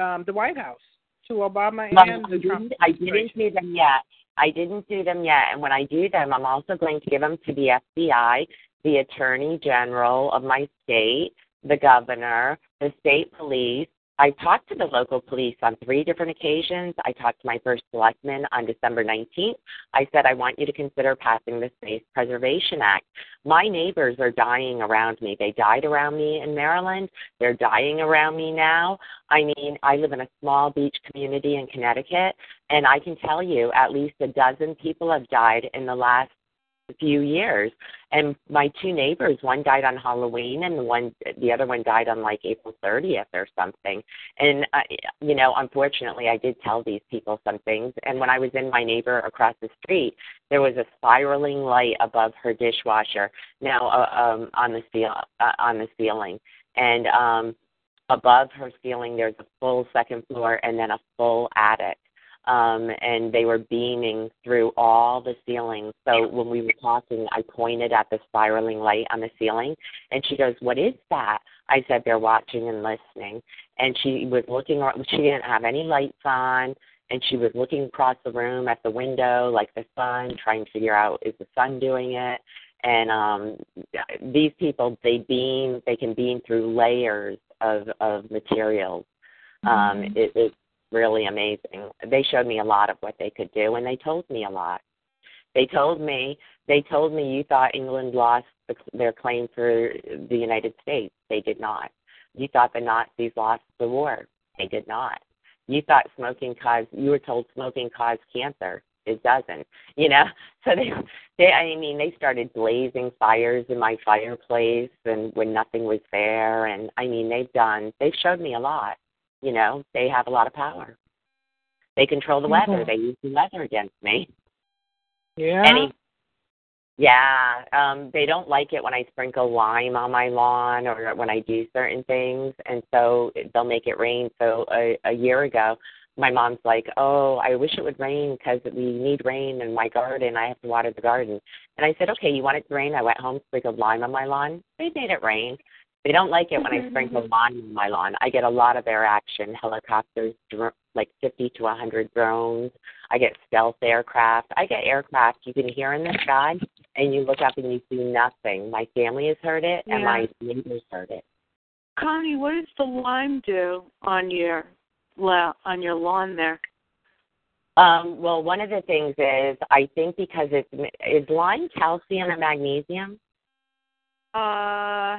um, the White House, to Obama and the I Trump didn't, I didn't do them yet. I didn't do them yet, and when I do them, I'm also going to give them to the FBI, the Attorney General of my state, the governor, the state police. I talked to the local police on three different occasions. I talked to my first selectman on December 19th. I said, I want you to consider passing the Space Preservation Act. My neighbors are dying around me. They died around me in Maryland. They're dying around me now. I mean, I live in a small beach community in Connecticut, and I can tell you at least a dozen people have died in the last few years. And my two neighbors, one died on Halloween, and the one, the other one died on like April 30th or something. And uh, you know, unfortunately, I did tell these people some things. And when I was in my neighbor across the street, there was a spiraling light above her dishwasher. Now, uh, um, on the ceil uh, on the ceiling, and um, above her ceiling, there's a full second floor and then a full attic um, and they were beaming through all the ceilings. So when we were talking, I pointed at the spiraling light on the ceiling, and she goes, "What is that?" I said, "They're watching and listening." And she was looking. She didn't have any lights on, and she was looking across the room at the window, like the sun, trying to figure out is the sun doing it. And um, these people, they beam. They can beam through layers of of materials. Um, it, it really amazing. They showed me a lot of what they could do, and they told me a lot. They told me they told me you thought England lost the, their claim for the United States. They did not. You thought the Nazis lost the war. They did not. You thought smoking caused. You were told smoking caused cancer. It doesn't. You know. So they, they. I mean, they started blazing fires in my fireplace, and when nothing was there. And I mean, they've done. They've showed me a lot you know, they have a lot of power. They control the weather. Mhm. They use the weather against me. Yeah. Any yeah, um, they don't like it when I sprinkle lime on my lawn or when I do certain things, and so they'll make it rain. So a, a year ago, my mom's like, "Oh, I wish it would rain because we need rain in my garden. I have to water the garden." And I said, "Okay, you want it to rain?" I went home, sprinkled lime on my lawn. They made it rain. They don't like it when I sprinkle lime on my lawn. I get a lot of air action, helicopters, dr- like 50 to 100 drones. I get stealth aircraft. I get aircraft you can hear in the sky, and you look up and you see nothing. My family has heard it, and my neighbors heard it. Connie, what does the lime do on your la- on your lawn there? Um, well, one of the things is I think because it's is lime calcium and magnesium. Uh,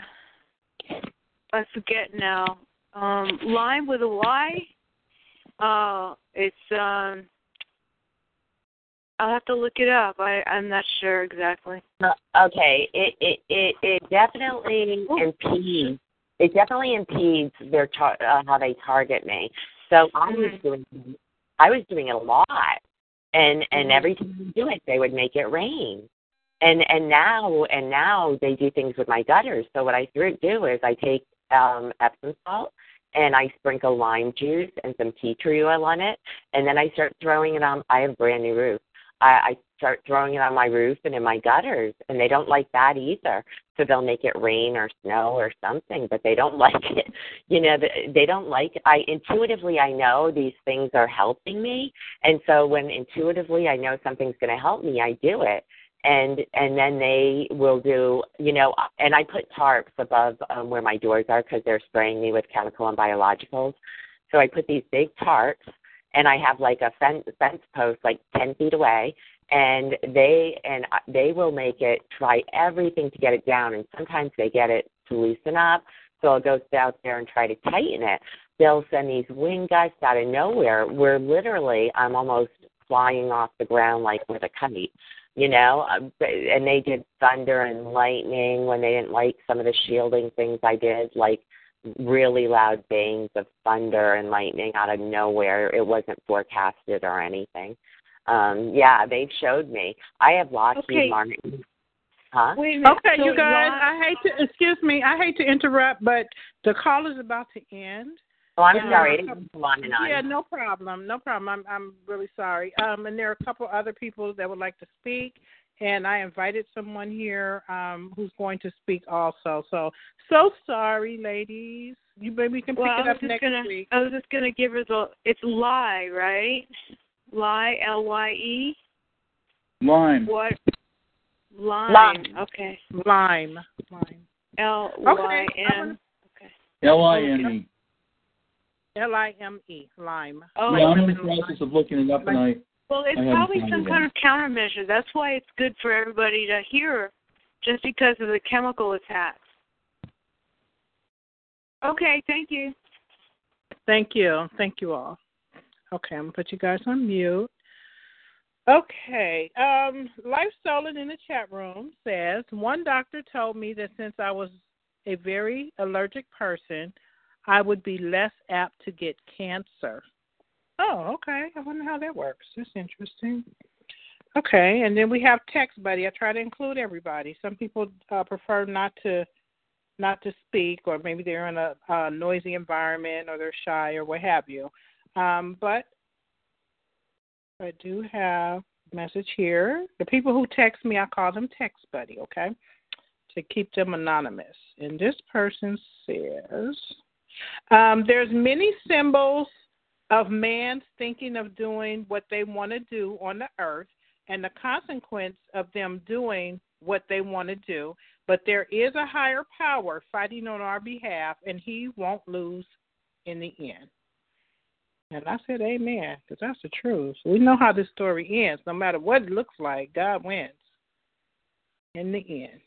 I forget now. Um, lime with a Y. Uh, it's um. I'll have to look it up. I I'm not sure exactly. Uh, okay, it it it, it definitely impedes. It definitely impedes their tar- uh, how they target me. So I was doing I was doing it a lot, and and every time I do it, they would make it rain. And and now and now they do things with my gutters. So what I do is I take um Epsom salt and I sprinkle lime juice and some tea tree oil on it, and then I start throwing it on. I have brand new roof. I, I start throwing it on my roof and in my gutters, and they don't like that either. So they'll make it rain or snow or something, but they don't like it. You know, they don't like. It. I intuitively I know these things are helping me, and so when intuitively I know something's going to help me, I do it. And and then they will do, you know, and I put tarps above um, where my doors are because they're spraying me with chemical and biologicals. So I put these big tarps and I have like a fence fence post like ten feet away, and they and they will make it try everything to get it down, and sometimes they get it to loosen up, so I'll go out there and try to tighten it. They'll send these wind gusts out of nowhere, where literally I'm almost flying off the ground like with a kite. You know, Um, and they did thunder and lightning when they didn't like some of the shielding things I did, like really loud bangs of thunder and lightning out of nowhere. It wasn't forecasted or anything. Um, yeah, they've showed me. I have Lockheed Okay. Martin. Huh? Wait a minute. Okay, so you guys, lime- I hate to excuse me, I hate to interrupt, but the call is about to end. Oh, I'm Yeah. sorry. I didn't come on and on. Yeah, no problem. No problem. I'm I'm really sorry. Um, and there are a couple other people that would like to speak, and I invited someone here um who's going to speak also. So so sorry, ladies. You maybe can pick Well, it I was up just next gonna, week. I was just gonna give her the. It's lie, right? Lie, L Y E. Lime. What? Lime. Lime. Okay. Lime. Lime. L Y N. L I N E. L I M E. Lime. Oh, Yeah, I'm in the process of looking it up, and I Well, it's I probably some kind of countermeasure. That's why it's good for everybody to hear, just because of the chemical attacks. Okay, thank you. Thank you. Thank you all. Okay, I'm gonna put you guys on mute. Okay. Um, Life Stolen in the chat room says one doctor told me that since I was a very allergic person, I would be less apt to get cancer. Oh, okay. I wonder how that works. That's interesting. Okay, and then we have text buddy. I try to include everybody. Some people uh, prefer not to not to speak, or maybe they're in a, a noisy environment, or they're shy, or what have you. Um, but I do have a message here. The people who text me, I call them text buddy. Okay, to keep them anonymous. And this person says, um, "There's many symbols of man's thinking of doing what they want to do on the earth." and the consequence of them doing what they want to do. But there is a higher power fighting on our behalf, and he won't lose in the end. And I said, Amen, because that's the truth. We know how this story ends. No matter what it looks like, God wins in the end.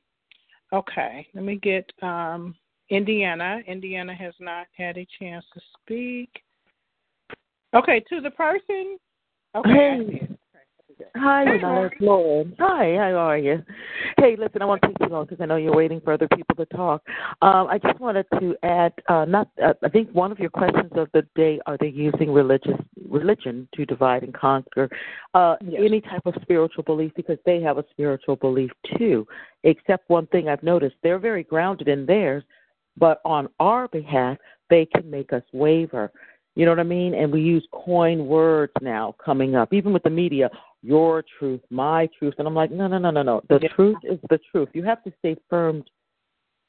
Okay, let me get um, Indiana. Indiana has not had a chance to speak. Okay, to the person. Okay, see. Hi, Hey, Renata. It's Lauren. Hi, how are you? Hey, listen, I won't take too long because I know you're waiting for other people to talk. Um, I just wanted to add, uh, not, uh, I think one of your questions of the day: Are they using religious religion to divide and conquer? Uh, Any type of spiritual belief, because they have a spiritual belief too. Except one thing I've noticed: they're very grounded in theirs, but on our behalf, they can make us waver. You know what I mean? And we use coin words now coming up, even with the media your truth, my truth. And I'm like, no, no, no, no, no. The truth is the truth. You have to stay firm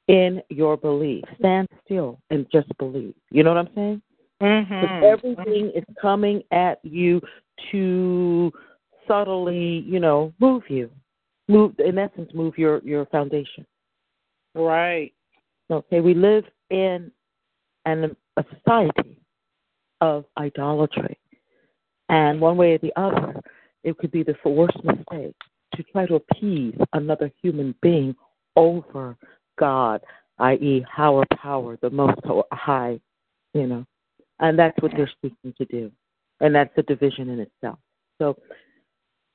in your belief. Stand still and just believe. You know what I'm saying? Mm-hmm. Because everything is coming at you to subtly, you know, move you. Move in essence, move your, your foundation. Right. Okay, we live in an a society of idolatry. And one way or the other, it could be the worst mistake to try to appease another human being over God, i.e., higher power, the most high, you know. And that's what they're seeking to do. And that's a division in itself. So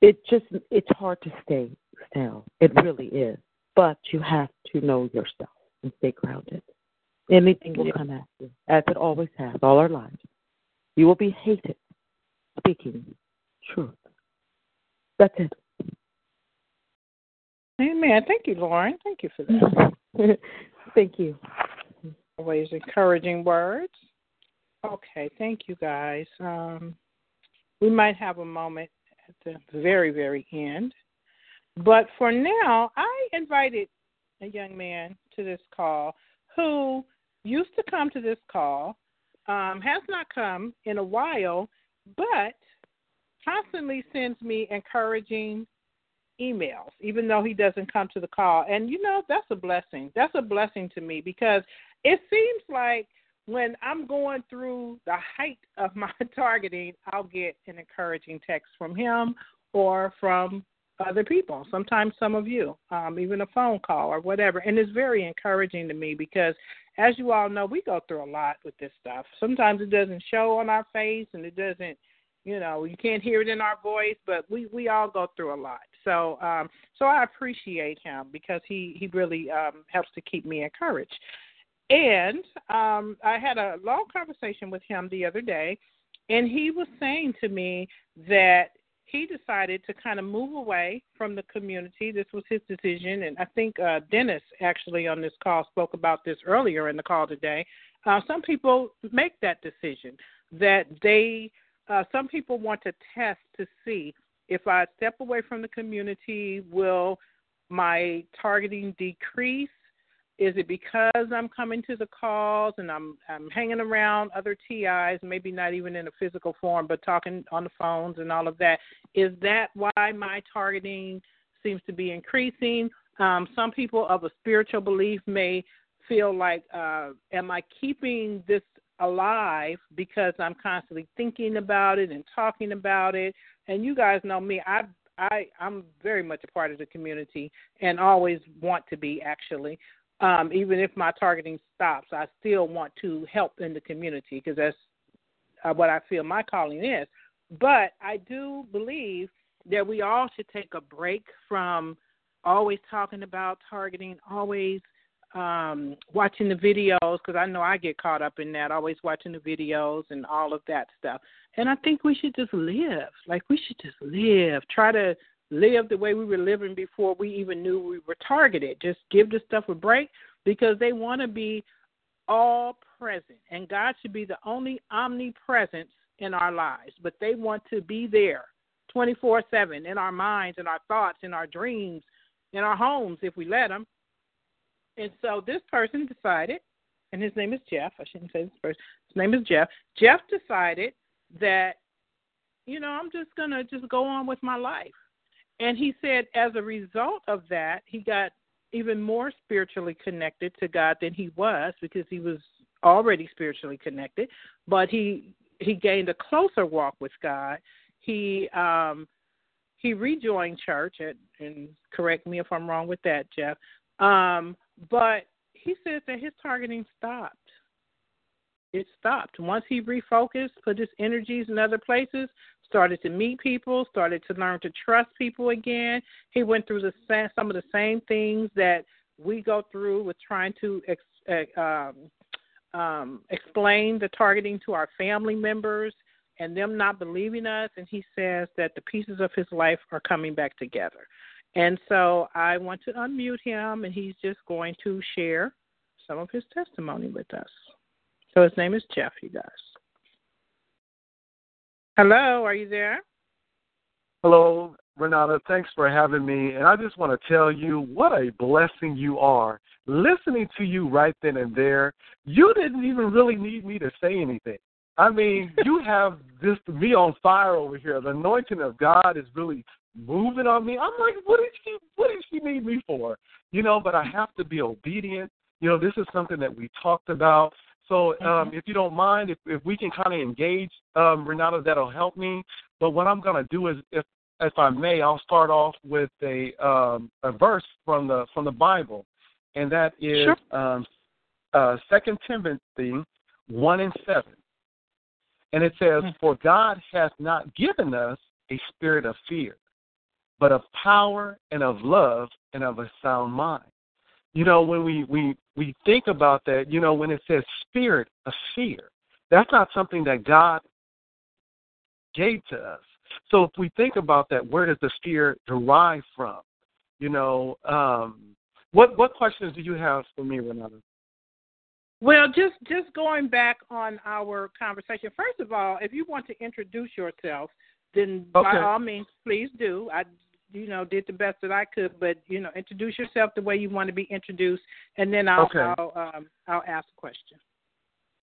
it just it's hard to stay still. It really is. But you have to know yourself and stay grounded. Anything will come at you, as it always has all our lives. You will be hated speaking truth. That's it. Amen. Thank you, Lauren. Thank you for that. Thank you. Always encouraging words. Okay, thank you guys. Um, we might have a moment at the very, very end. But for now, I invited a young man to this call who used to come to this call, um, has not come in a while, but constantly sends me encouraging emails, even though he doesn't come to the call. And you know, that's a blessing. That's a blessing to me because it seems like when I'm going through the height of my targeting, I'll get an encouraging text from him or from other people, sometimes some of you, um, even a phone call or whatever. And it's very encouraging to me because, as you all know, we go through a lot with this stuff. Sometimes it doesn't show on our face and it doesn't you know you can't hear it in our voice but we we all go through a lot so um so i appreciate him because he he really um helps to keep me encouraged and um i had a long conversation with him the other day and he was saying to me that he decided to kind of move away from the community this was his decision and i think uh dennis actually on this call spoke about this earlier in the call today Uh, some people make that decision that they. Uh, some people want to test to see if I step away from the community, will my targeting decrease? Is it because I'm coming to the calls and I'm I'm hanging around other TIs, maybe not even in a physical form, but talking on the phones and all of that? Is that why my targeting seems to be increasing? Um, some people of a spiritual belief may feel like, uh, am I keeping this alive because I'm constantly thinking about it and talking about it? And you guys know me, I I I'm very much a part of the community and always want to be actually. Um, even if my targeting stops, I still want to help in the community because that's uh, what I feel my calling is. But I do believe that we all should take a break from always talking about targeting, always um watching the videos because I know I get caught up in that, always watching the videos and all of that stuff. And I think we should just live. Like we should just live. Try to live the way we were living before we even knew we were targeted. Just give the stuff a break because they want to be all present. And God should be the only omnipresence in our lives. But they want to be there 24 7 in our minds, in our thoughts, in our dreams, in our homes if we let them. And so this person decided, and his name is Jeff. I shouldn't say this person. His name is Jeff. Jeff decided that, you know, I'm just gonna just go on with my life. And he said, as a result of that, he got even more spiritually connected to God than he was because he was already spiritually connected, but he he gained a closer walk with God. He um he rejoined church and, and correct me if I'm wrong with that, Jeff. Um, but he says that his targeting stopped. It stopped. Once he refocused, put his energies in other places, started to meet people, started to learn to trust people again. He went through the some of the same things that we go through with trying to ex, um, um, explain the targeting to our family members and them not believing us. And he says that the pieces of his life are coming back together. And so I want to unmute him, and he's just going to share some of his testimony with us. So his name is Jeff, you guys. Hello, are you there? Hello, Renata. Thanks for having me. And I just want to tell you what a blessing you are. Listening to you right then and there, you didn't even really need me to say anything. I mean, you have this me on fire over here. The anointing of God is really moving on me. I'm like, what did she what did she need me for? You know, but I have to be obedient. You know, this is something that we talked about. So um, if you don't mind, if, if we can kind of engage, um, Renata, that'll help me. But what I'm going to do is, if if I may, I'll start off with a um, a verse from the from the Bible, and that is sure. um, uh, Second Timothy one and seven, and it says, Mm. "For God hath not given us a spirit of fear, but of power and of love and of a sound mind. You know, when we, we, we think about that, you know, when it says spirit of fear, that's not something that God gave to us. So if we think about that, where does the fear derive from? You know, um, what what questions do you have for me, Renata? Well, just just going back on our conversation. First of all, if you want to introduce yourself, then by all means, please do. I, you know, did the best that I could, but you know, introduce yourself the way you want to be introduced, and then I'll Okay. I'll um, I'll ask a question.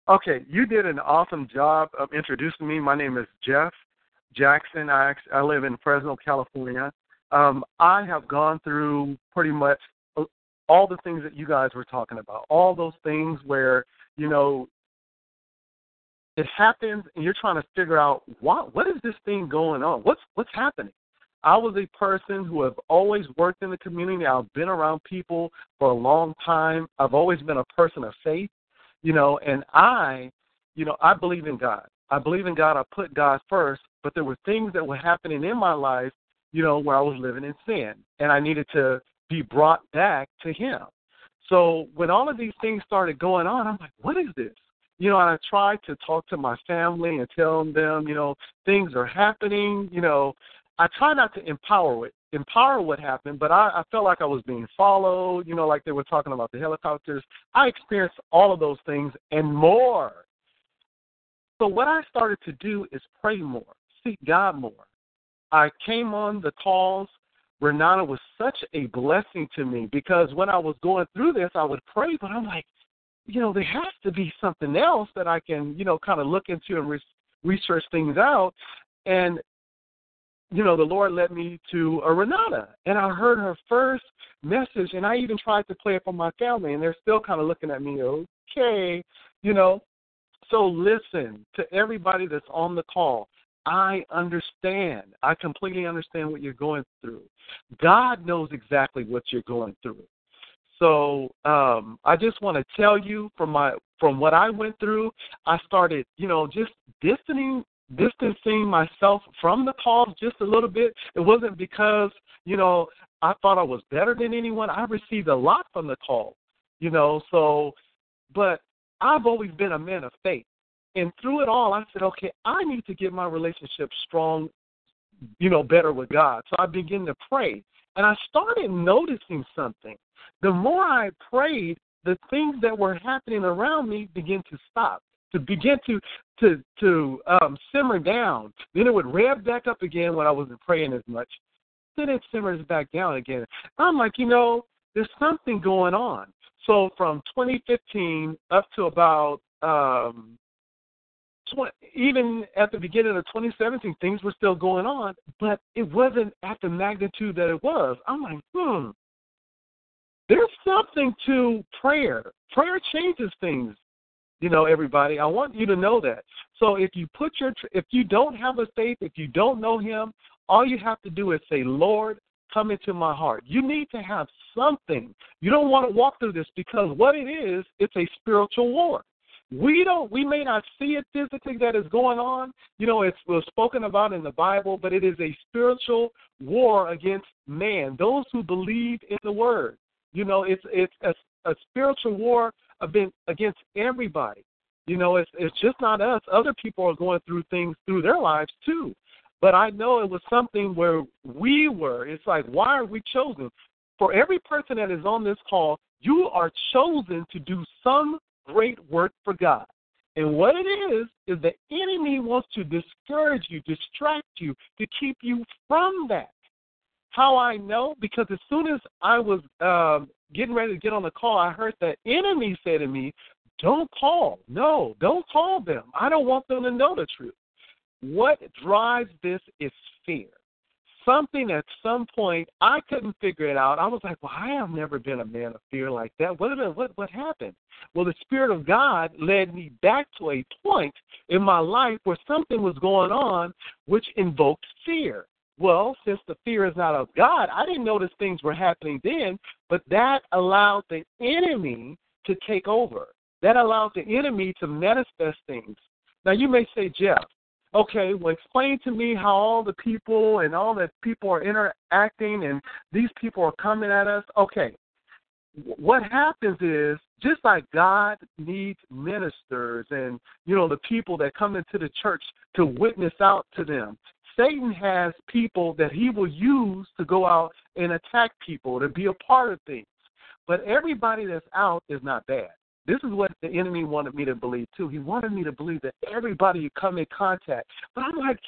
Okay, you did an awesome job of introducing me. My name is Jeff Jackson. I I live in Fresno, California. Um, I have gone through pretty much all the things that you guys were talking about. All those things where you know it happens, and you're trying to figure out what what is this thing going on? What's what's happening? I was a person who have always worked in the community. I've been around people for a long time. I've always been a person of faith you know, and I, you know, I believe in God. I believe in God. I put God first, but there were things that were happening in my life, you know, where I was living in sin, and I needed to be brought back to Him. So when all of these things started going on, I'm like, what is this? You know, and I tried to talk to my family and tell them, you know, things are happening. You know, I try not to empower it empower what happened, but I, I felt like I was being followed, you know, like they were talking about the helicopters. I experienced all of those things and more. So what I started to do is pray more, seek God more. I came on the calls. Renata was such a blessing to me because when I was going through this, I would pray, but I'm like, you know, there has to be something else that I can, you know, kind of look into and re- research things out. And you know, the Lord led me to a Renata, and I heard her first message, and I even tried to play it for my family, and they're still kind of looking at me, okay, you know. So listen to everybody that's on the call. I understand. I completely understand what you're going through. God knows exactly what you're going through. So um, I just want to tell you from my from what I went through, I started, you know, just distancing distancing myself from the calls just a little bit. It wasn't because, you know, I thought I was better than anyone. I received a lot from the call, you know, so, but I've always been a man of faith. And through it all, I said, okay, I need to get my relationship strong, you know, better with God. So I began to pray. And I started noticing something. The more I prayed, the things that were happening around me began to stop to begin to to to um, simmer down. Then it would rev back up again when I wasn't praying as much. Then it simmers back down again. I'm like, you know, there's something going on. So from 2015 up to about um, 20, even at the beginning of 2017, things were still going on, but it wasn't at the magnitude that it was. I'm like, hmm. There's something to prayer. Prayer changes things you know everybody. I want you to know that. So if you put your if you don't have a faith if you don't know him all you have to do is say lord come into my heart. You need to have something. You don't want to walk through this because what it is it's a spiritual war. We don't we may not see it physically that is going on. You know it's was spoken about in the bible but it is a spiritual war against man those who believe in the word. You know it's it's a, a spiritual war against everybody. You know, it's it's just not us. Other people are going through things through their lives too. But I know it was something where we were. It's like, why are we chosen? For every person that is on this call, you are chosen to do some great work for God. And what it is, is the enemy wants to discourage you, distract you, to keep you from that. How I know? Because as soon as I was um, getting ready to get on the call, I heard the enemy say to me, Don't call. No, don't call them. I don't want them to know the truth. What drives this is fear. Something at some point I couldn't figure it out. I was like, Well, I have never been a man of fear like that. What what what happened? Well, the Spirit of God led me back to a point in my life where something was going on which invoked fear. Well, since the fear is not of God, I didn't notice things were happening then, but that allowed the enemy to take over. That allowed the enemy to manifest things. Now, you may say, Jeff, okay, well, explain to me how all the people and all the people are interacting and these people are coming at us. Okay, what happens is just like God needs ministers and you know the people that come into the church to witness out to them. Satan has people that he will use to go out and attack people, to be a part of things. But everybody that's out is not bad. This is what the enemy wanted me to believe too. He wanted me to believe that everybody you come in contact. But I'm like,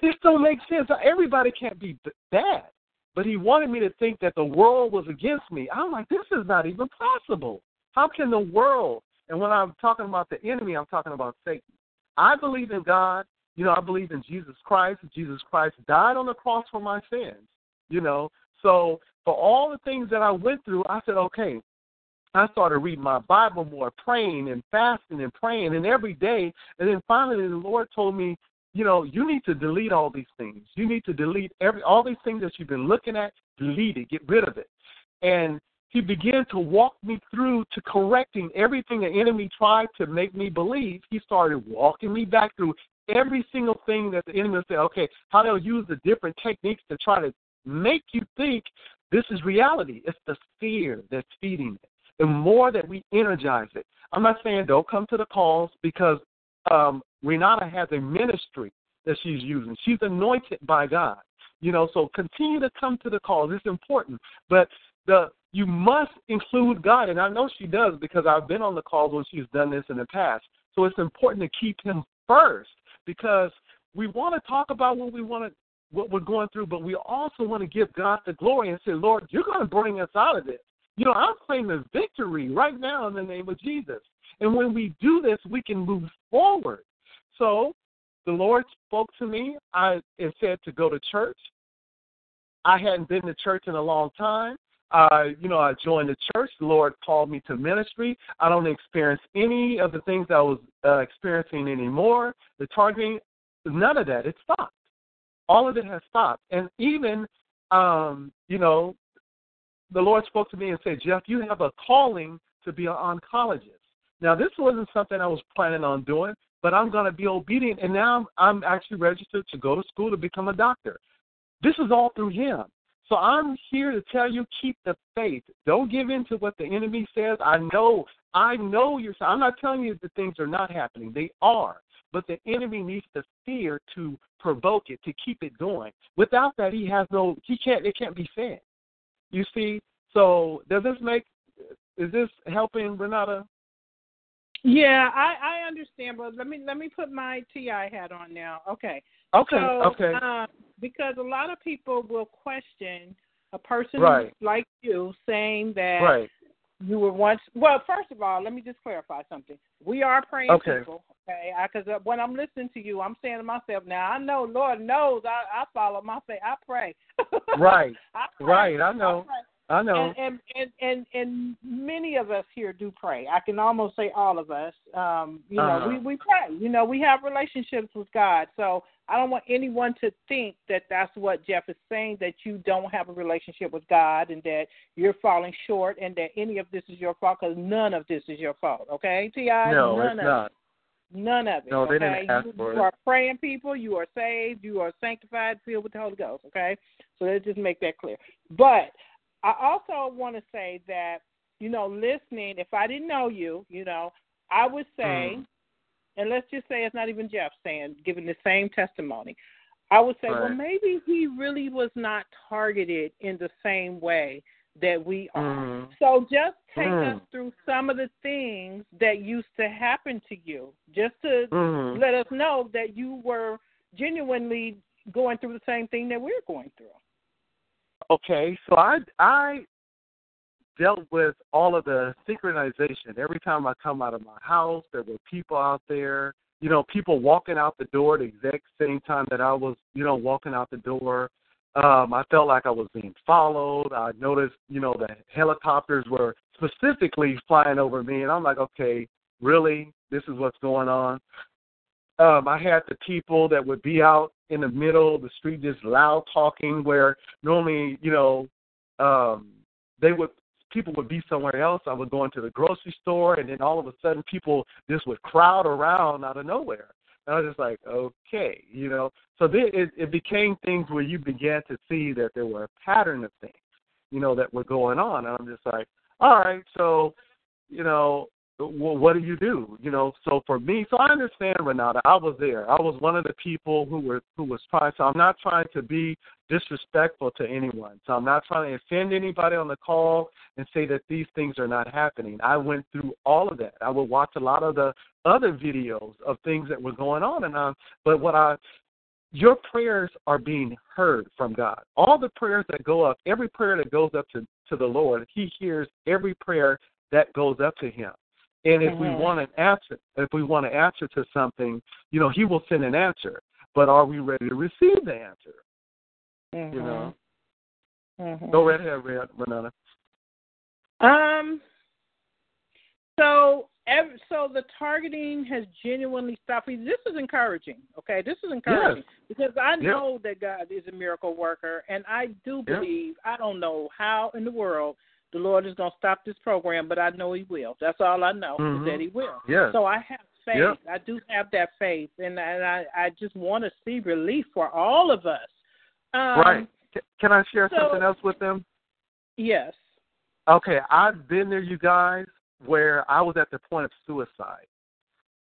this don't make sense. Everybody can't be bad. But he wanted me to think that the world was against me. I'm like, this is not even possible. How can the world? And when I'm talking about the enemy, I'm talking about Satan. I believe in God. You know, I believe in Jesus Christ. Jesus Christ died on the cross for my sins. You know, so for all the things that I went through, I said, okay. I started reading my Bible more, praying and fasting and praying, and every day. And then finally, the Lord told me, you know, you need to delete all these things. You need to delete every all these things that you've been looking at. Delete it. Get rid of it. And he began to walk me through to correcting everything the enemy tried to make me believe. He started walking me back through every single thing that the enemy will say, okay, how they'll use the different techniques to try to make you think this is reality. It's the fear that's feeding it. The more that we energize it. I'm not saying don't come to the calls because um, Renata has a ministry that she's using. She's anointed by God. You know, so continue to come to the calls. It's important. But the you must include God, and I know she does because I've been on the calls when she's done this in the past. So it's important to keep him first because we want to talk about what we want to what we're going through, but we also want to give God the glory and say, Lord, you're going to bring us out of this. You know, I'm claiming victory right now in the name of Jesus. And when we do this, we can move forward. So the Lord spoke to me I and said to go to church. I hadn't been to church in a long time. Uh, you know, I joined the church. The Lord called me to ministry. I don't experience any of the things I was uh, experiencing anymore. The targeting, none of that. It stopped. All of it has stopped. And even, um, you know, the Lord spoke to me and said, Jeff, you have a calling to be an oncologist. Now, this wasn't something I was planning on doing, but I'm going to be obedient. And now I'm, I'm actually registered to go to school to become a doctor. This is all through Him. So I'm here to tell you, keep the faith. Don't give in to what the enemy says. I know, I know you're. I'm not telling you that things are not happening. They are, but the enemy needs the fear to provoke it, to keep it going. Without that, he has no. He can't. It can't be fed. You see. So does this make? Is this helping Renata? Yeah, I I understand, but let me let me put my TI hat on now. Okay. Okay. So, okay. Um, because a lot of people will question a person right. like you saying that right. you were once. Well, first of all, let me just clarify something. We are praying okay. people. Okay. Because uh, when I'm listening to you, I'm saying to myself, now I know, Lord knows, I I follow my faith. I pray. right. I pray. Right. I know. I. I know. And, and and and many of us here do pray. I can almost say all of us. Um, you know, uh-huh. we we pray. You know, we have relationships with God. So I don't want anyone to think that that's what Jeff is saying that you don't have a relationship with God and that you're falling short and that any of this is your fault because none of this is your fault. Okay, Ti? No, none it's of not. It. None of it. No, they okay? didn't ask you, for you it. are praying people. You are saved. You are sanctified, filled with the Holy Ghost. Okay, so let's just make that clear. But I also want to say that, you know, listening, if I didn't know you, you know, I would say, mm. and let's just say it's not even Jeff saying, giving the same testimony. I would say, right. well, maybe he really was not targeted in the same way that we are. Mm. So just take mm. us through some of the things that used to happen to you, just to mm. let us know that you were genuinely going through the same thing that we're going through. Okay, so I I dealt with all of the synchronization. Every time I come out of my house, there were people out there. You know, people walking out the door at the exact same time that I was, you know, walking out the door. Um, I felt like I was being followed. I noticed, you know, the helicopters were specifically flying over me, and I'm like, okay, really, this is what's going on. Um, I had the people that would be out in the middle of the street just loud talking where normally, you know, um they would people would be somewhere else. I would go into the grocery store and then all of a sudden people just would crowd around out of nowhere. And I was just like, okay, you know. So then it, it became things where you began to see that there were a pattern of things, you know, that were going on. And I'm just like, all right, so, you know, well, what do you do? You know, so for me, so I understand Renata. I was there. I was one of the people who were who was trying. So I'm not trying to be disrespectful to anyone. So I'm not trying to offend anybody on the call and say that these things are not happening. I went through all of that. I would watch a lot of the other videos of things that were going on, and um, but what I your prayers are being heard from God. All the prayers that go up, every prayer that goes up to, to the Lord, He hears every prayer that goes up to Him. And if mm-hmm. we want an answer, if we want an answer to something, you know, He will send an answer. But are we ready to receive the answer? Mm-hmm. You know. Mm-hmm. Go right ahead, Renata. Um. So, so the targeting has genuinely stopped. This is encouraging. Okay, this is encouraging yes. because I know that God is a miracle worker, and I do believe. I don't know how in the world the Lord is going to stop this program, but I know He will. That's all I know mm-hmm. is that He will. Yes. So I have faith. Yep. I do have that faith, and, and I I just want to see relief for all of us. Um, right. Can I share so, something else with them? Yes. Okay, I've been there, you guys, where I was at the point of suicide,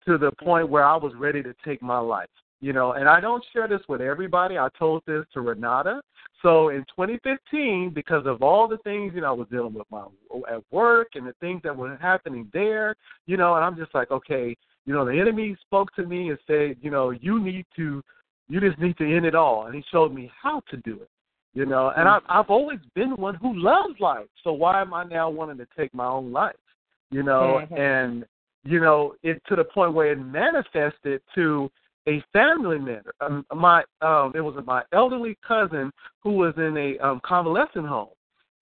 to the point where I was ready to take my life. You know, and I don't share this with everybody. I told this to Renata. So in 2015, because of all the things, you know, I was dealing with my at work and the things that were happening there, you know, and I'm just like, okay, you know, the enemy spoke to me and said, you know, you need to, you just need to end it all, and he showed me how to do it. You know, and I've I've always been one who loves life. So why am I now wanting to take my own life? You know, Mm-hmm. and you know, it to the point where it manifested to a family member. Um, my um, it was my elderly cousin who was in a um, convalescent home,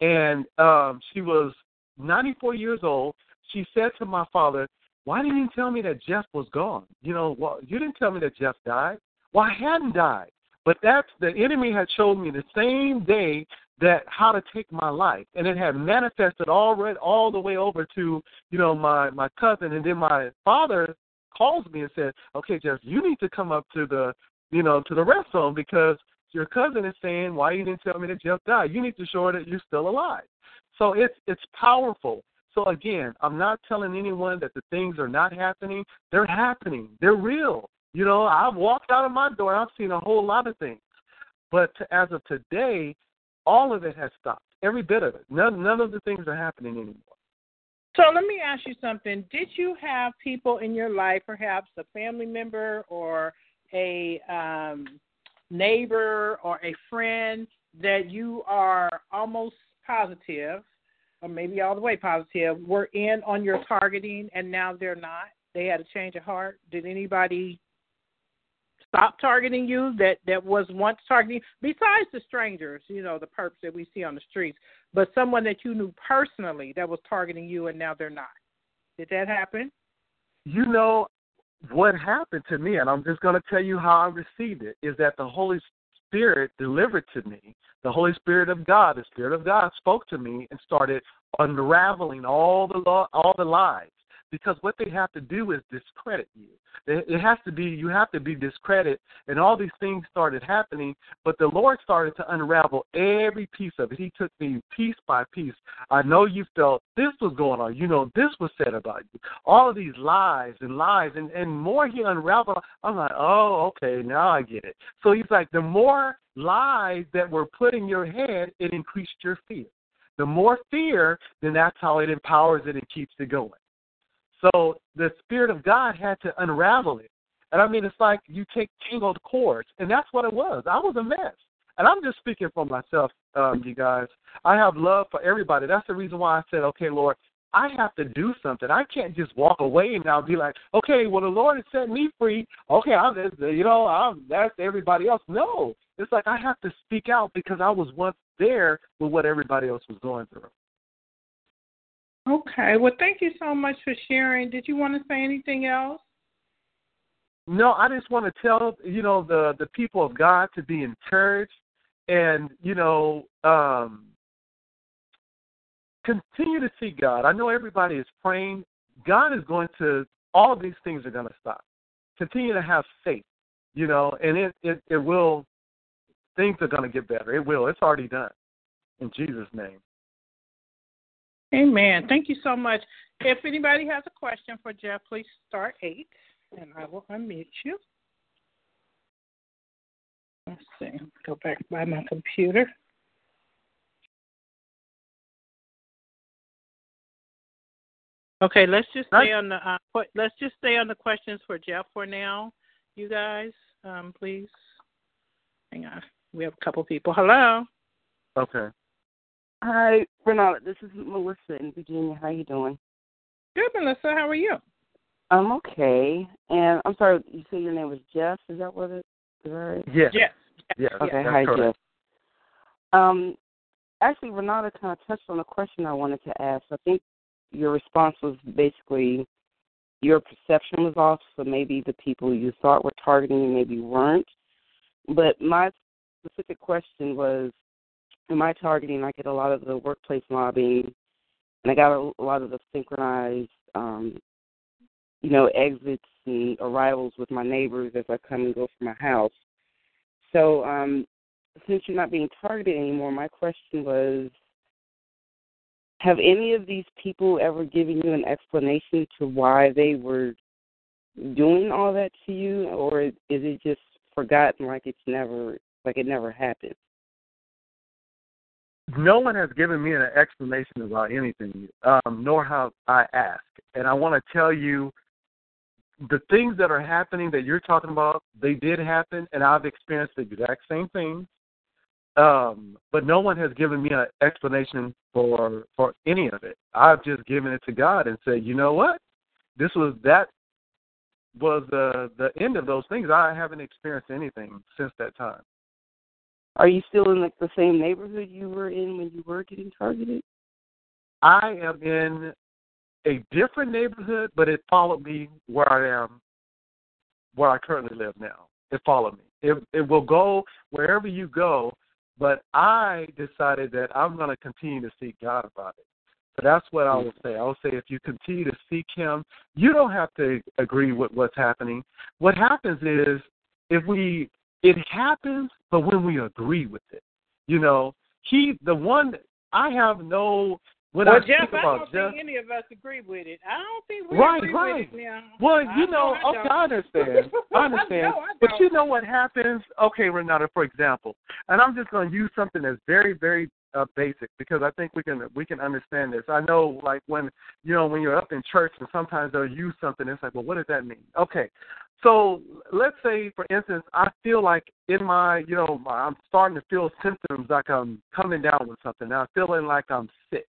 and um, she was 94 years old. She said to my father, "Why didn't you tell me that Jeff was gone? You know, well, you didn't tell me that Jeff died. Well, I hadn't died, but that's the enemy had showed me the same day that how to take my life, and it had manifested already all the way over to you know my my cousin, and then my father calls me and says, "Okay, Jeff, you need to come up to the you know to the rest home because your cousin is saying why you didn't tell me that Jeff died. You need to show her that you're still alive." So it's it's powerful. So again, I'm not telling anyone that the things are not happening. They're happening. They're real. You know, I've walked out of my door. I've seen a whole lot of things. But to, as of today, all of it has stopped. Every bit of it. None none of the things are happening anymore. So let me ask you something. Did you have people in your life, perhaps a family member or a um, neighbor or a friend, that you are almost positive, or maybe all the way positive, were in on your targeting and now they're not? They had a change of heart. Did anybody stop targeting you that that was once targeting besides the strangers you know the perps that we see on the streets but someone that you knew personally that was targeting you and now they're not did that happen You know what happened to me, and I'm just going to tell you how I received it. Is that the Holy Spirit delivered to me? The Holy Spirit of God, the Spirit of God, spoke to me and started unraveling all the law, all the lies. Because what they have to do is discredit you. It has to be you have to be discredited, and all these things started happening. But the Lord started to unravel every piece of it. He took me piece by piece. I know you felt this was going on. You know this was said about you. All of these lies and lies, and and more he unraveled. I'm like, oh, okay, now I get it. So he's like, the more lies that were put in your head, it increased your fear. The more fear, then that's how it empowers it and keeps it going. So the Spirit of God had to unravel it. And I mean, it's like you take tangled cords, and that's what it was. I was a mess. And I'm just speaking for myself, um, you guys. I have love for everybody. That's the reason why I said, okay, Lord, I have to do something. I can't just walk away and now be like, okay, well, the Lord has set me free. Okay, I'm, you know, I'm, that's everybody else. No, it's like I have to speak out because I was once there with what everybody else was going through. Okay well thank you so much for sharing did you want to say anything else No, I just want to tell you know the the people of God to be encouraged and you know um continue to see God. I know everybody is praying. God is going to all these things are going to stop. Continue to have faith, you know, and it it it will things are going to get better. It will. It's already done. In Jesus name. Amen. Thank you so much. If anybody has a question for Jeff, please start eight, and I will unmute you. Let's see. Go back by my computer. Okay, let's just stay on the uh, let's just stay on the questions for Jeff for now, you guys. Um, please. Hang on. We have a couple people. Hello. Okay. Hi, Renata. This is Melissa in Virginia. How you doing? Good, Melissa. How are you? I'm okay. And I'm sorry, you said your name was Jeff. Is that what it is? That right? Yes. Yes. Yes. Okay. that's Hi, correct. Jeff. Um, actually, Renata kind of touched on a question I wanted to ask. I think your response was basically your perception was off, so maybe the people you thought were targeting you maybe weren't. But my specific question was, am I targeting? I get a lot of the workplace lobbying, and I got a, a lot of the synchronized, um, you know, exits and arrivals with my neighbors as I come and go from my house. So, um, since you're not being targeted anymore, my question was have any of these people ever given you an explanation to why they were doing all that to you, or is it just forgotten, like it's never, like it never happened. No one has given me an explanation about anything, um, nor have I asked. And I want to tell you, the things that are happening that you're talking about, they did happen, and I've experienced the exact same things. Um, but no one has given me an explanation for for any of it. I've just given it to God and said, you know what, this was that was the the end of those things. I haven't experienced anything since that time. Are you still in like the same neighborhood you were in when you were getting targeted? I am in a different neighborhood, but it followed me where I am, where I currently live now. It followed me. It it will go wherever you go, but I decided that I'm going to continue to seek God about it. So that's what I hmm. would say. I would say if you continue to seek Him, you don't have to agree with what's happening. What happens is if we, it happens, but when we agree with it, you know, He, the one, I have no. When well, I Jeff, I don't Jeff, think any of us agree with it. I don't think we Right, agree right. with it now. Well, I you know, I okay. I understand. I understand. know, but you know what happens? Okay, Renata, for example, and I'm just going to use something that's very, very uh, basic because I think we can we can understand this. I know, like when you know when you're up in church and sometimes they'll use something. It's like, well, what does that mean? Okay, so let's say, for instance, I feel like in my, you know, I'm starting to feel symptoms like I'm coming down with something. I'm feeling like I'm sick,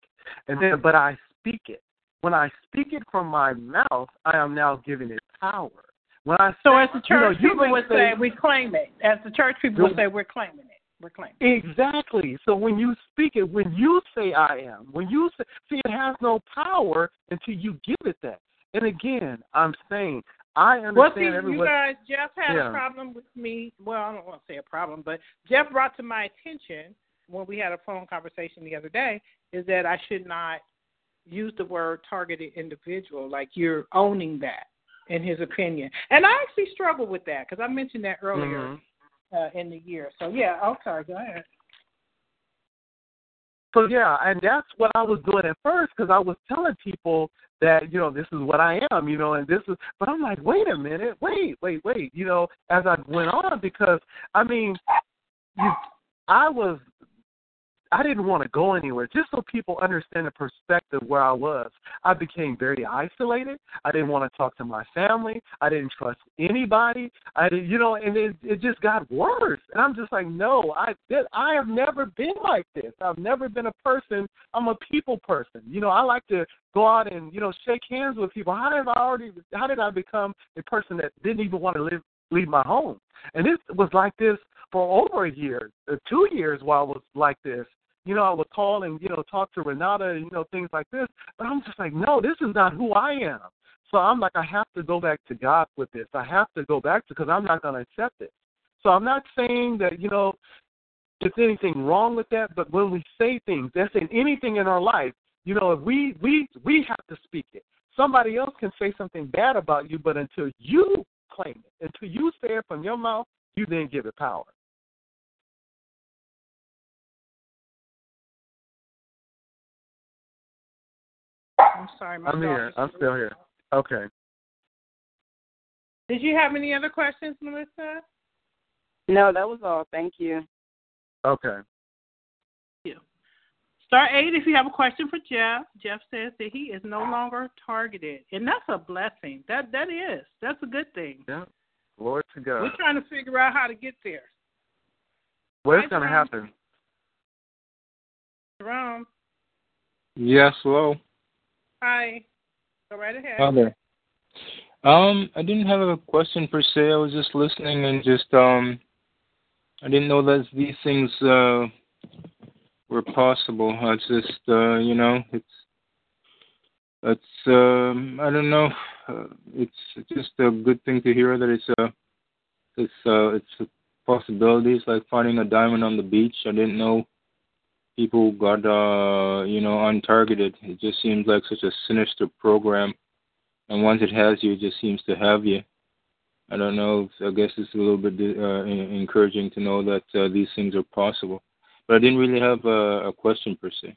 and then but I speak it. When I speak it from my mouth, I am now giving it power. When I So say, as the you know, church people would say, we claim it. As the church people would say, we're claiming it. We're claiming. it. Exactly. So when you speak it, when you say I am, when you say, see, it has no power until you give it that. And again, I'm saying I understand Well, see, everyone. you guys, Jeff had Yeah. a problem with me. Well, I don't want to say a problem, but Jeff brought to my attention when we had a phone conversation the other day is that I should not use the word targeted individual. Like you're owning that, in his opinion. And I actually struggle with that because I mentioned that earlier Mhm. Uh, in the year. So yeah, I'm sorry. Go ahead. So yeah, and that's what I was doing at first because I was telling people that you know this is what I am, you know, and this is. But I'm like, wait a minute, wait, wait, wait, you know, as I went on because I mean, you, I was. I didn't want to go anywhere, just so people understand the perspective where I was. I became very isolated. I didn't want to talk to my family. I didn't trust anybody. I did, you know, and it it just got worse. And I'm just like, no, I that- I have never been like this. I've never been a person. I'm a people person. You know, I like to go out and you know shake hands with people. How did I already? How did I become a person that didn't even want to live leave my home? And this was like this for over a year, uh, two years while I was like this. You know, I would call and, you know, talk to Renata and, you know, things like this. But I'm just like, no, this is not who I am. So I'm like, I have to go back to God with this. I have to go back to because I'm not going to accept it. So I'm not saying that, you know, there's anything wrong with that, but when we say things, that's in anything in our life, you know, if we we we have to speak it. Somebody else can say something bad about you, but until you claim it, until you say it from your mouth, you then give it power. I'm sorry, my I'm here. I'm still here. Okay. Did you have any other questions, Melissa? No, that was all. Thank you. Okay. Thank you. Star eight, if you have a question for Jeff, Jeff says that he is no longer targeted, and that's a blessing. That that is. That's a good thing. Yeah. Glory to God. We're trying to figure out how to get there. What's going to happen? Jerome, Yes, hello. Hi. Go right ahead. Hi there. Um, I didn't have a question per se. I was just listening and just um, I didn't know that these things uh were possible. I just uh, you know, it's it's um, I don't know. Uh, it's just a good thing to hear that it's a it's uh it's a possibility. It's like finding a diamond on the beach. I didn't know people got uh you know untargeted. It just seems like such a sinister program and once it has you, it just seems to have you. I don't know. I guess it's a little bit uh, encouraging to know that uh, these things are possible. But I didn't really have a, a question per se.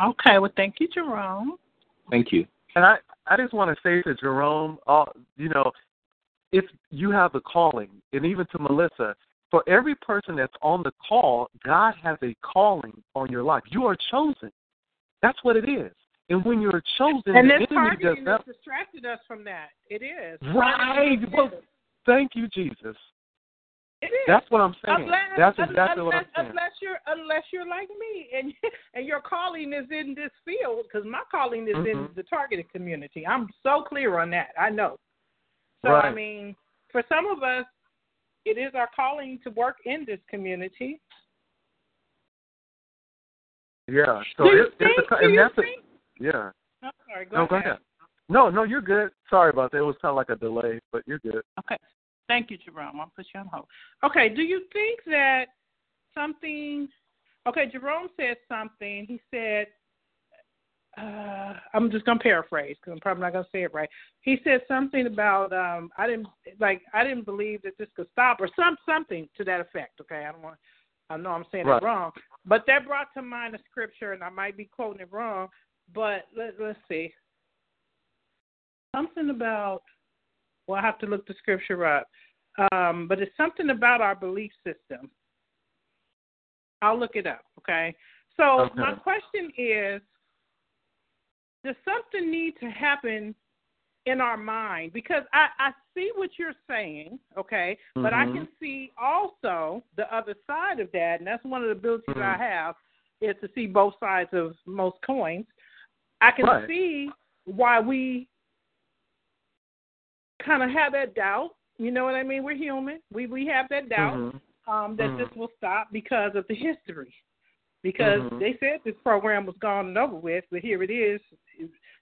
Okay, well, thank you, Jerome. Thank you. And I, I just want to say to Jerome, all you know, if you have a calling, and even to Melissa, for every person that's on the call, God has a calling on your life. You are chosen. That's what it is. And when you're chosen, and the this enemy does not. has distracted us from that. It is. Right. Well, thank you, Jesus. It is. That's what I'm saying. Unless, That's exactly what I'm unless, saying. Unless you're unless you're like me and and your calling is in this field, because my calling is in Mhm. the targeted community. I'm so clear on that. I know. So I mean, for some of us, it is our calling to work in this community. Yeah. So Do it's, a, do and you that's think- a, yeah. I'm sorry. Go no, ahead. go ahead. No, no, you're good. Sorry about that. It was kind of like a delay, but you're good. Okay. Thank you, Jerome. I'll put you on hold. Okay. Do you think that something? Okay, Jerome said something. He said, uh, "I'm just gonna paraphrase because I'm probably not gonna say it right." He said something about um, I didn't like I didn't believe that this could stop or some something to that effect. Okay, I don't want. I know I'm saying Right. it wrong, but that brought to mind a scripture, and I might be quoting it wrong. But let, let's see. Something about well, I have to look the scripture up. Um, but it's something about our belief system. I'll look it up, okay? So Okay. my question is does something need to happen in our mind? Because I, I see what you're saying, okay, but I Mhm. can see also the other side of that, and that's one of the abilities Mhm. I have is to see both sides of most coins. I can Right. see why we kind of have that doubt. You know what I mean? We're human. We we have that doubt Mhm. um, that this will stop because of the history. Because Mhm. they said this program was gone and over with, but here it is,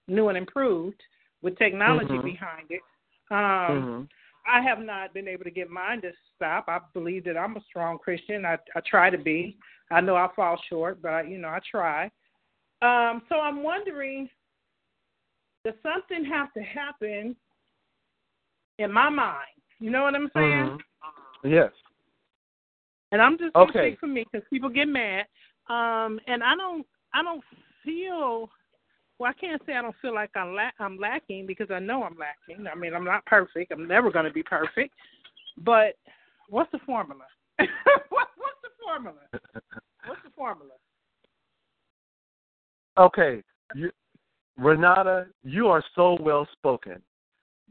new and improved with technology Mhm. behind it. Um, Mhm. I have not been able to get mine to stop. I believe that I'm a strong Christian. I, I try to be. I know I fall short, but I, you know I try. Um, so I'm wondering, does something have to happen in my mind? You know what I'm saying? Mhm. Yes. And I'm just Okay. for me because people get mad. Um, and I don't, I don't feel. Well, I can't say I don't feel like I'm la- I'm lacking because I know I'm lacking. I mean, I'm not perfect. I'm never going to be perfect. But what's the formula? what, what's the formula? What's the formula? Okay, you, Renata, you are so well spoken.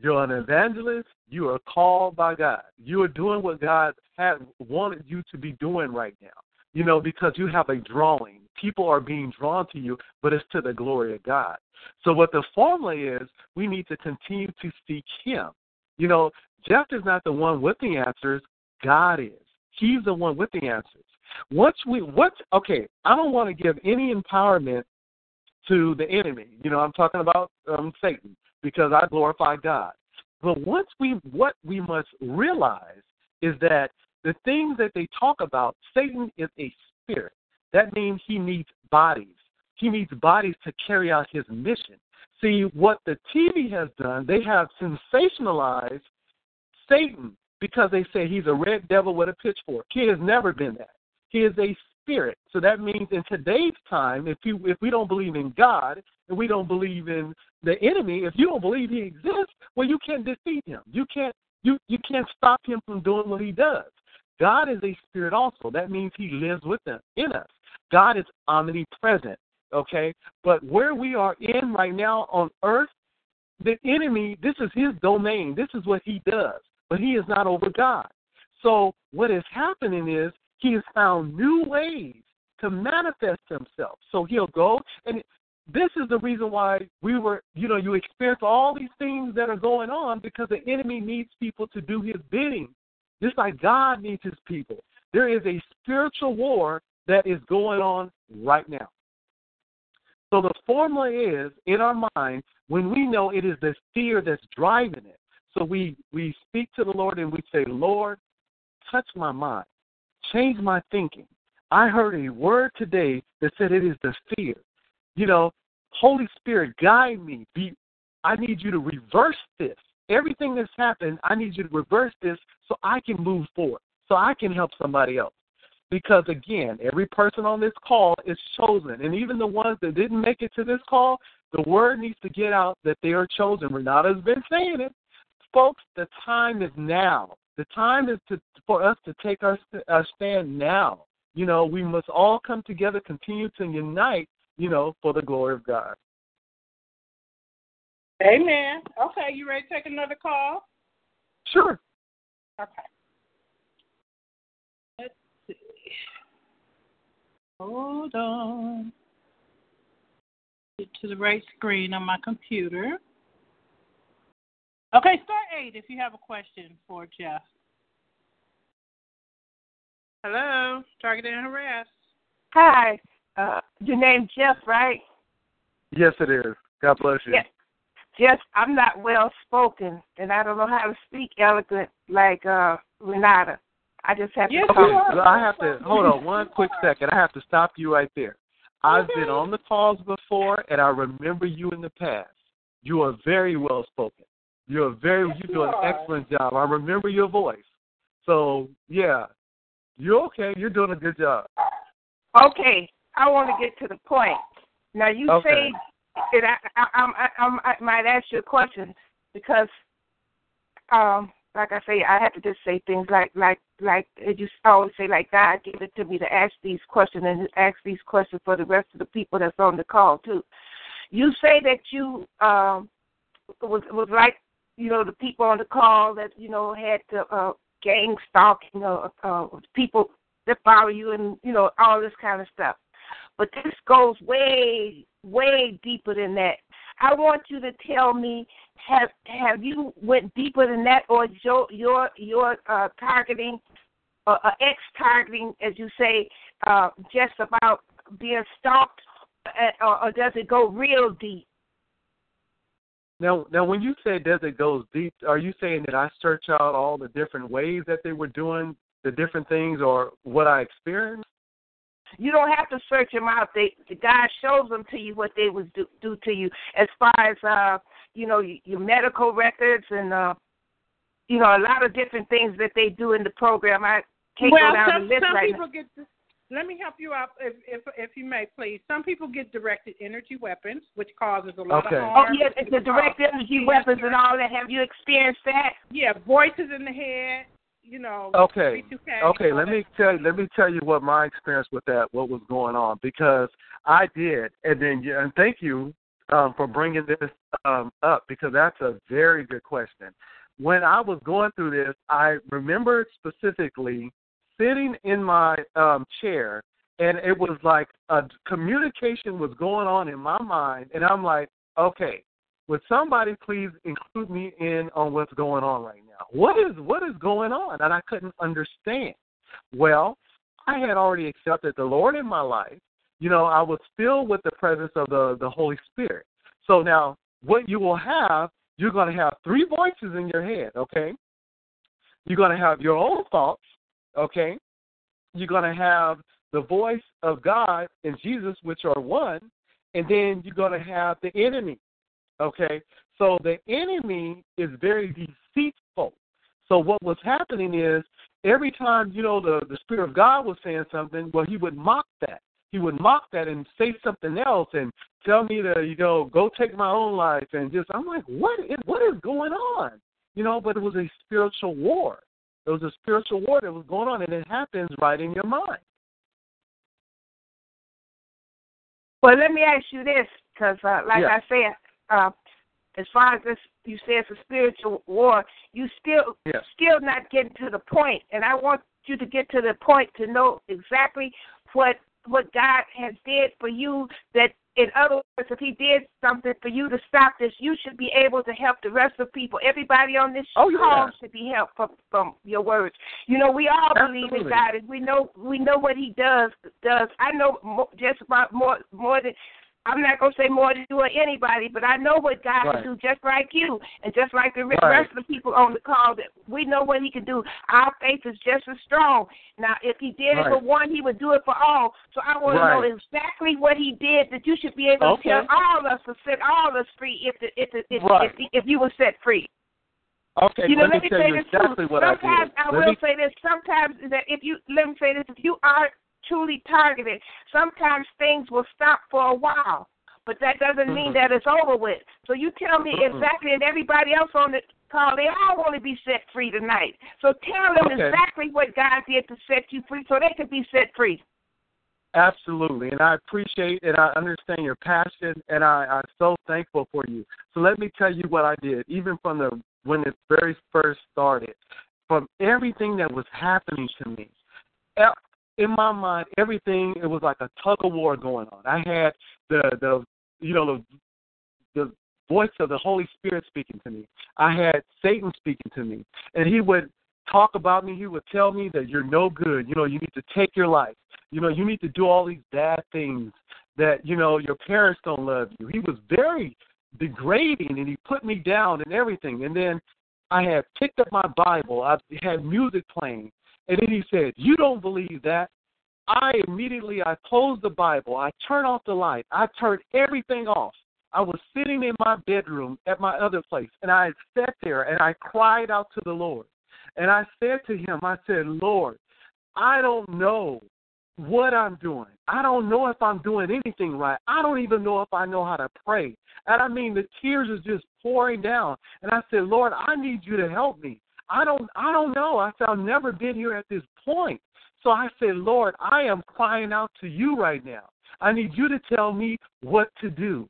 You're an evangelist. You are called by God. You are doing what God had wanted you to be doing right now. You know, because you have a drawing. People are being drawn to you, but it's to the glory of God. So what the formula is, we need to continue to seek Him. You know, Jeff is not the one with the answers. God is. He's the one with the answers. Once we, what? Okay, I don't want to give any empowerment to the enemy. You know, I'm talking about um, Satan because I glorify God. But once we, what we must realize is that the things that they talk about, Satan is a spirit. That means he needs bodies. He needs bodies to carry out his mission. See, what the TV has done, they have sensationalized Satan because they say he's a red devil with a pitchfork. He has never been that. He is a spirit. So that means in today's time, if you if we don't believe in God and we don't believe in the enemy, if you don't believe he exists, well you can't defeat him. You can't you you can't stop him from doing what he does. God is a spirit also. That means he lives with us in us. God is omnipresent. Okay? But where we are in right now on earth, the enemy, this is his domain. This is what he does. But he is not over God. So what is happening is he has found new ways to manifest himself. So he'll go and this is the reason why we were, you know, you experience all these things that are going on because the enemy needs people to do his bidding. Just like God needs his people. There is a spiritual war that is going on right now. So the formula is in our mind when we know it is the fear that's driving it. So we we speak to the Lord and we say, Lord, touch my mind, change my thinking. I heard a word today that said it is the fear. You know, Holy Spirit, guide me. Be I need you to reverse this. Everything that's happened, I need you to reverse this so I can move forward, so I can help somebody else. Because again, every person on this call is chosen. And even the ones that didn't make it to this call, the word needs to get out that they are chosen. Renata's been saying it. folks, the time is now. The time is to for us to take our our stand now. You know, we must all come together, continue to unite. You know, for the glory of God. Amen. Okay, you ready to take another call? Sure. Okay. Let's see. Hold on. Get to the right screen on my computer. Okay, star eight if you have a question for Jeff. Hello, target and harass. Hi, uh, your name Jeff, right? Yes, it is. God bless you. Yes. Jeff, I'm not well spoken, and I don't know how to speak eloquent like uh Renata. I just have Yes, to you talk. are. I have to hold on one quick second. I have to stop you right there. I've been on the calls before, and I remember you in the past. You are very well spoken. You're very you do an are. excellent job. I remember your voice. So yeah, you're okay. You're doing a good job. Okay, I want to get to the point. Now you Okay. say that I, I, I, I, might ask you a question because, um, like I say, I have to just say things like like like you always say, like God gave it to me to ask these questions and ask these questions for the rest of the people that's on the call too. You say that you um was was like you know the people on the call that you know had the uh, gang stalking uh, uh, people that follow you and you know all this kind of stuff. But this goes way way deeper than that. I want you to tell me have have you went deeper than that, or your your your uh, targeting, uh, uh, ex targeting, as you say, uh, just about being stalked, uh, or, or does it go real deep? Now, now, when you say does it goes deep, are you saying that I search out all the different ways that they were doing the different things, or what I experienced? You don't have to search them out. They the God shows them to you what they would do, do to you as far as uh you know your, your medical records and uh you know a lot of different things that they do in the program. I can't well, go down some, the list some right people get. Let me help you out, if if if you may, please. Some people get directed energy weapons, which causes a lot Okay. of now. harm. Oh yeah, the direct energy weapons and all that. Have you experienced that? Yeah, voices in the head. You know. Okay. V2K, Okay, let me tell you. let me tell you what my experience with that, what was going on, because I did, and then yeah, and thank you um, for bringing this um, up because that's a very good question. When I was going through this, I remember specifically sitting in my um, chair, and it was like a communication was going on in my mind, and I'm like, okay, would somebody please include me in on what's going on right now? What is what is going on? And I couldn't understand. Well, I had already accepted the Lord in my life. You know, I was filled with the presence of the the Holy Spirit. So now, what you will have, you're going to have three voices in your head. Okay, you're going to have your own thoughts. Okay, you're going to have the voice of God and Jesus, which are one, and then you're going to have the enemy. Okay, so the enemy is very deceitful. So what was happening is every time you know the the spirit of God was saying something, well, he would mock that. He would mock that and say something else and tell me to you know go take my own life and just I'm like what is what is going on? You know, but it was a spiritual war. It was a spiritual war that was going on, and it happens right in your mind. Well, let me ask you this, because uh, like Yeah. I said, uh, as far as this, you say it's a spiritual war. You still Yes. still not getting to the point. and I want you to get to the point to know exactly what what God has did for you. That in other words, if He did something for you to stop this, you should be able to help the rest of people. Everybody on this Oh, yeah. call should be helped from, from your words. You know, we all believe in God, and we know we know what He does. Does I know mo- just about more more than I'm not gonna say more to you or anybody, but I know what God Right. can do, just like you, and just like the Right. rest of the people on the call. That we know what He can do. Our faith is just as strong. Now, if He did it for one, He would do it for all. So I want to know exactly what He did that you should be able Okay. to tell all us to set all us free if the, if the, if, Right. if, if you were set free. Okay, You know, let me let me tell say you this exactly too. what I Sometimes. I will me- say this. Sometimes that if you let me say this, if you are truly targeted, sometimes things will stop for a while. but that doesn't mean that it's over with. So you tell me exactly, and everybody else on the call, they all want to be set free tonight. So tell them Okay. exactly what God did to set you free, so they can be set free. Absolutely, and I appreciate and I understand your passion, and I, I'm so thankful for you. So let me tell you what I did, even from the when it very first started, from everything that was happening to me. In my mind, everything it was like a tug of war going on. I had the the you know the the voice of the Holy Spirit speaking to me. I had Satan speaking to me, and he would talk about me. He would tell me that you're no good. You know, you need to take your life. You know, you need to do all these bad things that, you know, your parents don't love you. He was very degrading and he put me down and everything. And then I had picked up my Bible. I had music playing. And then he said, You don't believe that. I immediately I closed the Bible. I turned off the light. I turned everything off. I was sitting in my bedroom at my other place and I sat there and I cried out to the Lord. And I said to him, I said, Lord, I don't know what I'm doing. I don't know if I'm doing anything right. I don't even know if I know how to pray. And I mean the tears are just pouring down. And I said, Lord, I need you to help me. I don't I don't know. I said I've never been here at this point. So I said, Lord, I am crying out to you right now. I need you to tell me what to do.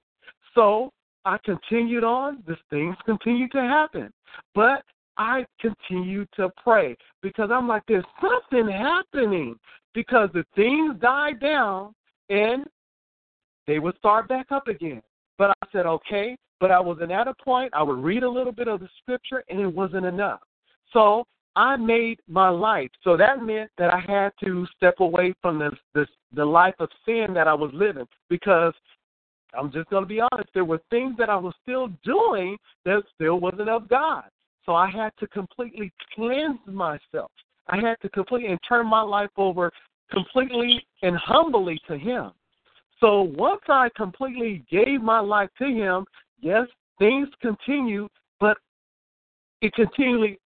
So I continued on. These things continued to happen. But I continued to pray because I'm like, there's something happening because the things died down and they would start back up again. But I said, okay. But I wasn't at a point. I would read a little bit of the scripture and it wasn't enough. So I made my life. So that meant that I had to step away from the the, the life of sin that I was living because I'm just going to be honest. There were things that I was still doing that still wasn't of God. So I had to completely cleanse myself. I had to completely and turn my life over completely and humbly to Him. So once I completely gave my life to Him, yes, things continue, but it continually.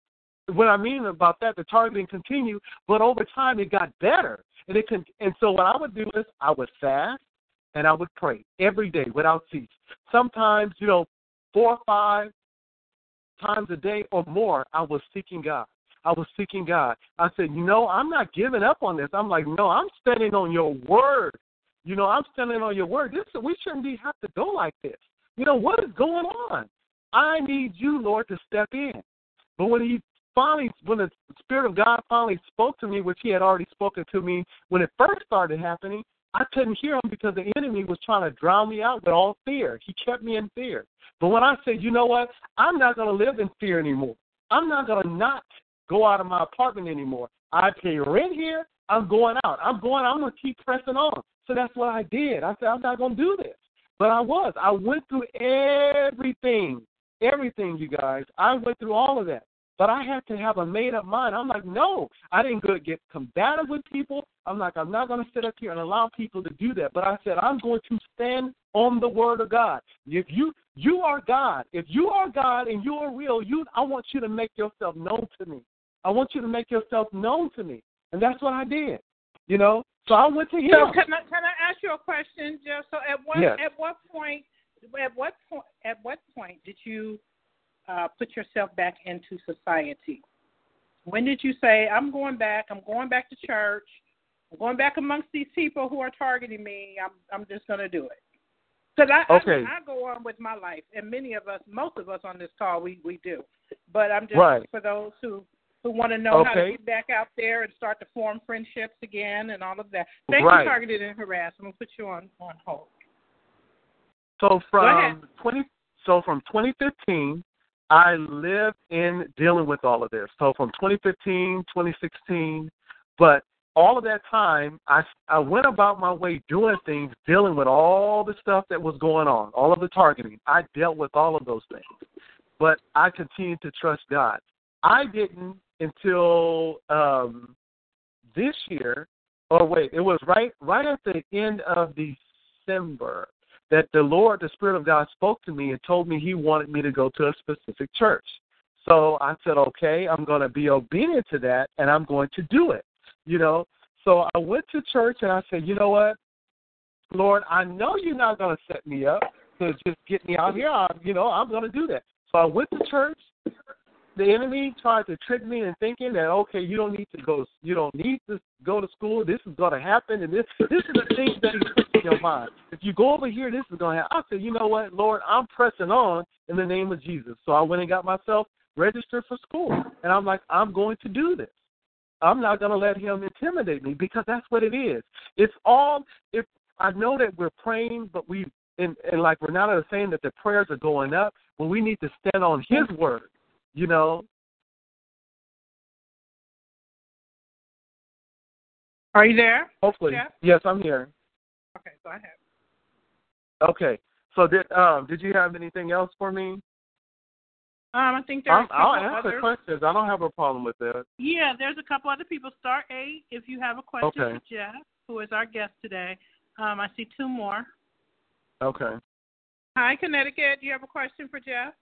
What I mean about that, the targeting continued, but over time it got better, and it can. And so what I would do is I would fast and I would pray every day without cease. Sometimes, you know, four or five times a day or more, I was seeking God. I was seeking God. I said, you know, I'm not giving up on this. I'm like, no, I'm standing on your word. You know, I'm standing on your word. This we shouldn't be have to go like this. You know, what is going on? I need you, Lord, to step in. But when he finally, when the Spirit of God finally spoke to me, which he had already spoken to me when it first started happening, I couldn't hear him because the enemy was trying to drown me out with all fear. He kept me in fear. But when I said, you know what, I'm not going to live in fear anymore. I'm not going to not go out of my apartment anymore. I pay rent here. I'm going out. I'm going. I'm going to keep pressing on. So that's what I did. I said, I'm not going to do this. But I was. I went through everything. Everything, you guys. I went through all of that. But I had to have a made up mind. I'm like, no, I didn't go get combative with people. I'm like, I'm not going to sit up here and allow people to do that. But I said, I'm going to stand on the word of God. If you you are God, if you are God and you are real, you I want you to make yourself known to me. I want you to make yourself known to me, and that's what I did. You know, so I went to him. So can I can I ask you a question, Jeff? So at what Yes. at what point at what point at what point did you uh, put yourself back into society? When did you say I'm going back? I'm going back to church. I'm going back amongst these people who are targeting me. I'm I'm just going to do it. Because I, Okay. I I go on with my life, and many of us, most of us on this call, we we do. But I'm just Right. for those who who want to know how to get back out there and start to form friendships again and all of that. Thank Right. you, targeted and harassed. I'm gonna put you on on hold. So from twenty, so from 2015, I lived in dealing with all of this. So from 2015, 2016, but all of that time, I I went about my way doing things, dealing with all the stuff that was going on, all of the targeting. I dealt with all of those things, but I continued to trust God. I didn't until um, this year. Or wait, it was right right at the end of December that the Lord, the Spirit of God, spoke to me and told me He wanted me to go to a specific church. So I said, okay, I'm going to be obedient to that, and I'm going to do it. You know, so I went to church and I said, you know what? Lord, I know you're not going to set me up to just get me out here. I, you know, I'm going to do that. So I went to church. The enemy tried to trick me in thinking that okay, you don't need to go, you don't need to go to school. This is going to happen, and this this is the thing that he puts in your mind. If you go over here, this is going to happen. I said, you know what, Lord, I'm pressing on in the name of Jesus. So I went and got myself registered for school, and I'm like, I'm going to do this. I'm not going to let him intimidate me because that's what it is. It's all. If I know that we're praying, but we and, and like Renata is saying that the prayers are going up, but we need to stand on His word. You know. Are you there? Hopefully, Jeff? yes, I'm here. Okay, go ahead. Okay, so did um did you have anything else for me? Um, I think there's I'll, a I'll couple answer others. questions. I don't have a problem with that. Yeah, there's a couple other people. Star eight, if you have a question Okay. for Jeff, who is our guest today. Um, I see two more. Okay. Hi, Connecticut. Do you have a question for Jeff?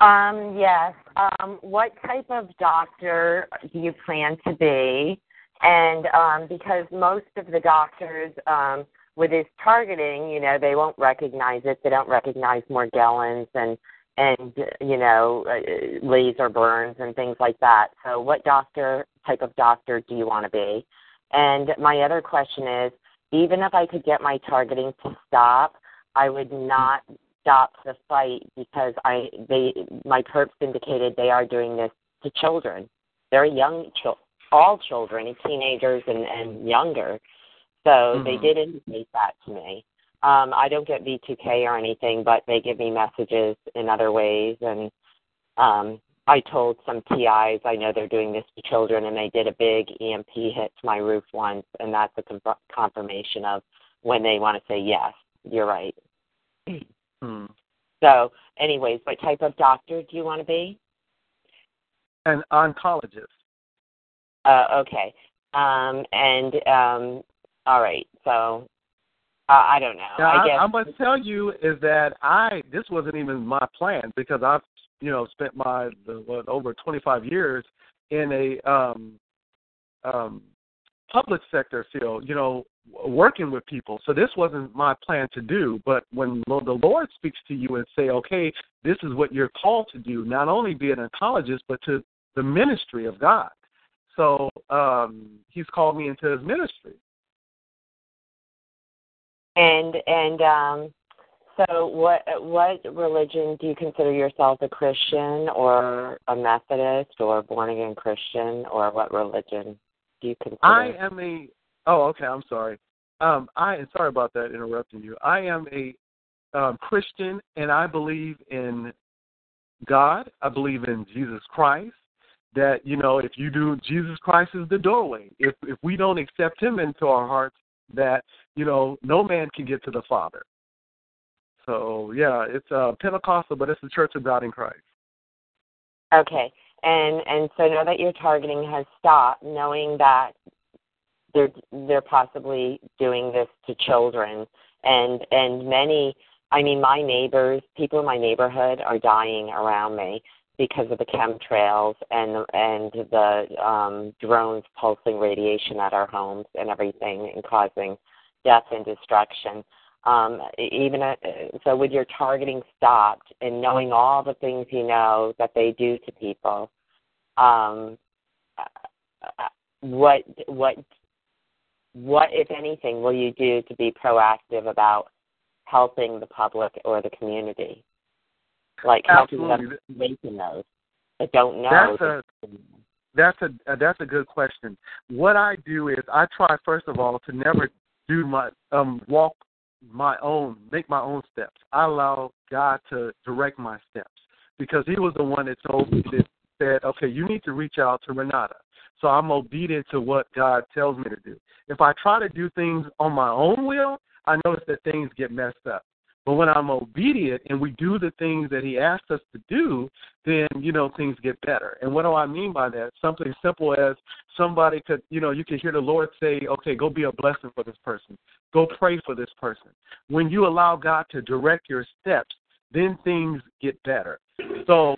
Um, yes. Um, what type of doctor do you plan to be? And um, because most of the doctors um, with this targeting, you know, they won't recognize it. They don't recognize Morgellons and and you know uh, laser burns and things like that. So, what doctor type of doctor do you want to be? And my other question is, even if I could get my targeting to stop, I would not stop the fight because I they my perps indicated they are doing this to children, very young chil- all children, teenagers and and younger. So they Mhm. did indicate that to me. Um, I don't get V2K or anything, but they give me messages in other ways. And um, I told some TIs I know they're doing this to children, and they did a big EMP hit to my roof once, and that's a conf- confirmation of when they want to say yes, you're right. Hmm. So, anyways, what type of doctor do you want to be? An oncologist. Uh, okay. Um, and um, all right. So, uh, I don't know. Now, I I, guess. I must tell you is that I this wasn't even my plan because I've you know spent my the, what over 25 years in a um um public sector field, you know, working with people. So this wasn't my plan to do, but when the Lord speaks to you and say, "Okay, this is what you're called to do, not only be an oncologist, but to the ministry of God." So um he's called me into his ministry. And and um, so, what what religion do you consider yourself a Christian or a Methodist or born again Christian or what religion do you consider? I am a. Oh, okay. I'm sorry. Um, I am sorry about that interrupting you. I am a um, Christian, and I believe in God. I believe in Jesus Christ. That you know, if you do, Jesus Christ is the doorway. If if we don't accept Him into our hearts, that you know, no man can get to the Father. So yeah, it's uh, Pentecostal, but it's the Church of God in Christ. Okay, and and so now that your targeting has stopped, knowing that they're they're possibly doing this to children, and and many, I mean, my neighbors, people in my neighborhood are dying around me because of the chemtrails and and the um, drones pulsing radiation at our homes and everything, and causing death and destruction. Um, even uh, so, with your targeting stopped and knowing all the things you know that they do to people, um, uh, what what what if anything will you do to be proactive about helping the public or the community, like helping them making those that don't know? That's a that's a uh, that's a good question. What I do is I try first of all to never do my um walk my own make my own steps. I allow God to direct my steps because He was the one that told me that said, okay, you need to reach out to Renata. So I'm obedient to what God tells me to do. If I try to do things on my own will, I notice that things get messed up. But when I'm obedient and we do the things that He asks us to do, then you know things get better. And what do I mean by that? Something simple as somebody could, you know, you could hear the Lord say, "Okay, go be a blessing for this person. Go pray for this person." When you allow God to direct your steps, then things get better. So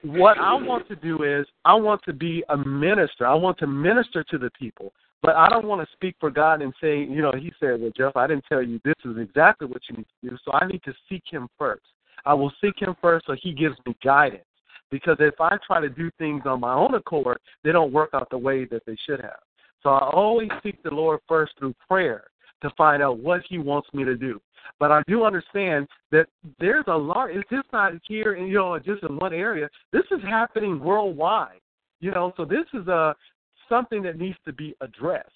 what I want to do is I want to be a minister. I want to minister to the people. But I don't want to speak for God and say, you know, He said, well, Jeff, I didn't tell you this is exactly what you need to do. So I need to seek Him first. I will seek Him first so He gives me guidance. Because if I try to do things on my own accord, they don't work out the way that they should have. So I always seek the Lord first through prayer to find out what He wants me to do. But I do understand that there's a lot. It's just not here, in, you know, just in one area. This is happening worldwide. You know, so this is a something that needs to be addressed.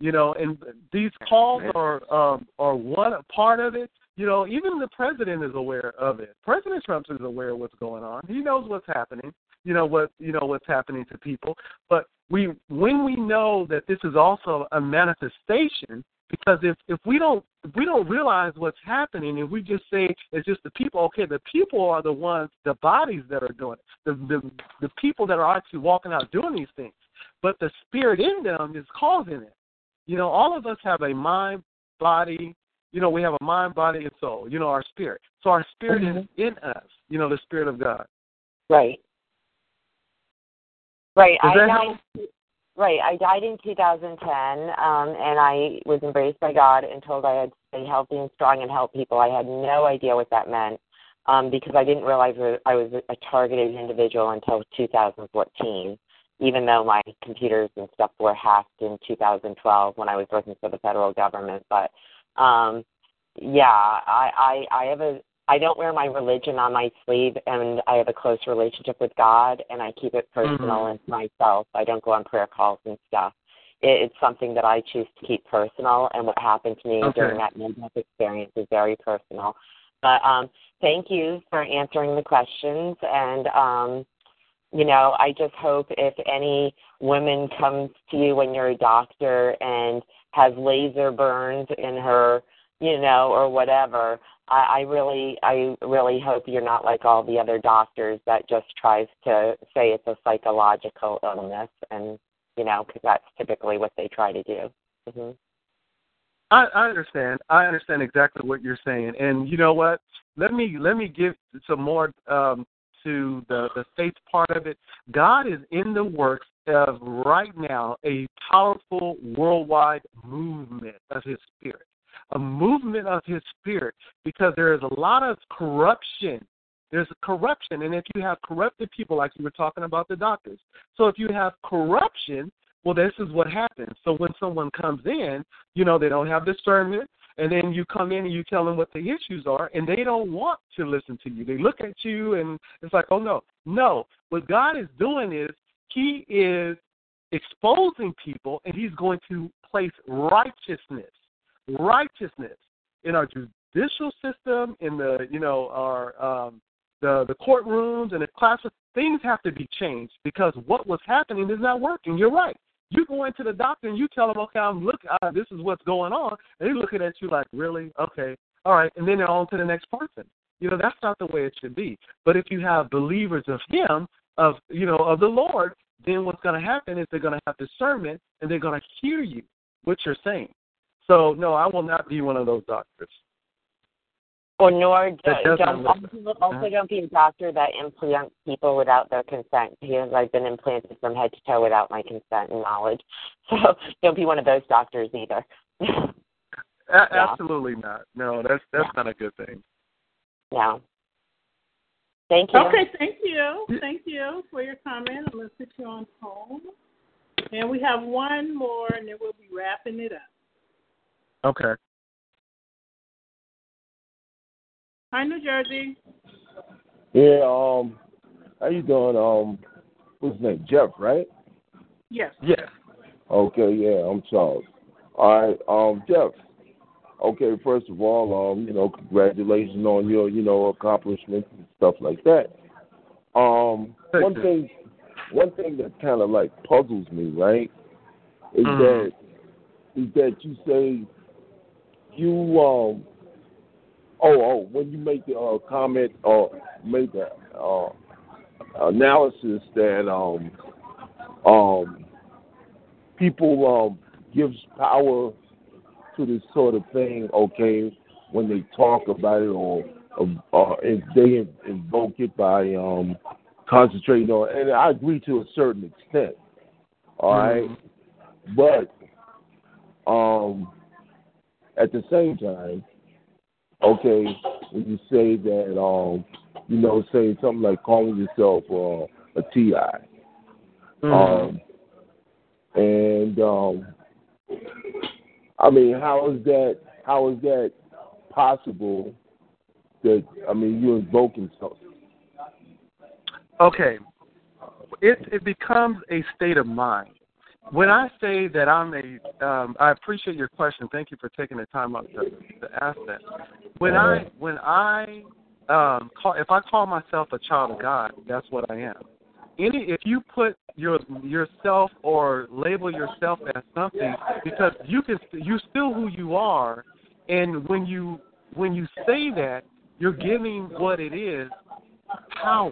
You know, and these calls are um, are one part of it. You know, even the president is aware of it. President Trump is aware of what's going on. He knows what's happening. You know what you know what's happening to people. But we when we know that this is also a manifestation because if if we don't if we don't realize what's happening and we just say it's just the people okay the people are the ones the bodies that are doing it the the the people that are actually walking out doing these things but the spirit in them is causing it you know all of us have a mind body you know we have a mind body and soul you know our spirit so our spirit mm-hmm. is in us you know the spirit of god right right Does i Right. I died in 2010, um, and I was embraced by God and told I had to stay healthy and strong and help people. I had no idea what that meant um, because I didn't realize I was a targeted individual until 2014, even though my computers and stuff were hacked in 2012 when I was working for the federal government. But um, yeah, I, I, I have a I don't wear my religion on my sleeve, and I have a close relationship with God, and I keep it personal mm-hmm. and myself. I don't go on prayer calls and stuff. It, it's something that I choose to keep personal, and what happened to me okay. during that near-death experience is very personal. But um, thank you for answering the questions, and um, you know, I just hope if any woman comes to you when you're a doctor and has laser burns in her, you know, or whatever, I, I really, I really hope you're not like all the other doctors that just tries to say it's a psychological illness, and you know, because that's typically what they try to do. Mm-hmm. I, I understand. I understand exactly what you're saying, and you know what? Let me let me give some more um, to the the faith part of it. God is in the works of right now a powerful worldwide movement of His Spirit a movement of his spirit because there is a lot of corruption. There's corruption. And if you have corrupted people, like you were talking about the doctors, so if you have corruption, well, this is what happens. So when someone comes in, you know, they don't have discernment, and then you come in and you tell them what the issues are, and they don't want to listen to you. They look at you, and it's like, oh, no. No. What God is doing is He is exposing people, and He's going to place righteousness righteousness in our judicial system, in the you know our um, the the courtrooms and the classes. Things have to be changed because what was happening is not working. You're right. You go into the doctor and you tell them, okay, I'm look, uh, this is what's going on, and they're looking at you like, really, okay, all right, and then they're on to the next person. You know, that's not the way it should be. But if you have believers of Him, of you know, of the Lord, then what's going to happen is they're going to have discernment and they're going to hear you what you're saying. So no, I will not be one of those doctors. Or nor do, don't also, also don't be a doctor that implants people without their consent because I've been implanted from head to toe without my consent and knowledge. So don't be one of those doctors either. a- yeah. Absolutely not. No, that's that's yeah. not a good thing. Yeah. Thank you. Okay, thank you. Thank you for your comment. I'm going to put you on hold. And we have one more, and then we'll be wrapping it up. Okay. Hi, New Jersey. Yeah, um, how you doing? Um, what's his name? Jeff, right? Yes. Yes. Okay, yeah, I'm Charles. All right, um, Jeff. Okay, first of all, um, you know, congratulations on your, you know, accomplishments and stuff like that. Um, one thing, one thing that kind of like puzzles me, right, is mm. that is that you say you um oh oh when you make the uh, comment or make the uh, analysis that um um people um gives power to this sort of thing okay when they talk about it or or if they invoke it by um concentrating on and I agree to a certain extent all right? mm-hmm. but um, at the same time, okay, when you say that, um, you know, say something like calling yourself uh, a TI, Mm-hmm. um, and um, I mean, how is that? How is that possible? That I mean, you're invoking something. Okay. It it becomes a state of mind. When I say that I'm a, um, I appreciate your question. Thank you for taking the time out to, to ask that. When I when I um, call, if I call myself a child of God, that's what I am. Any if you put your yourself or label yourself as something, because you can you're still who you are, and when you when you say that, you're giving what it is power.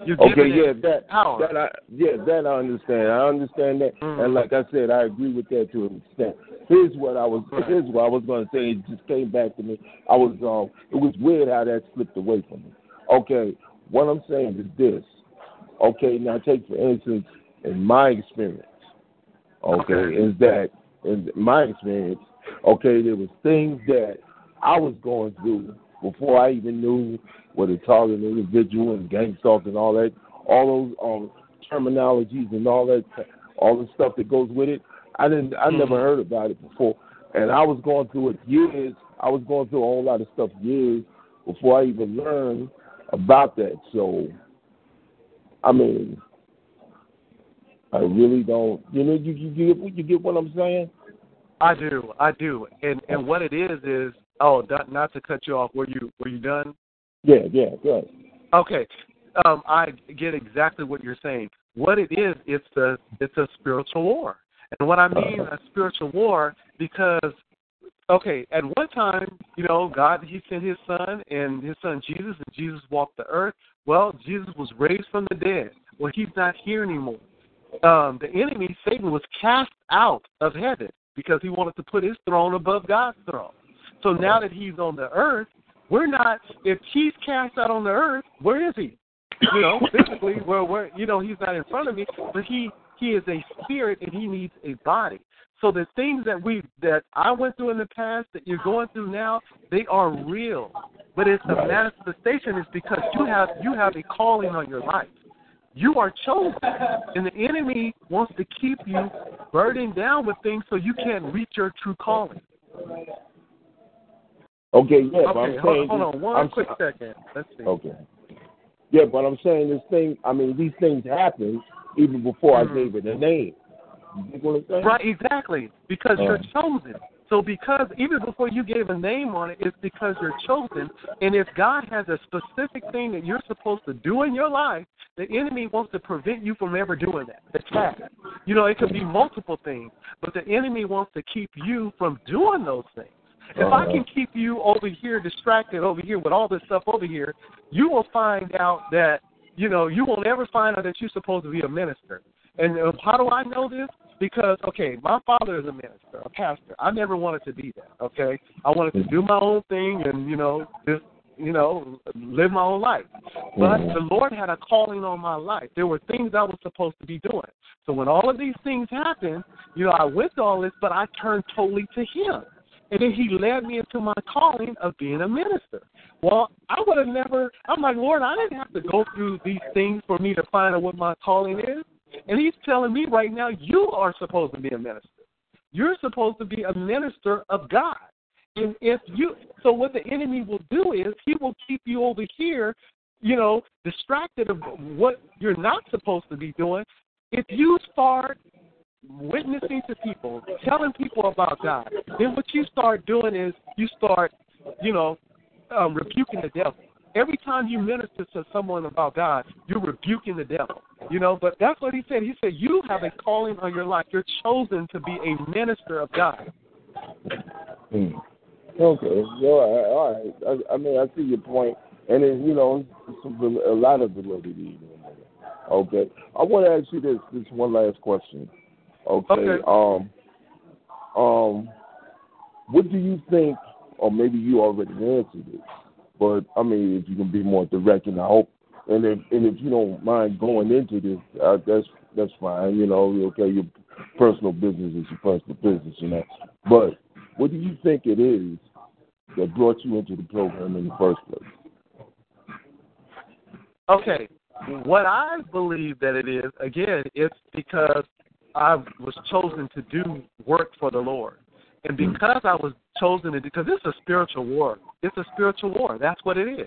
Okay, yeah, that power. that I yeah, that I understand. I understand that, Mm. and like I said, I agree with that to an extent. Here's what I was here's what I was going to say. It just came back to me. I was um, it was weird how that slipped away from me. Okay, what I'm saying is this. Okay, now take for instance, in my experience, okay, is that in my experience, okay, there was things that I was going through before I even knew what a target individual and gang stalk and all that, all those um terminologies and all that, all the stuff that goes with it. I didn't, I never heard about it before, and I was going through it years. I was going through a whole lot of stuff years before I even learned about that. So, I mean, I really don't. You know, you you get you get what I'm saying? I do, I do, and and what it is is oh, not, not to cut you off. Were you were you done? Yeah, yeah, good. Okay, um, I get exactly what you're saying. What it is, it's a it's a spiritual war, and what I mean a spiritual war because okay, at one time, you know, God He sent His Son and His Son Jesus, and Jesus walked the earth. Well, Jesus was raised from the dead. Well, He's not here anymore. Um, the enemy, Satan, was cast out of heaven because he wanted to put his throne above God's throne. So now that he's on the earth, we're not. If he's cast out on the earth, where is he? You know, physically, where where you know he's not in front of me, but he he is a spirit and he needs a body. So the things that we that I went through in the past that you're going through now, they are real. But it's a manifestation is because you have you have a calling on your life. You are chosen, and the enemy wants to keep you burdened down with things so you can't reach your true calling. Okay, yeah, but I'm Okay, saying hold, hold on one I'm, quick second. Let's see. Okay. Yeah, but I'm saying this thing. I mean, these things happen even before Mhm. I gave it a name. You get what I'm saying? Right, exactly. Because Uh. you're chosen. So because even before you gave a name on it, it's because you're chosen. And if God has a specific thing that you're supposed to do in your life, the enemy wants to prevent you from ever doing that. The task. You know, it could be multiple things, but the enemy wants to keep you from doing those things. If I Uh-huh. can keep you over here distracted over here with all this stuff over here, you will find out that you know you will never find out that you're supposed to be a minister. And uh, how do I know this? Because okay, my father is a minister, a pastor. I never wanted to be that. Okay, I wanted to do my own thing and you know just you know live my own life. But the Lord had a calling on my life. There were things I was supposed to be doing. So when all of these things happened, you know, I went to all this, but I turned totally to Him. And then he led me into my calling of being a minister. Well, I would have never, I'm like, Lord, I didn't have to go through these things for me to find out what my calling is. And he's telling me right now, you are supposed to be a minister. You're supposed to be a minister of God. And if you, so what the enemy will do is he will keep you over here, you know, distracted of what you're not supposed to be doing. If you start witnessing to people, telling people about God, then what you start doing is you start, you know, um, rebuking the devil. Every time you minister to someone about God, you're rebuking the devil. You know, but that's what he said. He said you have a calling on your life. You're chosen to be a minister of God. Hmm. Okay. All right. All right. I, I mean, I see your point. and then you know, a lot of validity. Okay. I want to ask you this. This one last question. Okay. Okay. Um. Um. What do you think, or maybe you already answered it, but I mean, if you can be more direct, and I hope, and if and if you don't mind going into this, uh, that's that's fine. You know, okay, your personal business is your personal business, you know. But what do you think it is that brought you into the program in the first place? Okay, what I believe that it is, again, it's because I was chosen to do work for the Lord. And because I was chosen to, do because it's a spiritual war. It's a spiritual war. That's what it is.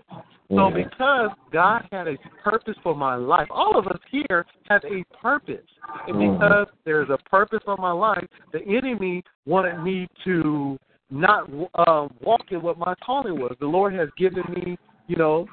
So because God had a purpose for my life, all of us here have a purpose. And because there's a purpose on my life, the enemy wanted me to not uh, walk in what my calling was. The Lord has given me, you know,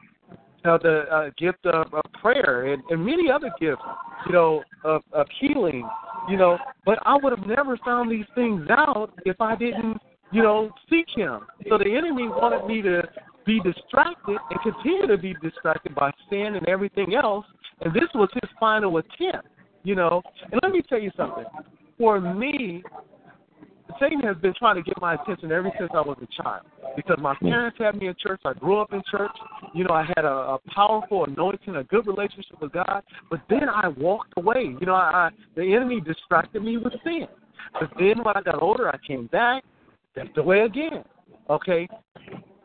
uh, the uh, gift of, of prayer and, and many other gifts, you know, of, of healing, you know. But I would have never found these things out if I didn't, you know, seek Him. So the enemy wanted me to be distracted and continue to be distracted by sin and everything else. And this was his final attempt, you know. And let me tell you something. For me, Satan has been trying to get my attention ever since I was a child because my parents had me in church. I grew up in church. You know, I had a, a powerful anointing, a good relationship with God. But then I walked away. You know, I, I the enemy distracted me with sin. But then when I got older, I came back, stepped away again. Okay,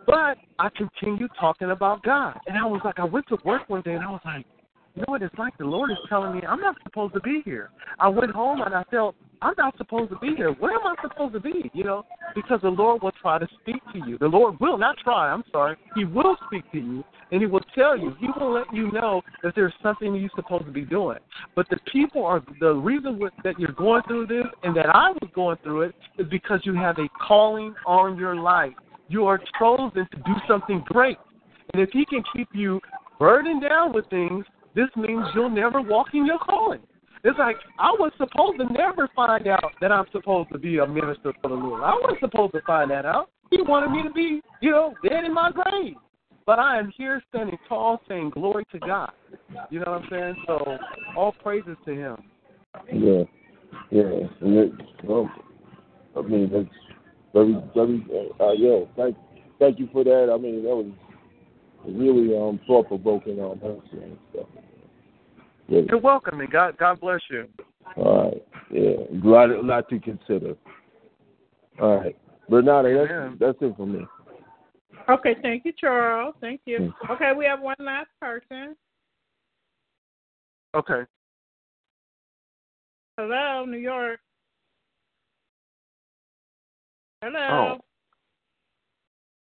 but I continued talking about God. And I was like, I went to work one day and I was like, know what it's like? The Lord is telling me I'm not supposed to be here. I went home and I felt I'm not supposed to be here. Where am I supposed to be? You know, because the Lord will try to speak to you. The Lord will not try. I'm sorry. He will speak to you, and He will tell you. He will let you know that there's something you're supposed to be doing. But the people are the reason that you're going through this, and that I was going through it, is because you have a calling on your life. You are chosen to do something great, and if He can keep you burdened down with things, this means you'll never walk in your calling. It's like I was supposed to never find out that I'm supposed to be a minister for the Lord. I wasn't supposed to find that out. He wanted me to be, you know, dead in my grave. But I am here standing tall saying glory to God. You know what I'm saying? So all praises to him. Yeah. Yeah. And it, well, I mean, that's very, very, uh, yeah, thank, thank you for that. I mean, that was really um, thought provoking on um, answer and stuff. Yeah. You're welcome, and God, God bless you. All right. Yeah. A lot, a lot to consider. All right. Bernardo, that's, that's it for me. Okay, thank you, Charles. Thank you. Mm. Okay, we have one last person. Okay. Hello, New York. Hello. Oh.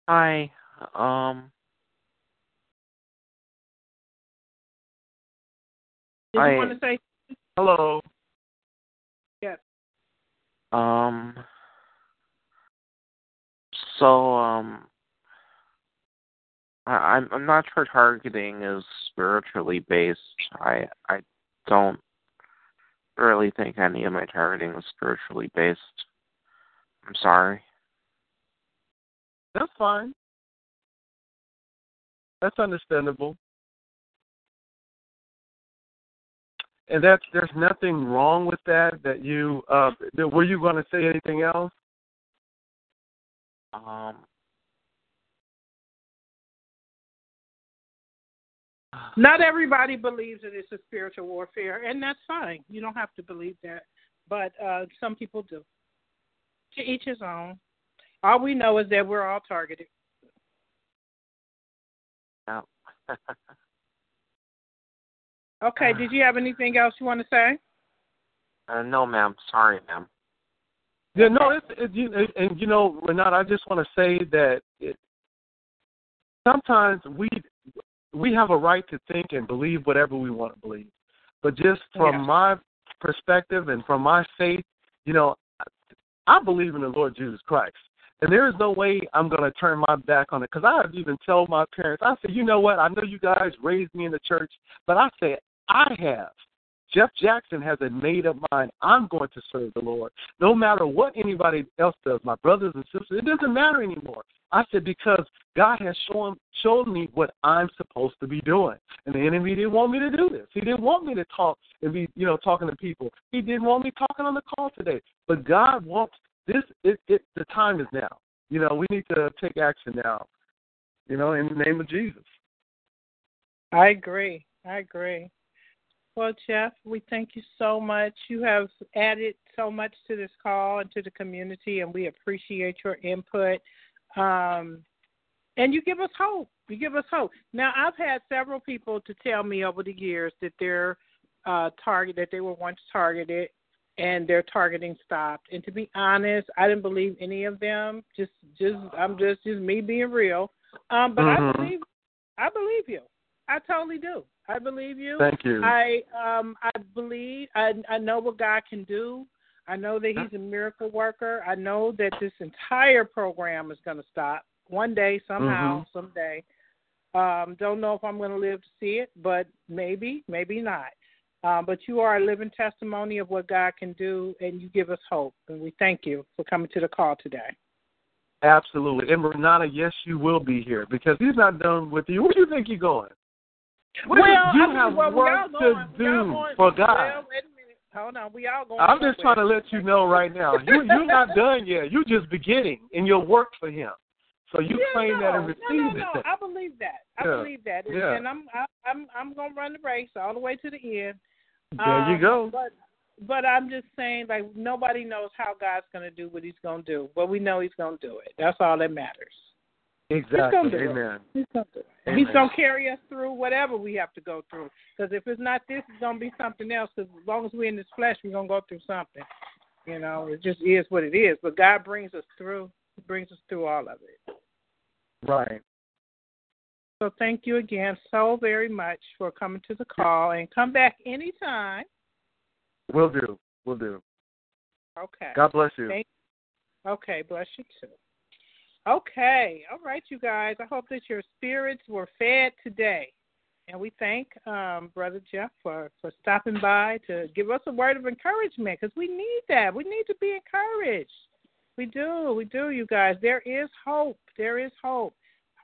Hi. Um. Did I, you want to say hello? Yes. Um. So um. I, I'm I'm not sure targeting is spiritually based. I I don't really think any of my targeting is spiritually based. I'm sorry. That's fine. That's understandable. And that's there's nothing wrong with that. That you uh, were you going to say anything else? Um. Not everybody believes that it's a spiritual warfare, and that's fine. You don't have to believe that, but uh, some people do. To each his own. All we know is that we're all targeted. No. okay. Did you have anything else you want to say? Uh, no, ma'am. Sorry, ma'am. Yeah, no, it's, it, you, and, and you know, Renat, I just want to say that it, sometimes we we have a right to think and believe whatever we want to believe, but just from Yeah. my perspective and from my faith, you know, I believe in the Lord Jesus Christ. And there is no way I'm going to turn my back on it. Because I have even told my parents, I said, you know what? I know you guys raised me in the church, but I said, I have. Jeff Jackson has a made up mind. I'm going to serve the Lord. No matter what anybody else does, my brothers and sisters, it doesn't matter anymore. I said, because God has shown shown me what I'm supposed to be doing. And the enemy didn't want me to do this. He didn't want me to talk and be, you know, talking to people. He didn't want me talking on the call today. But God wants this it, it the time is now. You know, we need to take action now. You know, in the name of Jesus. I agree. I agree. Well, Jeff, we thank you so much. You have added so much to this call and to the community, and we appreciate your input. Um, and you give us hope. You give us hope. Now, I've had several people to tell me over the years that they're uh, target that they were once targeted, and their targeting stopped. And to be honest, I didn't believe any of them. Just, just I'm just just me being real. Um, but Mhm. I believe, I believe you. I totally do. I believe you. Thank you. I um I believe I I know what God can do. I know that He's a miracle worker. I know that this entire program is going to stop one day somehow, Mhm. someday. Um, don't know if I'm going to live to see it, but maybe, maybe not. Um, but you are a living testimony of what God can do, and you give us hope. And we thank you for coming to the call today. Absolutely. And Renata, yes, you will be here because he's not done with you. Where do you think you're going? What well, you I mean, have well, work going, to do going, for God. Well, wait a minute. Hold on. We all going. I'm just trying to let you know right now. You you're not done yet. You're just beginning in your work for him. So you yeah, claim no, that and no, receive no, no. it. I believe that. I Yeah, believe that, and, yeah. and I'm I, I'm I'm gonna run the race all the way to the end. There you Um, go. But but I'm just saying, like nobody knows how God's gonna do what He's gonna do, but we know He's gonna do it. That's all that matters. Exactly. gonna do it. Amen. He's gonna do it. Amen. He's gonna carry us through whatever we have to go through. Because if it's not this, it's gonna be something else. Because as long as we're in this flesh, we're gonna go through something. You know, it just is what it is. But God brings us through. He brings us through all of it. Right. So thank you again so very much for coming to the call and come back anytime. Will do. Will do. Okay. God bless you. Thank- okay, bless you too. Okay, all right, you guys. I hope that your spirits were fed today, and we thank um, Brother Jeff for for stopping by to give us a word of encouragement because we need that. We need to be encouraged. We do, we do, you guys. There is hope. There is hope.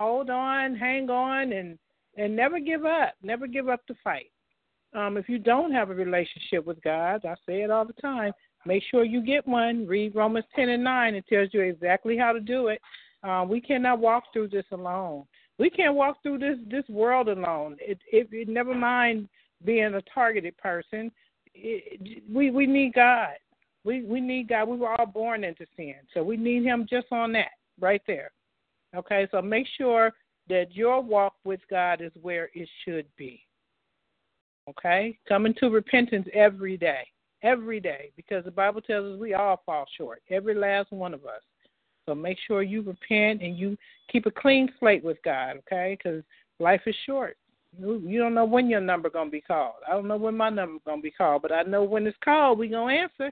Hold on, hang on, and and never give up. Never give up the fight. Um, if you don't have a relationship with God, I say it all the time. Make sure you get one. Read Romans ten and nine. It tells you exactly how to do it. Uh, we cannot walk through this alone. We can't walk through this this world alone. It, it, it never mind being a targeted person. It, we we need God. We we need God. We were all born into sin, so we need Him just on that right there. Okay, so make sure that your walk with God is where it should be. Okay, coming to repentance every day, every day, because the Bible tells us we all fall short, every last one of us. So make sure you repent and you keep a clean slate with God, okay? Because life is short. You, don't know when your number gonna be called. I don't know when my number gonna be called, but I know when it's called, we gonna answer.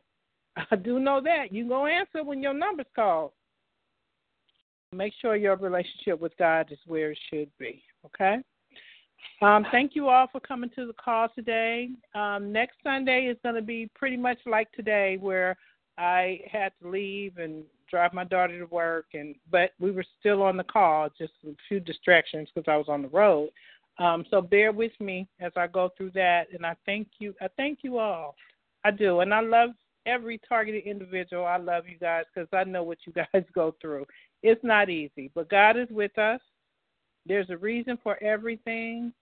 I do know that you gonna answer when your number's called. Make sure your relationship with God is where it should be, okay? Um, thank you all for coming to the call today. Um, next Sunday is going to be pretty much like today, where I had to leave and drive my daughter to work, and but we were still on the call, just a few distractions because I was on the road. Um, so bear with me as I go through that, and I thank you. I thank you all. I do, and I love every targeted individual. I love you guys because I know what you guys go through. It's not easy, but God is with us. There's a reason for everything.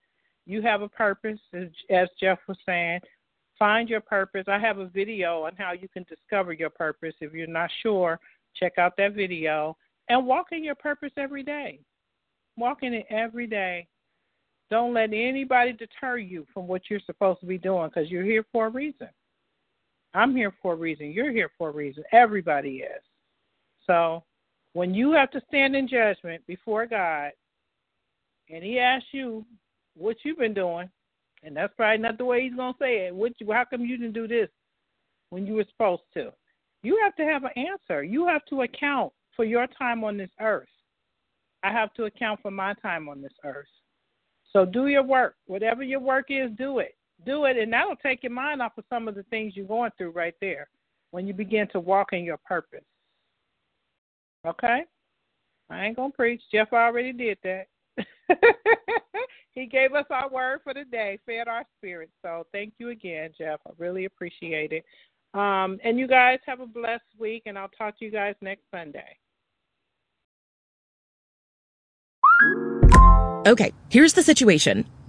You have a purpose, as, Jeff was saying. Find your purpose. I have a video on how you can discover your purpose. If you're not sure, check out that video and walk in your purpose every day. Walk in it every day. Don't let anybody deter you from what you're supposed to be doing because you're here for a reason. I'm here for a reason. You're here for a reason. Everybody is. So when you have to stand in judgment before God and He asks you what you've been doing, and that's probably not the way He's going to say it. What, how come you didn't do this when you were supposed to? You have to have an answer. You have to account for your time on this earth. I have to account for my time on this earth. So do your work. Whatever your work is, do it. Do it, and that'll take your mind off of some of the things you're going through right there when you begin to walk in your purpose. Okay? I ain't going to preach. Jeff already did that. he gave us our word for the day, fed our spirit. So thank you again, Jeff. I really appreciate it. Um, and you guys have a blessed week, and I'll talk to you guys next Sunday. Okay, here's the situation.